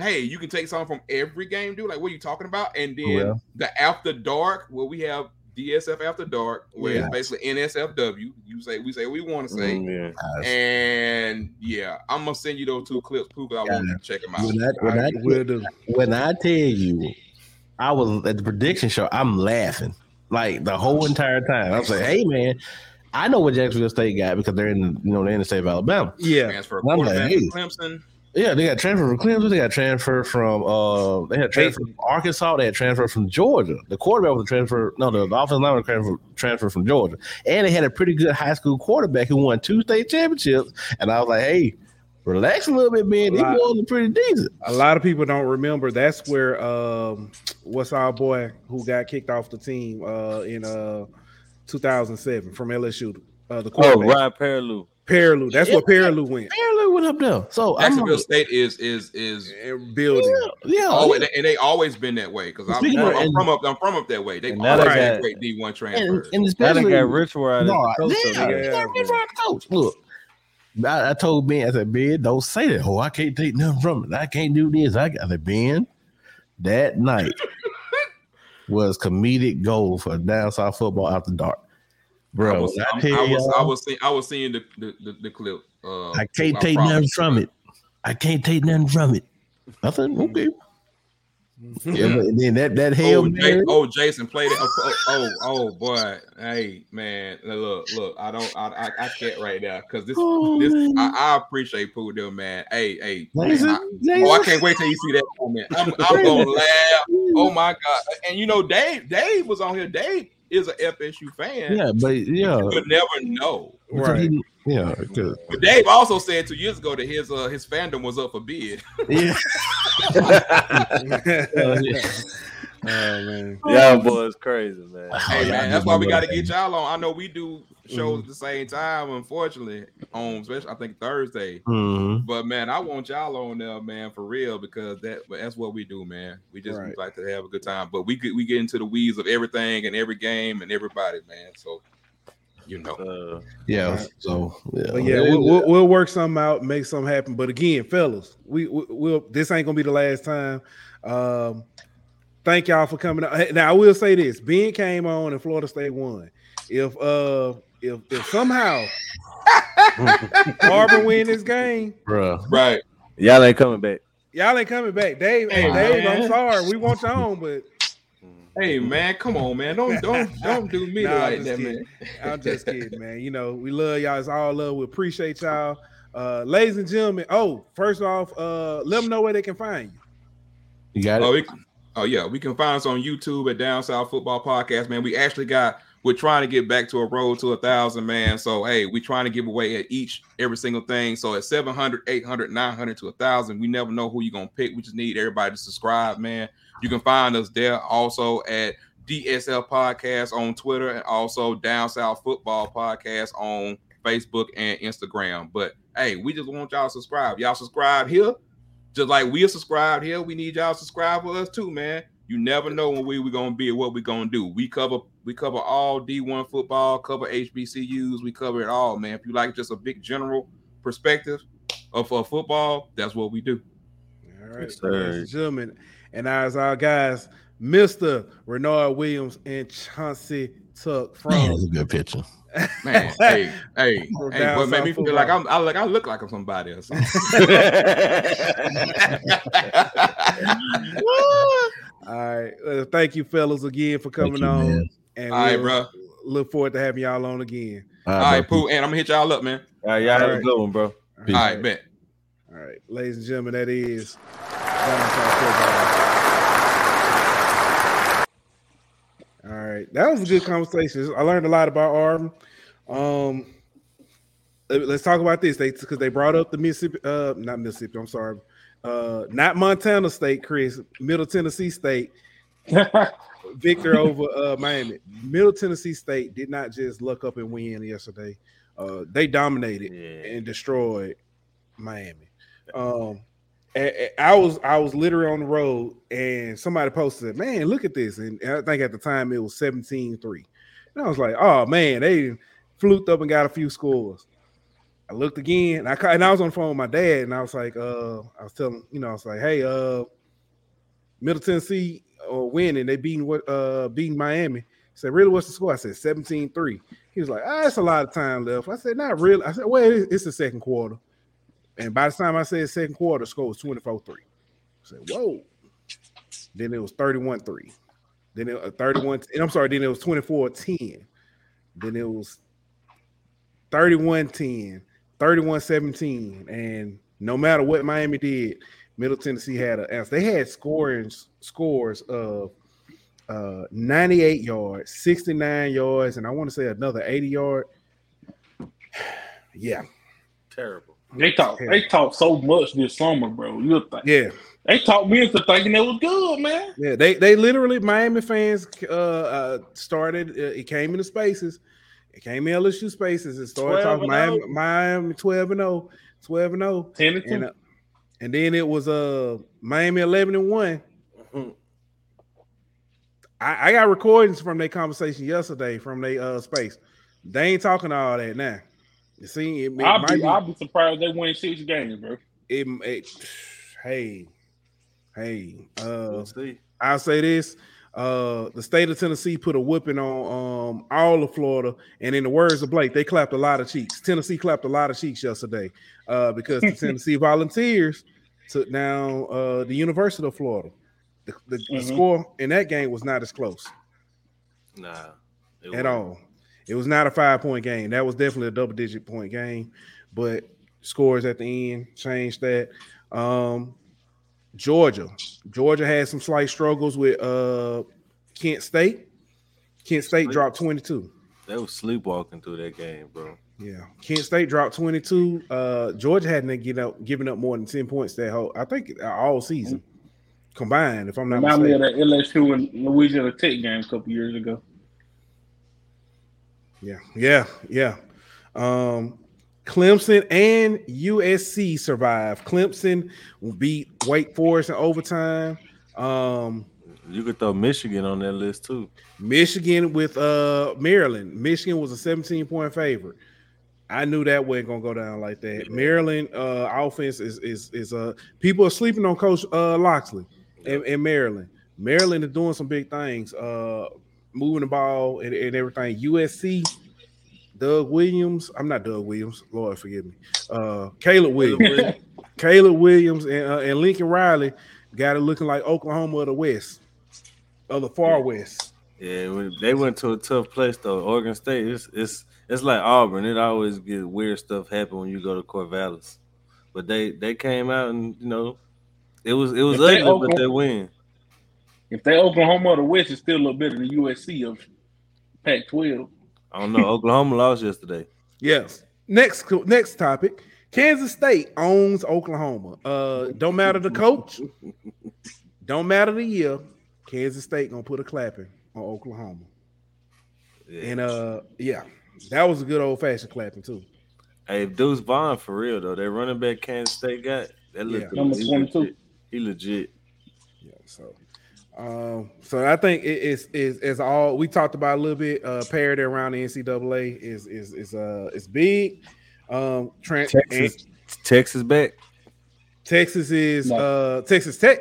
"Hey, you can take something from every game, dude. Like, what are you talking about?" And then Yeah. the after dark, where we have DSF after dark, where Yeah. it's basically NSFW. You say we say we want to say, Mm, yeah. and yeah, I'm gonna send you those two clips, Pooh, because I want you to check them out. when I, when, I I, will do. when I tell you, I was at the prediction show. I'm laughing like the whole entire time. I'm saying, "Hey, man." I know what Jacksonville State got because they're in, the, you know, they're in the state of Alabama. Yeah, Transfer I'm like, quarterback hey. Clemson. Yeah, they got transfer from Clemson. They got transfer from uh, they had transfer from Arkansas. They had transfer from Georgia. The quarterback was a transfer. No, the, the offensive lineman was transfer transfer from Georgia, and they had a pretty good high school quarterback who won two state championships. And I was like, hey, relax a little bit, man. These Right. boys are pretty decent. a lot of people don't remember. That's where um, what's our boy who got kicked off the team uh, in uh 2007 from LSU. Uh, the Oh, quarterback, Ryan Perrilloux. Perrilloux. That's Yeah. where Perrilloux went. Perrilloux went up there. So I'm Jacksonville like, State is is is building. yeah, always, yeah. Oh, and they always been that way because I'm, Speaking I'm, of- and- from up I'm from up that way. They And now always got- had great D one and, transfers. and Now especially they got Rich Rod as No, the coach. so they got- Rich Rod coach. Look, I, I told Ben, I said, Ben, don't say that. Oh, I can't take nothing from it. I can't do this. I got it, Ben. That night [LAUGHS] was comedic gold for down south football after dark. I Bro, was, I, I'm- tell I was, I was, seeing, I was seeing the the, the, the clip. Uh, I can't I take promise. nothing from it. I can't take nothing from it. Nothing. Okay. Yeah, but then that that hail Oh, Mary. Jay, oh, Jason played it. Oh, oh, oh, boy. Hey, man. Look, look. I don't. I, I, I can't right now because this. Oh, this. I, I appreciate Pooh them, man. Hey, hey. Jason, I- oh, I can't wait till you see that comment. I'm, I'm gonna laugh. Oh my god! And you know, Dave. Dave was on here. Dave is a FSU fan. Yeah, but yeah, You would never know. because Right. he- yeah, 'cause- But Dave also said two years ago that his uh, his fandom was up for bid. yeah. [LAUGHS] [LAUGHS] oh man. [LAUGHS] Y'all boys crazy, man. Hey man, that's why we got to get y'all on. I know we do shows Mhm. at the same time, unfortunately, on especially I think Thursday. Mhm. But man, I want y'all on there, man, for real, because that that's what we do, man. We just Right. like to have a good time. But we get we get into the weeds of everything and every game and everybody, man. So you know. Uh, Yeah. Right. So yeah, But yeah, we'll, we'll, we'll work something out, make something happen. But again, fellas, we, we will this ain't gonna be the last time. Um, thank y'all for coming out. Hey, Now I will say this: Ben came on and Florida State won. If uh if if somehow [LAUGHS] Auburn win this game, bruh. Right. y'all ain't coming back. y'all ain't coming back. Dave, hey, Hey, Dave, I'm sorry, we want you on, but Hey man, come on, man. Don't don't don't do me [LAUGHS] Nah, like that, kidding. man. I'm just [LAUGHS] kidding, man. You know, we love y'all. It's all love. We appreciate y'all. Uh, ladies and gentlemen. Oh, first off, uh, let them know where they can find you. You got Oh, it. we, oh yeah, we can find us on YouTube at Down South Football Podcast. Man, we actually got we're trying to get back to a road to a thousand, man. So hey, we're trying to give away at each every single thing. So at 700, 800, 900 to a thousand, we never know who you're gonna pick. We just need everybody to subscribe, man. You can find us there also at DSL Podcast on Twitter and also Down South Football Podcast on Facebook and Instagram. But hey, we just want y'all to subscribe. Y'all subscribe here, just like we are subscribed here. We need y'all to subscribe for us too, man. You never know when we we gonna be or what we gonna do. We cover we cover all D1 football, cover HBCUs, we cover it all, man. If you like just a big general perspective of uh, football, that's what we do. All right, Yes, ladies and gentlemen, and as our guys, Mister Renard Williams and Chauncey Tuck Man, from that's a good picture. Man, [LAUGHS] hey, hey, From hey, what made me feel like I'm I look I look like I'm somebody or something. [LAUGHS] [LAUGHS] All right, uh, thank you, fellas, again for coming you, on, man. and all right, we'll bro. look forward to having y'all on again. All All right, bro. Pooh, and I'm gonna hit y'all up, man. All right, y'all have a good one, bro. Peace. All right, bet. All right, ladies and gentlemen, that is Down South Football. All right, that was a good conversation. I learned a lot about Auburn. Um, let- let's talk about this. They because they brought up the Mississippi, uh, not Mississippi. I'm sorry, uh, not Montana State, Chris, Middle Tennessee State. [LAUGHS] Victor over uh, Miami. Middle Tennessee State did not just look up and win yesterday. Uh, they dominated Yeah. and destroyed Miami. Um, I was I was literally on the road and somebody posted, "Man, look at this!" And I think at the time it was 17-3. and I was like, "Oh man, they fluked up and got a few scores." I looked again, and I and I was on the phone with my dad, and I was like, "Uh, I was telling you know, I was like, hey, uh, Middle Tennessee uh, winning, they beating what uh beating Miami." He said, "Really, what's the score?" I said, 17-3. He was like, "Ah, it's a lot of time left." I said, "Not really." I said, "Well, it's the second quarter." And by the time I said second quarter, score was 24 3. I said, whoa. Then it was 31 3. Then it was 31. And I'm sorry, then it was 24 10. Then it was 31 10, 31 17. And no matter what Miami did, Middle Tennessee had an answer. They had scoring scores of uh 98 yards, 69 yards, and I want to say another 80 yard. [SIGHS] Yeah, Terrible. They talk. They talk so much this summer, bro. You think yeah. they talked me into thinking it was good, man. Yeah, they they literally Miami fans uh, uh started. Uh, it came into spaces. It came in LSU spaces. and started talking Miami, Miami twelve and 0, 12 and 0, Ten and two. and uh, and then it was uh Miami eleven and one. Mhm. I, I got recordings from their conversation yesterday from their uh space. They ain't talking all that now. You see, it, it I'll might be, be, I'll be surprised they win six games, bro. it, it- hey, hey, uh, We'll see. I'll say this. Uh, the state of Tennessee put a whooping on um all of Florida, and in the words of Blake, they clapped a lot of cheeks. Tennessee clapped a lot of cheeks yesterday, uh, because the [LAUGHS] Tennessee Volunteers took down uh the University of Florida. The, the, the Mhm. score in that game was not as close Nah. at wasn't. all. It was not a five point game. That was definitely a double digit point game, but scores at the end changed that. Um, Georgia, Georgia had some slight struggles with uh Kent State. Kent State Sleep. dropped 22. They was sleepwalking through that game, bro. Yeah, Kent State dropped 22. Uh, Georgia hadn't get up, given up more than 10 points that whole, I think, uh, all season combined. If I'm not Remind me of mistaken. that LSU and Louisiana Tech game a couple years ago. Yeah, yeah, yeah. Um, Clemson and USC survived. Clemson beat Wake Forest in overtime. Um, You could throw Michigan on that list too. Michigan with uh Maryland. Michigan was a 17 point favorite. I knew that wasn't gonna go down like that. Maryland uh offense is is is uh people are sleeping on Coach uh Locksley in, in Maryland. Maryland is doing some big things, uh moving the ball and, and everything. USC, Doug Williams. I'm not Doug Williams, Lord forgive me. Uh Caleb Williams. [LAUGHS] Caleb Williams and, uh, and Lincoln Riley got it looking like Oklahoma of the West, of the far west. Yeah, they went to a tough place though. Oregon State, it's it's it's like Auburn. It always get weird stuff happen when you go to Corvallis. But they they came out and you know it was it was If they ugly, but they win. If they Oklahoma or the West is still a little better than USC of Pac-12. I don't know. Oklahoma lost yesterday. Yes. Next next topic. Kansas State owns Oklahoma. Uh don't matter the coach, don't matter the year. Kansas State gonna put a clapping on Oklahoma. Yeah. And uh yeah, that was a good old fashioned clapping too. Hey, if Deuce Vaughn for real though, that running back Kansas State got that look Yeah. Number he 22. legit. He legit. Yeah, so um, so I think it is is is all we talked about a little bit. Uh, parity around the NCAA is is is uh is big. Um, Trent, Texas, Texas back. Texas is No. uh Texas Tech.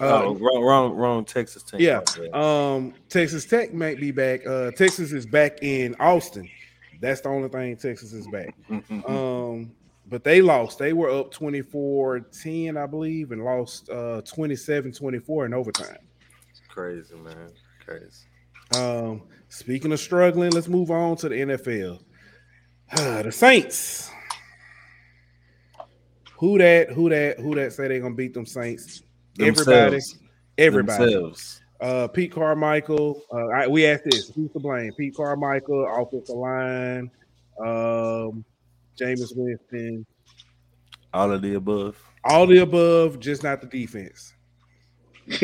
Uh, oh, wrong, wrong, wrong. Texas team. yeah. Um, Texas Tech might be back. Uh, Texas is back in Austin. That's the only thing Texas is back. Um, but they lost. They were up 24-10, I believe, and lost uh 27-24 in overtime. Crazy man. Crazy. Um, speaking of struggling, let's move on to the NFL. [SIGHS] the Saints. Who that? Who that? Who that say they gonna beat them Saints? Everybody. Themselves. Everybody. Themselves. Uh, Pete Carmichael. Uh, I, we asked this. Who's to blame? Pete Carmichael, offensive line, um, Jameis Winston, All of the above. all the above, just not the defense. [LAUGHS]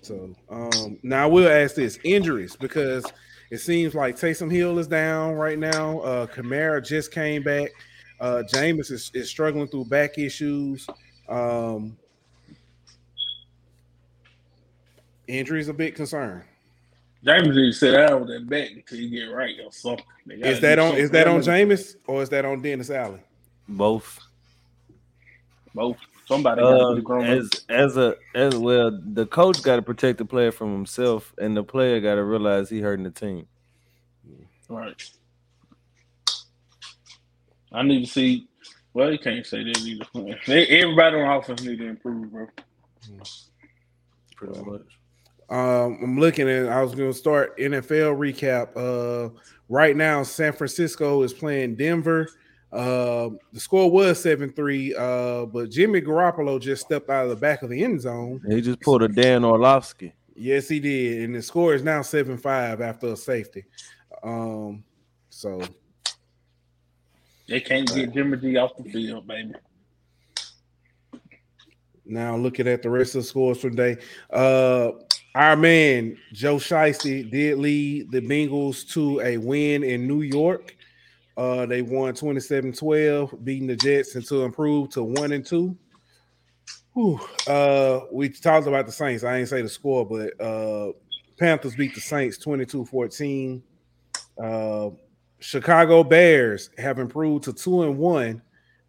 so um, now we'll ask this injuries because it seems like Taysom Hill is down right now. Uh, Kamara just came back. Uh, Jameis is, is struggling through back issues. Um, injuries a big concern. James need to sit down with that back until you get right or something. Is that on? something Is that on else. Jameis or is that on Dennis Allen? Both. Both. Somebody got to Uh, be up. as as a as well, the coach got to protect the player from himself, and the player got to realize he hurting the team. Right. I need to see. Well, you can't say that either. They, everybody on offense need to improve, bro. Pretty much. Um, I'm looking at. I was going to start NFL recap. Uh, right now, San Francisco is playing Denver. Uh, the score was seven three. Uh, but Jimmy Garoppolo just stepped out of the back of the end zone. He just pulled a Dan Orlovsky. Yes, he did, and the score is now seven five after a safety. Um, so They can't get Jimmy G off the field, baby. Now looking at the rest of the scores from today, uh, our man Joe Shiesty did lead the Bengals to a win in New York. Uh, they won 27-12, beating the Jets and to improve to one and two. Whew. Uh, we talked about the Saints. I ain't say the score, but uh, Panthers beat the Saints 22-14. Uh, Chicago Bears have improved to two and one,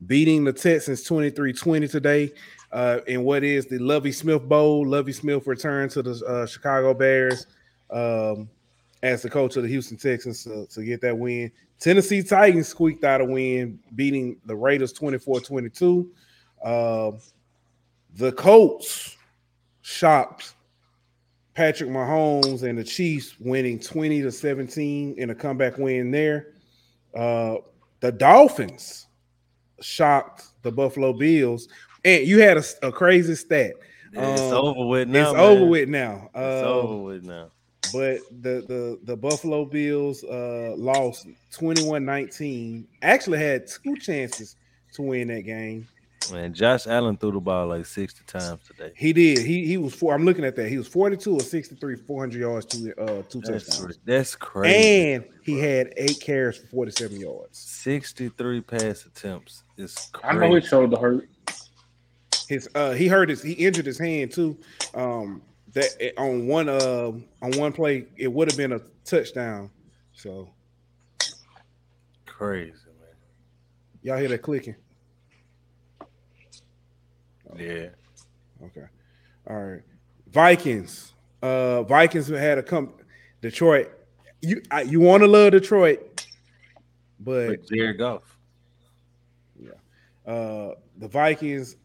beating the Texans 23-20 today uh, in what is the Lovie Smith Bowl. Lovie Smith returned to the uh, Chicago Bears um, as the coach of the Houston Texans to, to get that win. Tennessee Titans squeaked out a win, beating the Raiders 24 22. Um, the Colts shocked Patrick Mahomes and the Chiefs winning 20 to 17 in a comeback win there. Uh, the Dolphins shocked the Buffalo Bills. And you had a, a crazy stat. It's Um, over with now. it's man. over with now. It's over with now. but the the the Buffalo Bills uh lost 21-19. Actually had two chances to win that game. Man, Josh Allen threw the ball like 60 times today. He did. He he was four. I'm looking at that. He was 42 or 63, 400 yards, two uh two That's, touchdowns. that's crazy. And he had eight carries for 47 yards. 63 pass attempts. It's I know his crazy. shoulder hurt. His uh he hurt his he injured his hand too. Um that on one uh on one play it would have been a touchdown. So Crazy, man. y'all hear that clicking? Yeah. Okay. All right. Vikings. Uh Vikings had a come Detroit. You I, you want to love Detroit, but But Jared Goff. Yeah. Uh the Vikings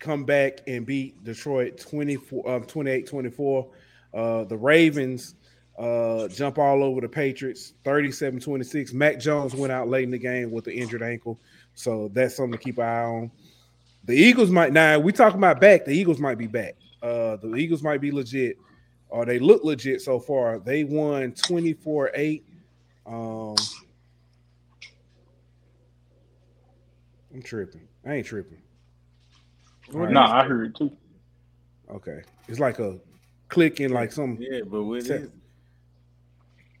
come back and beat Detroit 24 um 28-24. Uh the Ravens uh jump all over the Patriots 37-26. Mac Jones went out late in the game with the injured ankle. So that's something to keep an eye on. The Eagles might now we talking about back, the Eagles might be back. Uh the Eagles might be legit. or they look legit so far. They won 24-8. Um I'm tripping. I ain't tripping. Alright, Nah, I heard it too. Okay. It's like a clicking, like some Yeah, but with Ta- it,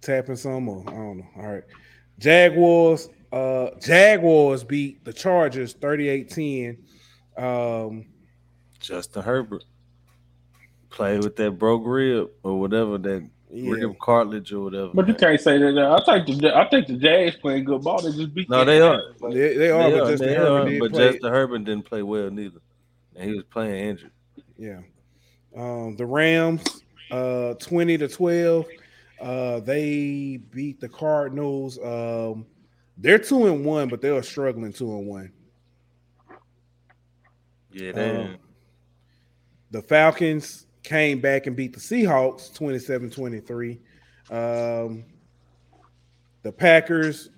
tapping some or I don't know. All right. Jaguars, uh Jaguars beat the Chargers 38-10. Um Justin Herbert play with that broke rib or whatever that yeah. rib cartilage or whatever. But you can't say that. I think the I think the Jags playing good ball. They just beat. No, they are. They, they are, They but are, Justin they Herbert are, but play. Justin Herbert didn't play well neither, and he was playing injured. Yeah. Um, the Rams, uh, 20 to 12. Uh, they beat the Cardinals. Um, they're two and one, but they were struggling two and one. Yeah, Um, the Falcons came back and beat the Seahawks 27 23. Um, the Packers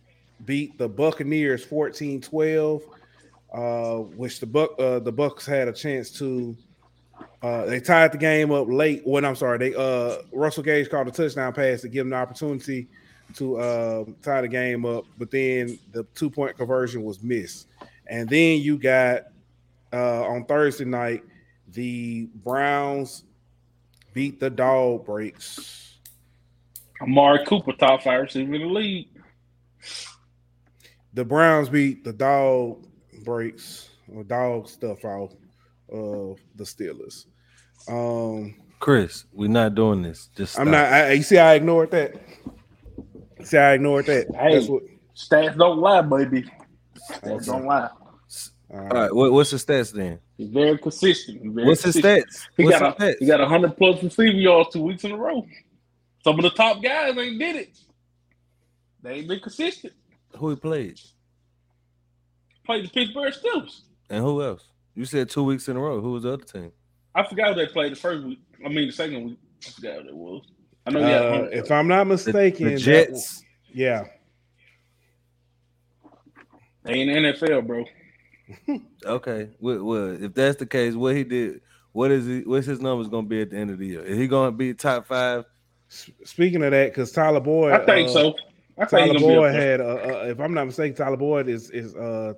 beat the Buccaneers 14 12, uh, which the Buck uh, the Bucks had a chance to. Uh, they tied the game up late. When I'm sorry, they uh, Russell Gage called a touchdown pass to give them the opportunity to uh, tie the game up, but then the two point conversion was missed. And then you got uh, on Thursday night, the Browns beat the dog breaks. Amari Cooper, top five receiver in the league. The Browns beat the dog breaks or dog stuff out of the Steelers. Um, Chris, we're not doing this. Just I'm not. I, you see, I ignored that. See, I ignored that. Hey. That's what. Stats don't lie, baby. Stats Okay. don't lie. All All right. right, what, what's the stats then? He's very consistent. He's very What's his stats? He What's got his a stats? he got hundred plus receiving yards two weeks in a row. Some of the top guys ain't did it. They ain't been consistent. Who he played Played the Pittsburgh Steelers. and who else? You said two weeks in a row. Who was the other team? I forgot who they played the first week. I mean the second week. I forgot who it was. I know he had a Uh, if I'm not mistaken, the that Jets. w- yeah. They in NFL, bro. [LAUGHS] Okay. Well, well, if that's the case, what he did, what is he? What's his numbers going to be at the end of the year? Is he going to be top five? Speaking of that, because Tyler Boyd, I think uh, so. I think Tyler he's gonna be Boyd up had, uh, uh, if I'm not mistaken, Tyler Boyd is is uh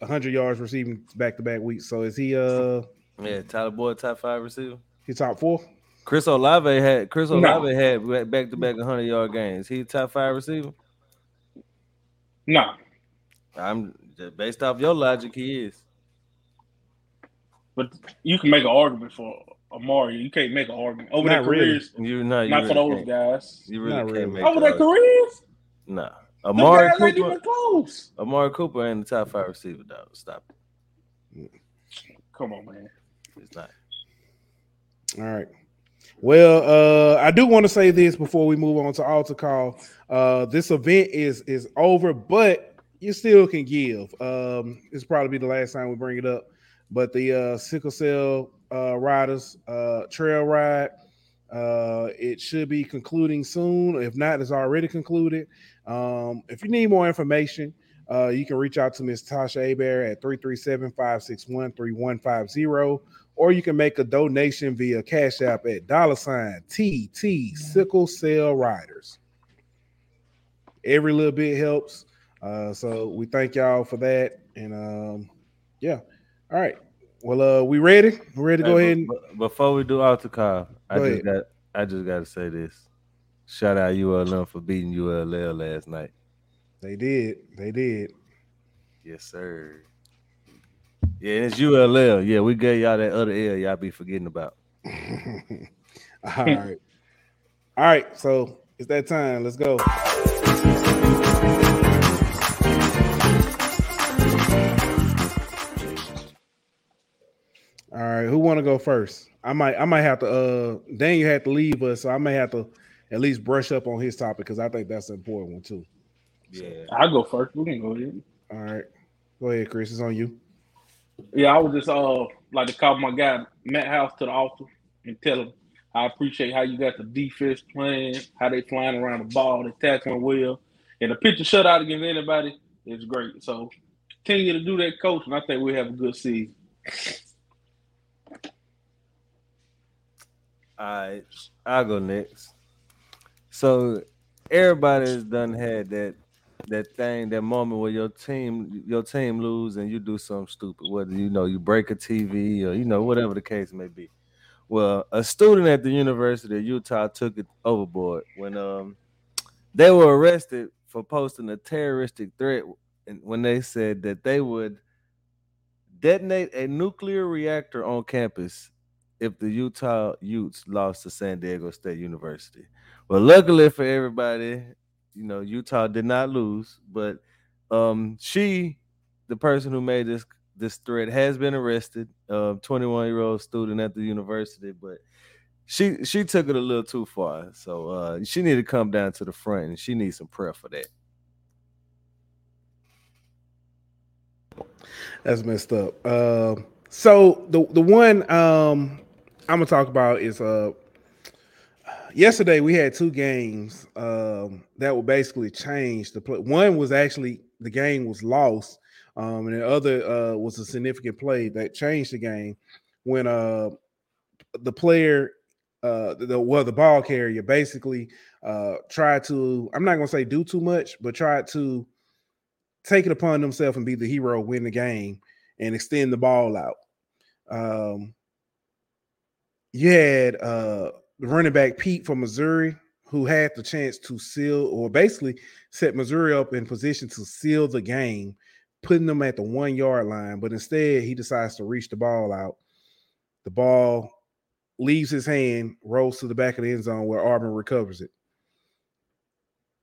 100 yards receiving back to back weeks. So is he uh Yeah, Tyler Boyd, top five receiver. he top four? Chris Olave had Chris No. Olave had back to back 100 yard games. He top five receiver. No, I'm just based off your logic. He is. but you can make an argument for Amari. You can't make an argument over Not their really. careers. You not. You Not for those can't. guys. You really Not can't really. make Over that their argument. careers, Nah. Them Amari Cooper. even close. Amari Cooper ain't the top five receiver, dog. Stop it. Come on, man. It's not. All right. Well, uh, I do want to say this before we move on to altar call. Uh, this event is is over, but you still can give. Um, it's probably be the last time we bring it up. But the uh, sickle cell uh, riders uh, trail ride, uh, it should be concluding soon. If not, it's already concluded. Um, if you need more information, uh, you can reach out to Miss Tasha Aber at 337 561 3150 or you can make a donation via Cash App at dollar sign TT Sickle Cell Riders. Every little bit helps. Uh, so we thank y'all for that. And um, yeah. All right. Well, uh, we ready? We ready to go ahead and be- be- before we do altar call, I Go just got I just got to say this. Shout out ULM for beating ULL last night. they did. They did. Yes, sir. Yeah, it's ULL. Yeah, we gave y'all that other L y'all be forgetting about. [LAUGHS] All right. All right. So it's that time. Let's go. All right, who want to go first? I might, I might have to. Uh, Daniel had to leave us, so I may have to at least brush up on his topic because I think that's an important one too. Yeah. I'll go first. We can go ahead. All right, go ahead, Chris. It's on you. Yeah, I would just uh like to call my guy Matt House to the office and tell him I appreciate how you got the defense playing, how they flying around the ball, they tackling well, and the pitcher a shutout against anybody is great. So continue to do that, coach, and I think we have a good season. All right, I'll go next. So everybody's done had that that thing, that moment where your team your team lose and you do something stupid, whether you know you break a TV or you know whatever the case may be. Well, a student at the University of Utah took it overboard when um they were arrested for posting a terroristic threat and when they said that they would detonate a nuclear reactor on campus if the Utah Utes lost to San Diego State University. Well, luckily for everybody, you know, Utah did not lose, but um she, the person who made this this threat, has been arrested. Uh, 21 year old student at the university, but she she took it a little too far. So uh she need to come down to the front and she needs some prayer for that. That's messed up. Uh, so the the one um, I'm gonna talk about is uh, yesterday we had two games um, that would basically change the play. One was actually the game was lost, um, and the other uh, was a significant play that changed the game when uh, the player. Uh, the well, the ball carrier basically uh tried to. I'm not gonna say do too much, but tried to take it upon himself and be the hero, win the game, and extend the ball out. Um, you had uh, the running back Peat from Missouri who had the chance to seal or basically set Missouri up in position to seal the game, putting them at the one yard line. But instead, he decides to reach the ball out. The ball leaves his hand, rolls to the back of the end zone where Auburn recovers it.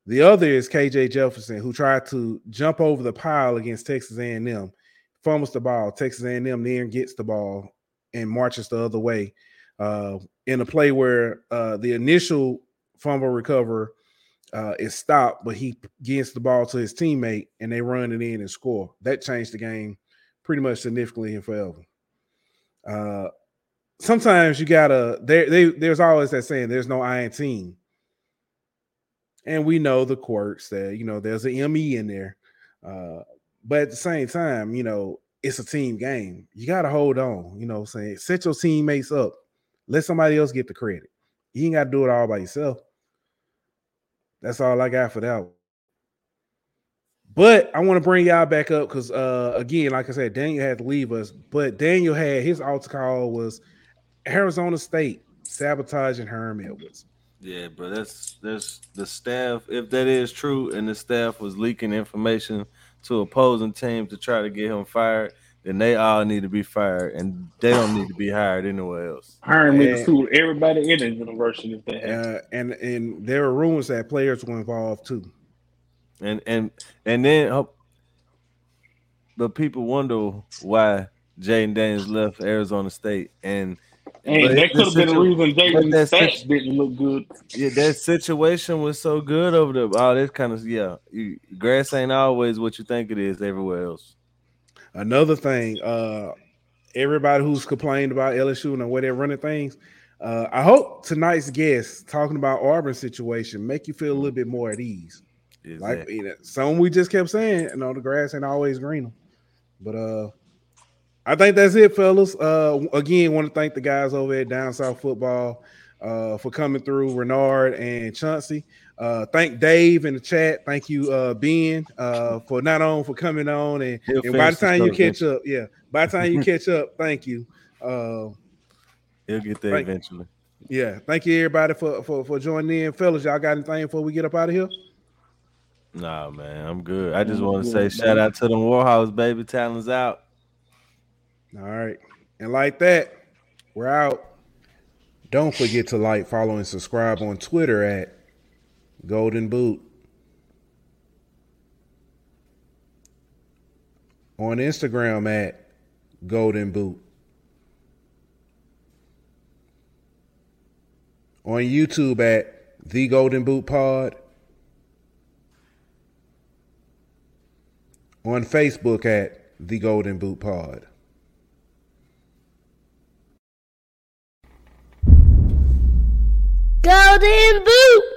The other is KJ Jefferson, who tried to jump over the pile against Texas A&M, fumbles the ball. Texas A&M then gets the ball and marches the other way uh, in a play where uh, the initial fumble recover uh, is stopped, but he gets the ball to his teammate and they run it in and score. That changed the game pretty much significantly and forever. Uh, sometimes you gotta there. They, there's always that saying, "There's no I in team," and we know the quirks that you know. There's an me in there, uh, but at the same time, you know, it's a team game. You got to hold on. You know, saying set your teammates up. Let somebody else get the credit. You ain't got to do it all by yourself. That's all I got for that. But I want to bring y'all back up because uh again, like I said, Daniel had to leave us, but Daniel had his altar call was Arizona State sabotaging Herm Edwards. Yeah, but that's that's the staff. If that is true, and the staff was leaking information to opposing teams to try to get him fired, then they all need to be fired, and they don't need to be hired anywhere else. Hiring me to everybody in the university if they have. Uh, and and there are rumors that players were involved too. And and and then, but people wonder why Jayden Daniels left Arizona State, and and that could have been the reason Jayden's stats situ- didn't look good. Yeah, that situation was so good over there. All this kind of yeah, you, grass ain't always what you think it is everywhere else. Another thing, uh, everybody who's complained about LSU and the way they're running things, uh, I hope tonight's guest talking about Auburn situation make you feel a little bit more at ease. Exactly. Like you know, some we just kept saying, you know, the grass ain't always greener. But uh I think that's it, fellas. Uh, again, want to thank the guys over at Down South Football uh, for coming through, Renard and Chauncey. Uh, thank Dave in the chat. Thank you, uh, Ben, uh, for not on for coming on. And, and by the time you catch up, yeah, by the time you [LAUGHS] catch up, thank you. Uh, He'll get there thank, eventually. Yeah, thank you everybody for, for for joining in, fellas. Y'all got anything before we get up out of here? Nah, man, I'm good. I just want to say shout out to the Warhouse, baby. Talents out. All right. And like that, we're out. Don't forget to like, follow, and subscribe on Twitter at Golden Boot. On Instagram at Golden Boot. On YouTube at The Golden Boot Pod. On Facebook at The Golden Boot Pod. Golden Boot!